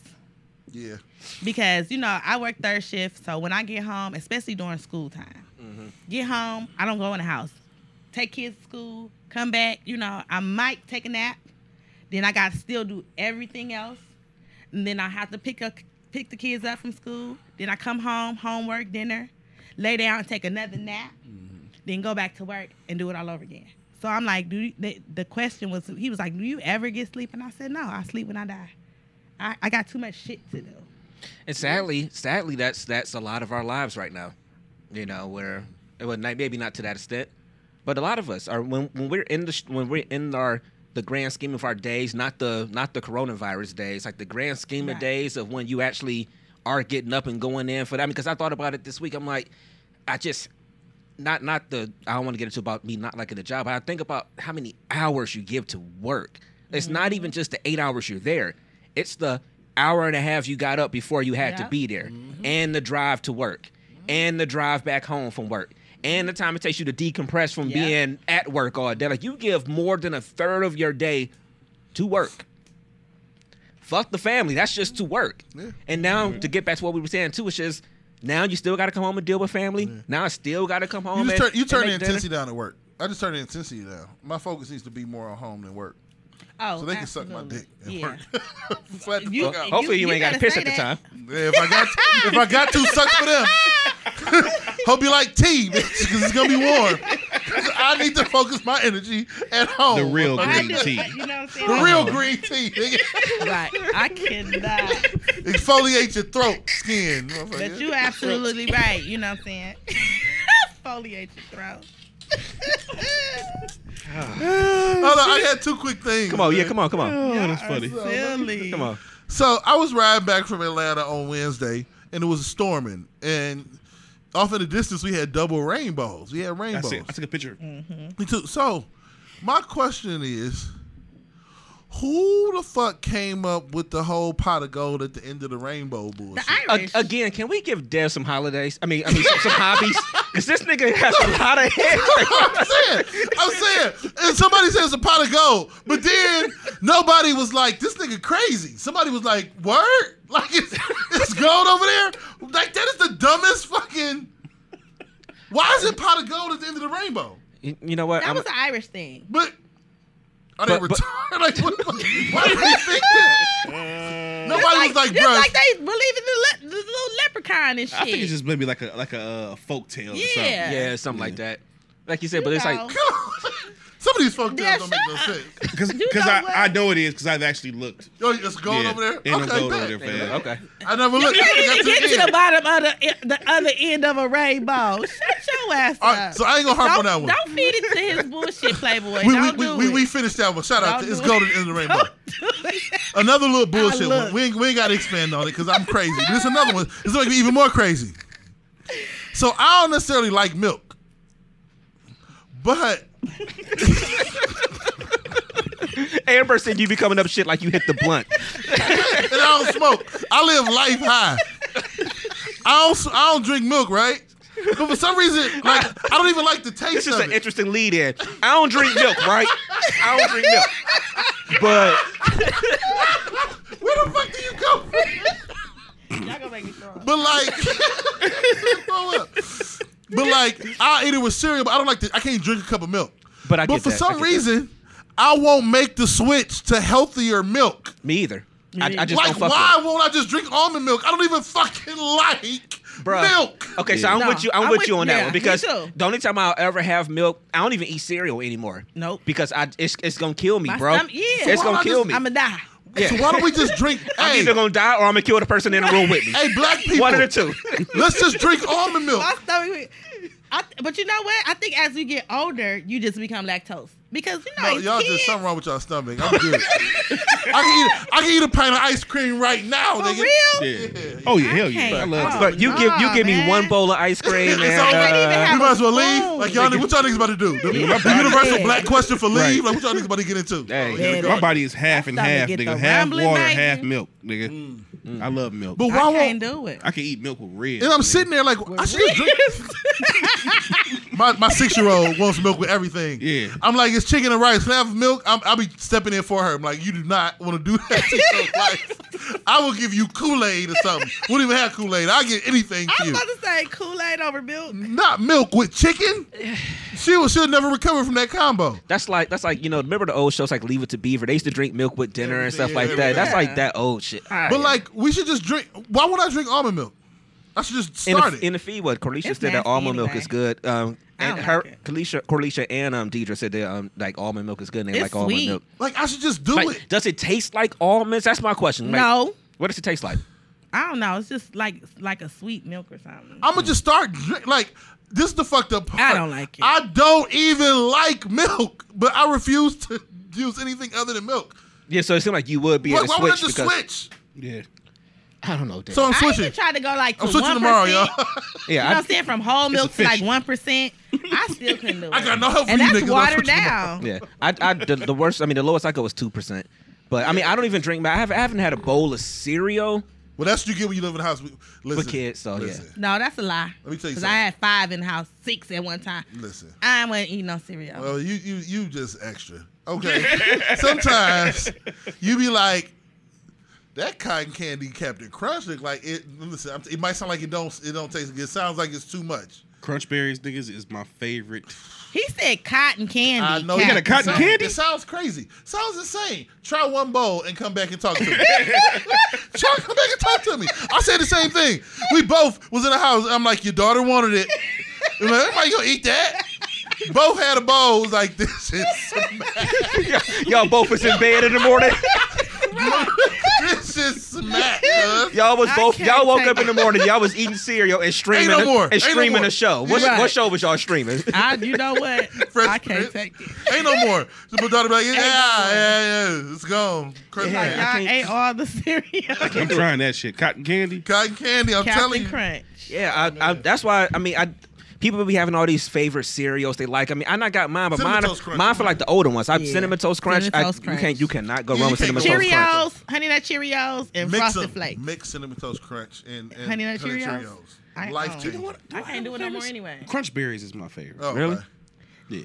Yeah. Because, you know, I work third shift. So when I get home, especially during school time, mm-hmm. get home, I don't go in the house. Take kids to school, come back, you know, I might take a nap. Then I got to still do everything else. And then I have to pick up pick the kids up from school. Then I come home, homework, dinner, lay down and take another nap. Mm-hmm. Then go back to work and do it all over again. So I'm like, do you, the, the question was he was like, do you ever get sleep? And I said, no, I sleep when I die. I, I got too much shit to do. And sadly, sadly, that's that's a lot of our lives right now. You know, where well, maybe not to that extent, but a lot of us are when when we're in the when we're in our the grand scheme of our days, not the not the coronavirus days, like the grand scheme of days of when you actually are getting up and going in for that. Because I thought about it this week. I'm like, I just not not the I don't want to get into about me not liking the job, but I think about how many hours you give to work. It's not mm-hmm. even just the eight hours you're there. It's the hour and a half you got up before you had to be there, mm-hmm. and the drive to work, mm-hmm. and the drive back home from work, and the time it takes you to decompress from being at work all day. Like you give more than a third of your day to work. Fuck the family. That's just to work. Yeah. And now to get back to what we were saying too, it's just now you still got to come home and deal with family. Now I still got to come home. You and, turn, you turn the make dinner. intensity down at work. I just turn the intensity down. My focus needs to be more on home than work. Oh, So they can suck my dick absolutely. at Yeah. work. Flat the You- fuck out. you- Hopefully you, ain't got to piss say at the time. Yeah, if I got if I got to, sucks for them. Hope you like tea, bitch, because it's gonna be warm. I need to focus my energy at home. The real green do- tea. You know what I'm saying? The real green tea. Right. I cannot. Exfoliate your throat, skin. But motherfucker. you absolutely right. You know what I'm saying? Exfoliate your throat. Hold on, I had two quick things. Come on, yeah, come on, come on, Oh, that's funny. Silly. come on. So I was riding back from Atlanta on Wednesday, and it was storming, and off in the distance we had double rainbows. We had I, rainbows. see, I took a picture. Mm-hmm. Me too. So, my question is, Who the fuck came up with the whole pot of gold at the end of the rainbow bullshit? The A- again, can we give Dev some holidays? I mean, I mean some, some hobbies because this nigga has a lot of hair. I'm saying, I'm saying, and somebody says a pot of gold, but then nobody was like, "This nigga crazy." Somebody was like, "Word, like it's, it's gold over there." Like that is the dumbest fucking. Why is it pot of gold at the end of the rainbow? You you know what? that I'm- was an Irish thing. But are they But- but- retarded? Like, what, why do they think that? Nobody was like, just "Bruh." like they believe in the, le- the little leprechaun and shit. I think it's just maybe like a like a uh, folk tale or something. Yeah. yeah, something like that. Like you said, but You it's know. like Some of these folk tales Yeah, don't make no shut up. sense. Because You know I. I know it is because I've actually looked. Yo, it's gold Yeah, over there. ain't no okay, gold over there, fam. okay. I never looked. You I can't even to get the to the bottom of the, the other end of a rainbow. Shut your ass All up. so I ain't gonna harp don't, on that one. Don't feed it to his bullshit, Playboy. we, we, don't we, do we, it. we finished that one. Shout out Don't to It's do Gold it. in the Rainbow. Don't do it. Another little bullshit one. We ain't, we ain't got to expand on it because I'm crazy. But this another one. It's making me even more crazy. So I don't necessarily like milk, but Amber said you be coming up shit like you hit the blunt. and I don't smoke. I live life high. I don't I don't drink milk, right? But for some reason, like I don't even like the taste This is of an it. interesting lead in. I don't drink milk, right? I don't drink milk. But Where the fuck do you go? from? Y'all gonna make me throw up. But like, Hold up. But like, I eat it with cereal. But I don't like to. I can't drink a cup of milk. But I But get for that, I some that. reason, I won't make the switch to healthier milk. me either. I, I just like, don't fuck why with won't I just drink almond milk? I don't even fucking like Bruh. milk. it. Okay, so I'm No, with you. I'm, I'm with with- you on that one because too. the only time I'll ever have milk, I don't even eat cereal anymore. Nope. Because I it's, it's gonna kill me, My bro. stomach- yeah. It's So gonna not kill just- me. I'm gonna die. Yeah. So why don't we just drink? I'm hey, either gonna die or I'm gonna kill the person in the room with me. hey, black people. One of the two. Let's just drink almond milk. My stomach. I, but you know what? I think as we get older, you just become lactose because you know, no, y'all kids, just something wrong with y'all stomach. I'm good. I can eat. I can eat a pint of ice cream right now. for nigga. real. Yeah. Oh yeah, hell yeah. can't. I love Oh, But you give you nah, give me one bowl of ice cream and It's over. can't even uh, have We might as well leave. spoon. Like y'all, what y'all niggas about to do? The, the universal black question for leave. Right. Like what y'all niggas about to get into? Hey. Oh, Yeah. My body is half and half, nigga. Half water, baby. half milk, nigga. I love milk. But why I won't? can't do it. I can eat milk with red. And I'm sitting there like I should just drink. my my six year old wants milk with everything. Yeah. I'm like it's chicken and rice. Can I have milk? I'm, I'll be stepping in for her. I'm like you do not want to do that to your life. I will give you Kool Aid or something. Won't even have Kool Aid. I'll get anything I to was you. about to say Kool Aid over milk. Not milk with chicken. She will she'll never recover from that combo. That's like that's like you know remember the old shows like Leave It to Beaver. They used to drink milk with dinner and stuff Yeah, like yeah, that. That's like that old shit. Ah, But yeah. like we should just drink. Why would I drink almond milk? I should just in start the, it. in the feed, what Corlicia It's said that nasty almond milk is good. Um, I and don't her like it. Corlicia, Corlicia and um Deidre said that um like almond milk is good. and They It's like almond sweet. milk. like I should just do Like, it. does it taste like almonds? That's my question. Like, No, What does it taste like? I don't know. It's just like like a sweet milk or something. I'm gonna just start drink, like this. Is the fucked up part. I don't like it. I don't even like milk, but I refuse to use anything other than milk. Yeah, so it seemed like you would be Why, able to why would I switch just because switch? Yeah. I don't know. Dan. So I'm switching. I switching. even tried to go like to I'm switching 1%, tomorrow, y'all. yeah, You know I, what I'm saying? From whole milk to like one percent. I still couldn't do it. I got no help for and you that's niggas. I'm watered switching down. yeah. I, I the, the worst. I mean, the lowest I go was two percent. But I mean, I don't even drink. I haven't, I haven't had a bowl of cereal Well, that's what you get when you live in a house with, listen, with kids. So listen, No, that's a lie. Let me tell you Because I had five in the house, six at one time. Listen. I wasn't eating no cereal. Well, you you you just extra. Okay. Sometimes you be like, that cotton candy Captain Crunch look like it. Listen, it might sound like it don't it don't taste good. It sounds like it's too much. Crunch berries, niggas, is my favorite. he said cotton candy. I know Captain got a cotton Sounds- candy? It sounds crazy. Sounds insane. Try one bowl and come back and talk to me. Try come back and talk to me. I said the same thing. We both was in the house. I'm like, your daughter wanted it. I'm like, everybody gonna eat that. Both had a bowl. Was like this is smack. y'all both was in bed in the morning. This is smack. cuz. Y'all was I both. can't Y'all woke take up in the morning. Y'all was eating cereal and streaming no a- more. and Ain't no streaming more. a show. What, Right. what show was y'all streaming? I, you know what? Fresh I can't Prince. take it. Ain't no more. So my daughter be like, yeah, no more. yeah, yeah, it's gone. Crunch Yeah. Like, candy. I y'all can't- ate all the cereal. I'm trying that shit. Cotton candy. Cotton candy. I'm telling Captain you. Crunch. Yeah, I, I, that's why. I mean, I people be having all these favorite cereals they like. I mean, I not got mine, but Cinnamon mine, Toast Crunch. mine for like the older ones. I Yeah. cinnamon toast crunch. Cinnamon I, Toast You can't, you cannot go Yeah, wrong with cinnamon go toast crunch. Cheerios, Honey Nut Cheerios, and Mix Frosted. Flakes. Mix cinnamon toast crunch and, and Honey Nut Cheerios? I- Life oh. changing. You know what? I can't do it no more anyway. Crunch berries is my favorite. Oh, Really? okay.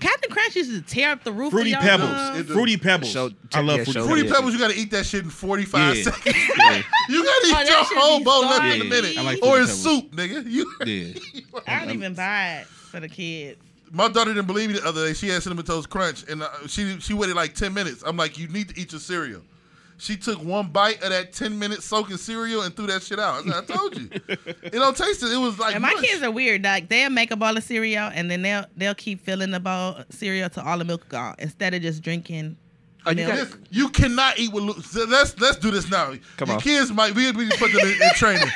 Captain Crunch used to tear up the roof. Fruity of your Pebbles. gums. Fruity Pebbles. Show- I love yeah, Fruity show- Fruity Pebbles. You got to eat that shit in 45 Yeah. seconds. Yeah. You got to eat Oh, your whole bowl less starving. than a minute. I like or Fruity in soup, nigga. You, Yeah. I don't even buy it for the kids. My daughter didn't believe me the other day. She had cinnamon toast crunch, and uh, she she waited like ten minutes. I'm like, you need to eat your cereal. She took one bite of that ten minute soaking cereal and threw that shit out. I, said, I told you, it don't taste it. It was like And my mush. kids are weird. Like they'll make a bowl of cereal and then they'll they'll keep filling the bowl of cereal to all the milk gone instead of just drinking. You milk. This- you cannot eat with. Lu- so let's let's do this now. Come Your on. kids might we we put them in, in training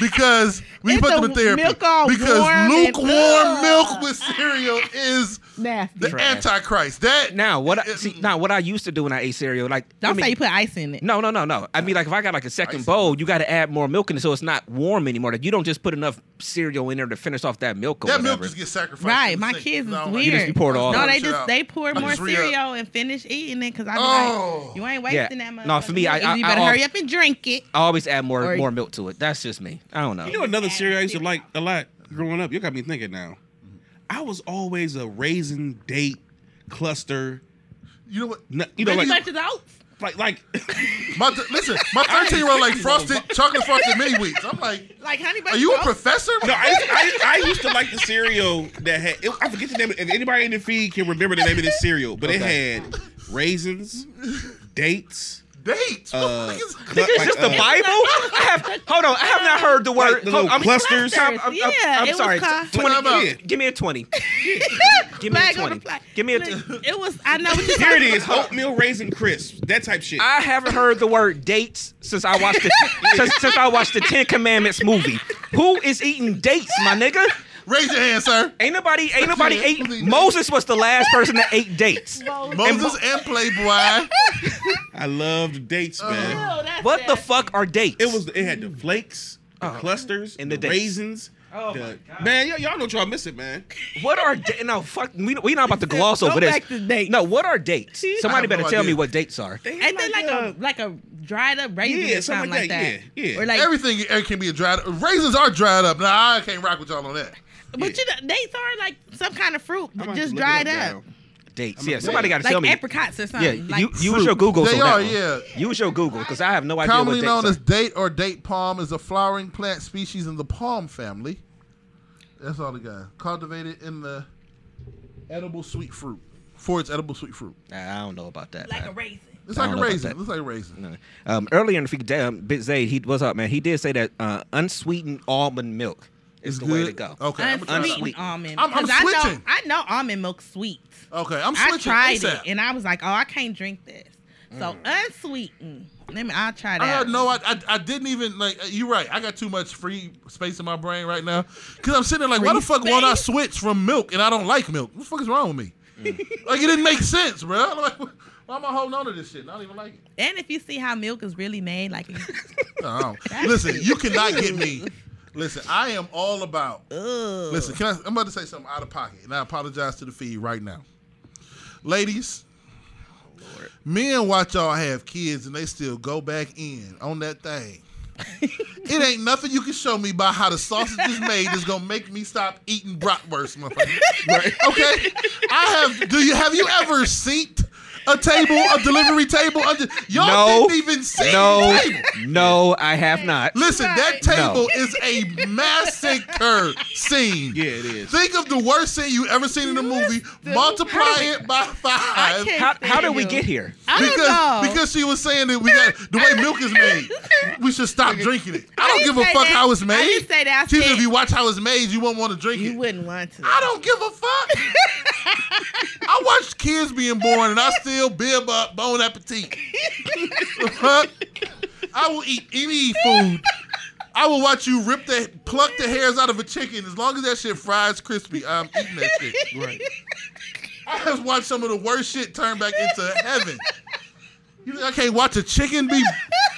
because we It's put them in therapy milk all because warm lukewarm milk with cereal is Nasty. the Trash. antichrist. That Now what? I, see, mm. now what I used to do when I ate cereal, like I Don't mean- say you put ice in it. No, no, no, no. I mean, like if I got like a second Ice. bowl, you got to add more milk in it, so it's not warm anymore. Like you don't just put enough cereal in there to finish off that milk or that whatever. milk just gets sacrificed. Right, my sink. kids is I weird. You just- you pour it all no, they just out. they pour more just re-up. cereal and finish eating it because I'm Oh. like, you ain't Yeah. wasting that much. No, for me, I- I- you better I- hurry up and drink it. I always add more Or- more milk to it. That's just me. I don't know. You know another cereal I used to like a lot growing up. You got me thinking now. I was always a raisin date cluster. You know what? n- You know, Pretty like much is oats. like like. My th- listen, my thirteen year old like frosted chocolate frosted mini wheats. I'm like, Like honey butter. are you a Toast. professor? No, I, I, I used to like the cereal that had. It, I forget the name. If anybody in the feed can remember the name of this cereal, but it had raisins, dates. Dates. What Uh, the fuck is- cl- This is like, just the uh, Bible. I have, hold on, I have not heard the word. Like the hold- little clusters. I'm, I'm, Yeah, I'm sorry. ca- Twenty. What Give me a twenty. Give me a Flag on twenty. Give me a. Look, T- it was. I know what you're Here it is. talking is: oatmeal raisin crisps, that type shit. I haven't heard the word dates since I watched the since, since I watched the Ten Commandments movie. Who is eating dates, my nigga? Raise your hand, sir. Ain't nobody, ain't nobody ate. Moses was the last person that ate dates. Moses and Playboy. I loved dates, uh-huh. man. Oh, that's What the nasty. fuck are dates? It was. It had the flakes, the uh-huh. clusters, And the, the dates. raisins. Oh the- my God. Man, y'all, y'all know y'all miss it, man. What are da- no fuck? We we not about to gloss Go over this. back to dates. No, what are dates? Somebody have better no tell me idea. what dates are. Ain't they like a um, like a dried up raisin Yeah, or something something like like that? that. Yeah, yeah. Or like, Everything can be a dried. Raisins are dried up. Nah, I can't rock with y'all on that. But you know, dates are like some kind of fruit, I'm but just dried up up. Dates. Yeah, somebody got to like tell me. apricots or Yeah, something. like you use your Google. They on that are, one. yeah. Use your Google because I have no idea Commonly what known dates as date or date palm is a flowering plant species in the palm family. That's all the guy. Cultivated in the edible sweet fruit. For its edible sweet fruit. I don't know about that. like man. a raisin. It's I like don't a know raisin. It's like a raisin. No. Um, earlier in the feed, um, Bit Zayd, he was up, man? He did say that uh, unsweetened almond milk is the way to go. Okay. I'm, gonna try Unsweetened that. Unsweet. almond. I'm- I'm 'Cause I know switching. I know almond milk sweet. Okay, I'm switching. I tried ASAP. it and I was like, oh, I can't drink this. So unsweetened. Let me. I'll try that. I had no, I, I, I didn't even like. uh, You're right. I got too much free space in my brain right now because I'm sitting there like, why the fuck won't I switch from milk and I don't like milk? What the fuck is wrong with me? like it didn't make sense, bro. I'm like, why am I holding on to this shit? I don't even like it. And if you see how milk is really made, like, No. Listen, you cannot get me. Listen, I am all about. ugh. Listen, can I, I'm about to say something out of pocket, and I apologize to the feed right now. Ladies, men watch y'all have kids, and they still go back in on that thing. it ain't nothing you can show me about how the sausage is made that's gonna make me stop eating bratwurst, motherfucker. Right? Okay. I have. Do you have you ever seen a table, a delivery table? Under, y'all No. didn't even see No, the table. no, I have not. Listen, that table No. is a massacre scene. Yeah, it is. Think of the worst scene you ever seen in a movie. Multiply it by five. How, how did we get you. here? I don't Because know. because she was saying that we got the way milk is made, we should stop drinking it. I don't didn't give a fuck that. how it's made. didn't say that. I She said said- if you watch how it's made, you won't want to drink you it. You wouldn't want to. I don't give a fuck. I watched kids being born and I still bib up bon appetit. The fuck? I will eat any food. I will watch you rip the pluck the hairs out of a chicken as long as that shit fries crispy. I'm eating that shit. Right. I have watched some of the worst shit turn back into heaven. You think I can't watch a chicken be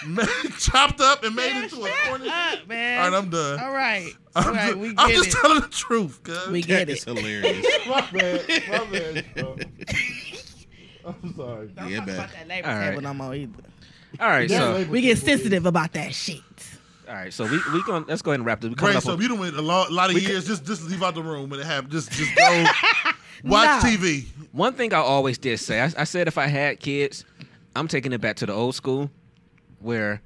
chopped up and made Man, into a shut corner. up, man. All right, I'm done. All right. I'm, right, just, we I'm just it. telling the truth, cuz. We get It's it. hilarious. My bad. My bad. Bro. I'm sorry. Don't Yeah, talk about that labor All right. table no more either. All right, Yeah, so labor- We get sensitive about that shit. all right, so we we gonna let's go ahead and wrap this. We coming Brain up so on- you done went a lot, lot of We years. just just leave out the room when it happens. Just just go watch No. TV. One thing I always did say, I, I said if I had kids, I'm taking it back to the old school, where,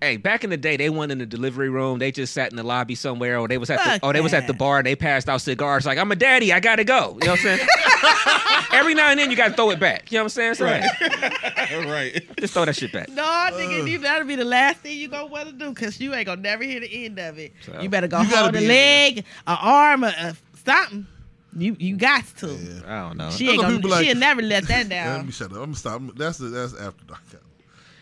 hey, back in the day, they went in the delivery room, they just sat in the lobby somewhere, or they was at Fuck the, or they was at the that. bar, they passed out cigars. Like I'm a daddy, I gotta go. You know what I'm saying? Every now and then you gotta throw it back. You know what I'm saying? So, Right. hey, right. just throw that shit back. No, nigga, you that'll be the last thing you gonna want to do because you ain't gonna never hear the end of it. So- You better go You hold be a leg, an arm, or uh, something. You you got to. I don't know. She ain't gonna. like- she'll never let that down. Let me shut up. I'm gonna stop. That's the, that's after dark.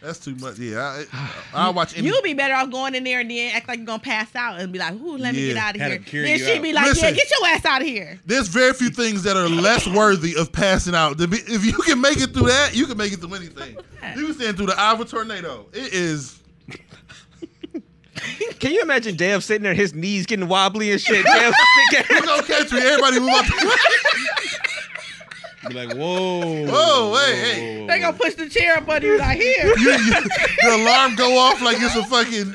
That's too much. Yeah, I, I'll watch. Any, You'll be better off going in there and then act like you're gonna pass out and be like, "Ooh, let me Yeah. get out of Had here." Then you she out. be like, Listen. "Yeah, get your ass out of here." There's very few things that are less worthy of passing out. To If you can make it through that, you can make it through anything. You can stand through the Iowa tornado. It is. Can you imagine Dev sitting there, his knees getting wobbly and shit? Dev, We're gonna catch me. Everybody move up. Be like, whoa. Whoa, hey, hey. They gonna push the chair up on you like here. You- you- the alarm go off like it's a fucking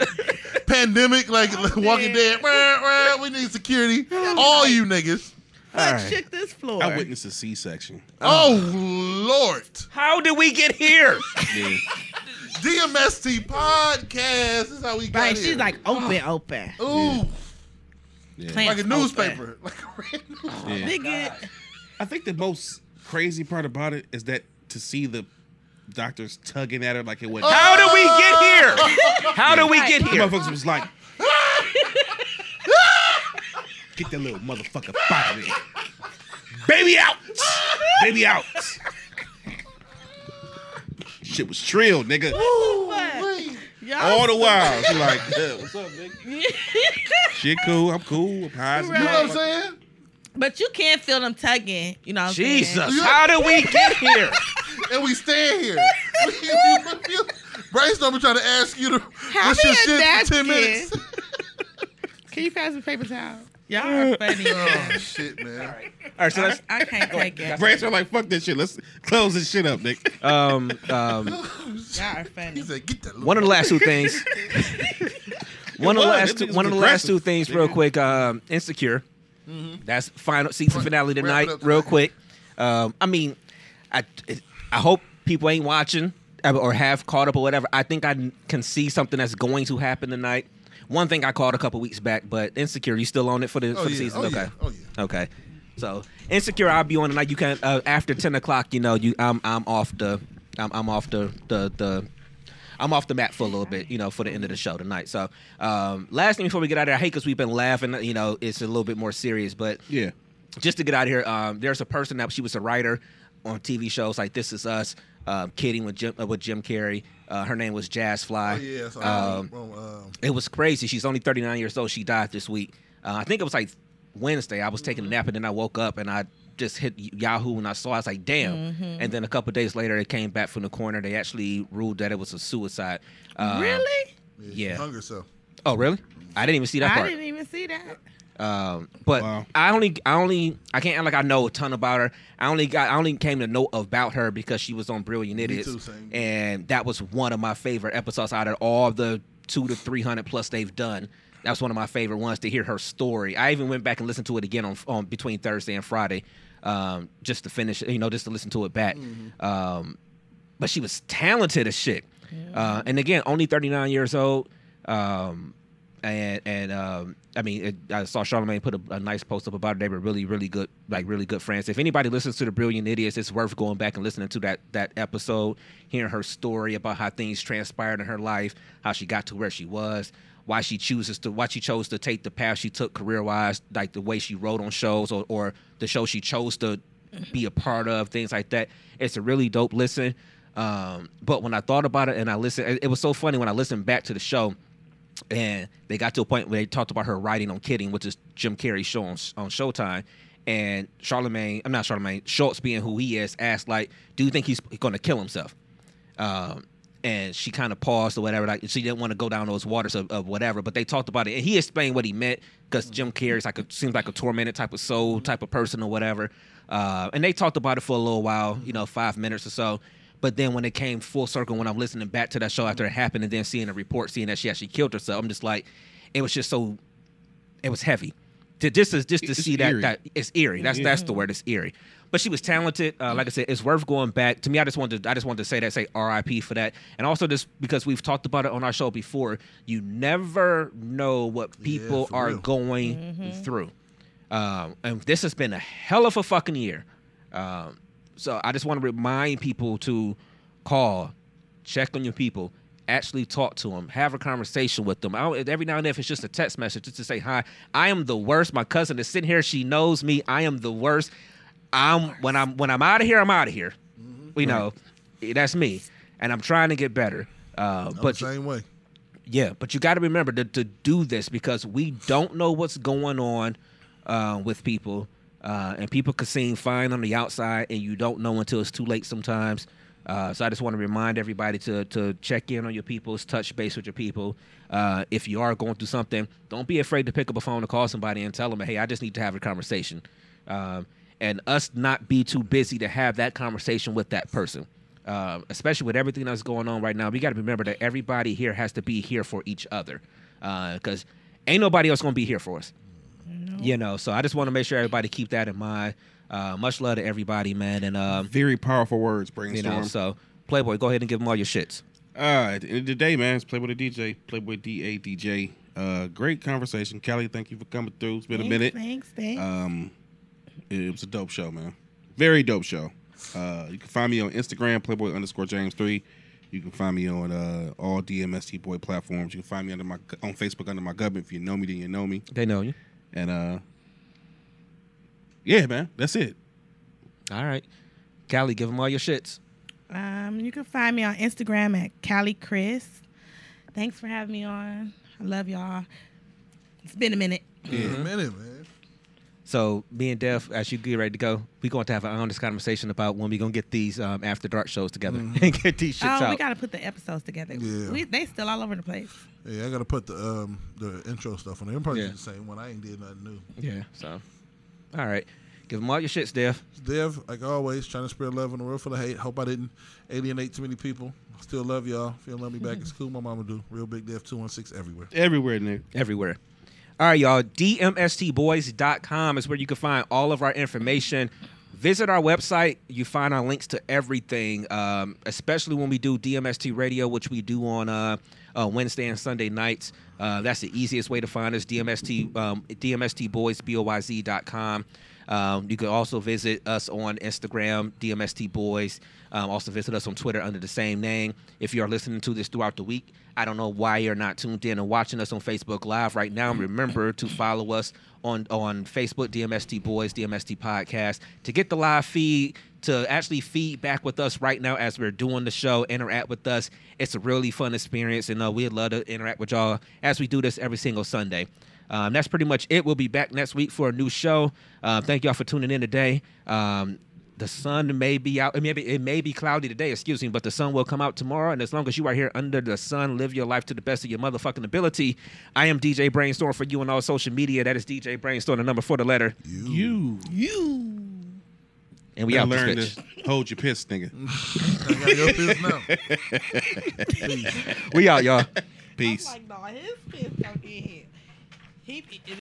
pandemic, like oh, Walking Dead. Wah, wah, We need security. Oh, All you niggas. All Like, right. shook this floor. I witnessed a C-section. Oh Lord. How did we get here? Yeah. DMST podcast. This is how we got Right, here. she's like open, open. ooh, Yeah. Plant- like a Open. newspaper, like a red newspaper. Yeah. Nigga, I think the most crazy part about it is that to see the doctors tugging at her like it was. Oh. How do we get here? How do we get here? The here? motherfuckers was like, get that little motherfucker out of there. Baby out! Baby out! Shit was trill, nigga. All the while, she like, "Yeah, what's up, nigga? Shit cool, I'm cool, I'm high as a Right. You know what I'm saying? But you can't feel them tugging. You know what I'm saying? Jesus, how did we get here? And we stand here. Brainstorming trying to ask you to Have what's your shit for ten minutes. Can you pass the paper towel? Y'all are funny. oh shit, man. All right, so I, let's I can't take it. Branch are like, fuck this shit. Let's close this shit up, Nick. um um Y'all are funny. He said, "Get that." One of the last two things. one of the was. last Them two, niggas one of the last two things, real quick. Um, insecure. That's final season finale tonight. Real quick. Um, I mean, I I hope people ain't watching uh, or have caught up or whatever. I think I can see something that's going to happen tonight. One thing I called a couple weeks back, but insecure. You still on it for the Oh for the yeah. season? Oh okay. yeah. Oh yeah. Okay. So insecure, I'll be on tonight. You can uh, after ten o'clock. You know, you I'm I'm off the I'm, I'm off the the the. I'm off the map for a little bit, you know, for the end of the show tonight. So, um, last thing before we get out of there, I hate because we've been laughing. You know, it's a little bit more serious, but Yeah. just to get out of here, um, there's a person that she was a writer on TV shows like This Is Us, um, kidding with Jim uh, with Jim Carrey. Uh, her name was Jas Fly. Oh yeah. So, um, um, um, it was crazy. She's only 39 years old. She died this week. Uh, I think it was like Wednesday. I was taking a nap and then I woke up and I just hit Yahoo and I saw. It. I was like, damn. And then a couple days later, they came back from the corner. They actually ruled that it was a suicide. Uh, really? yeah. Hung herself. Oh, really? I didn't even see that I part. didn't even see that. Um, but Wow. I only, I only, I can't act like I know a ton about her. I only got, I only came to know about her because she was on Brilliant Idiots, too, same. and that was one of my favorite episodes out of all the two to three hundred plus they've done. That was one of my favorite ones to hear her story. I even went back and listened to it again on, on between Thursday and Friday, um, just to finish, you know, just to listen to it back. Um, but she was talented as shit. Uh, and again, only 39 years old. Um, and and um, I mean, it, I saw Charlamagne put a, a nice post up about it. They were really, really good, like really good friends. If anybody listens to the Brilliant Idiots, it's worth going back and listening to that that episode, hearing her story about how things transpired in her life, how she got to where she was, why she chooses to, why she chose to take the path she took career wise, like the way she wrote on shows or, or the show she chose to be a part of, things like that. It's a really dope listen. Um, but when I thought about it and I listened, it, it was so funny when I listened back to the show and they got to a point where they talked about her writing on Kidding, which is Jim Carrey's show on, on Showtime. And Charlamagne, I'm not Charlamagne, Schulz being who he is, asked like, "Do you think he's going to kill himself?" Um, and she kind of paused or whatever. Like she didn't want to go down those waters of, of whatever. But they talked about it, and he explained what he meant because Jim Carrey's like a seems like a tormented type of soul type of person or whatever. Uh, and they talked about it for a little while, you know, five minutes or so. But then when it came full circle, when I'm listening back to that show after it happened, and then seeing the report, seeing that she actually killed herself, I'm just like, it was just so, it was heavy. To just to, just to It's see that eerie. that it's eerie. That's that's the word. It's eerie. But she was talented. Uh, like I said, it's worth going back. To me, I just wanted to, I just wanted to say that, say R.I.P. for that, and also just because we've talked about it on our show before. You never know what people for are real. going through, um, and this has been a hell of a fucking year. Um, so I just want to remind people to call, check on your people, actually talk to them, have a conversation with them. I every now and then, if it's just a text message, just to say hi. I am the worst. My cousin is sitting here. She knows me. I am the worst. I'm when I'm when I'm out of here. I'm out of here. You know, that's me, and I'm trying to get better. Uh, but the same way. yeah, but you got to remember to, to do this because we don't know what's going on uh, with people, uh, and people can seem fine on the outside, and you don't know until it's too late sometimes. Uh, so I just want to remind everybody to to check in on your peoples, touch base with your people. Uh, if you are going through something, don't be afraid to pick up a phone and call somebody and tell them, "Hey, I just need to have a conversation," um, and us not be too busy to have that conversation with that person uh, especially with everything that's going on right now, we got to remember that everybody here has to be here for each other, because ain't nobody else gonna be here for us. You know, so I just want to make sure everybody keep that in mind. Uh, much love to everybody, man, and um, Very powerful words, you brainstorm. know, so Playboy, go ahead and give them all your shits. Uh, at the end of the day, man, it's Playboy the DJ, Playboy D A DJ. Uh, great conversation, Kelly. Thank you for coming through. It's been a minute. Thanks, thanks. Um, it was a dope show, man. Very dope show. Uh, you can find me on Instagram, Playboy underscore James three. You can find me on uh, all DMST boy platforms. You can find me under my on Facebook under my government. If you know me, then you know me. They know you. And uh, yeah, man, that's it. All right, Callie, give them all your shits. Um, you can find me on Instagram at Callie Chris. Thanks for having me on. I love y'all. It's been a minute. Yeah, a minute, man. So me and Dev, as you get ready to go, we're going to have an honest conversation about when we're gonna get these um, after dark shows together and get these shits oh, out. we gotta put the episodes together. Yeah. We, they still all over the place. Yeah, I gotta put the um the intro stuff on there. I'm probably Yeah. the same one. I ain't did nothing new. yeah. So, all right, give them all your shits, Dev. Dev, like always, trying to spread love in a world full of hate. Hope I didn't alienate too many people. Still love y'all. If you don't love me back, it's cool. My mama do. Real big Dev two one six everywhere. Everywhere, nigga. everywhere. All right, y'all. DMSTboys.com is where you can find all of our information. Visit our website. You find our links to everything, um, especially when we do DMST Radio, which we do on uh, uh, Wednesday and Sunday nights. Uh, that's the easiest way to find us. DMST um, DMSTboys.com. Um, you can also visit us on Instagram, DMST Boys. Um, also visit us on Twitter under the same name. If you are listening to this throughout the week, I don't know why you're not tuned in and watching us on Facebook Live right now. Remember to follow us on on Facebook, DMST Boys, DMST Podcast, to get the live feed, to actually feed back with us right now as we're doing the show, interact with us. It's a really fun experience, and uh, we'd love to interact with y'all as we do this every single Sunday. Um, that's pretty much it. We'll be back next week for a new show. Uh, thank y'all for tuning in today. Um, the sun may be out. It may be, it may be cloudy today, excuse me, but the sun will come out tomorrow. And as long as you are here under the sun, live your life to the best of your motherfucking ability. I am DJ Brainstorm for you on all social media. That is DJ Brainstorm, the number for the letter. You. You, And we we out learn this to hold your piss, nigga. I gotta piss now. We out, y'all. Peace. I'm like, no, his fist come in here. He,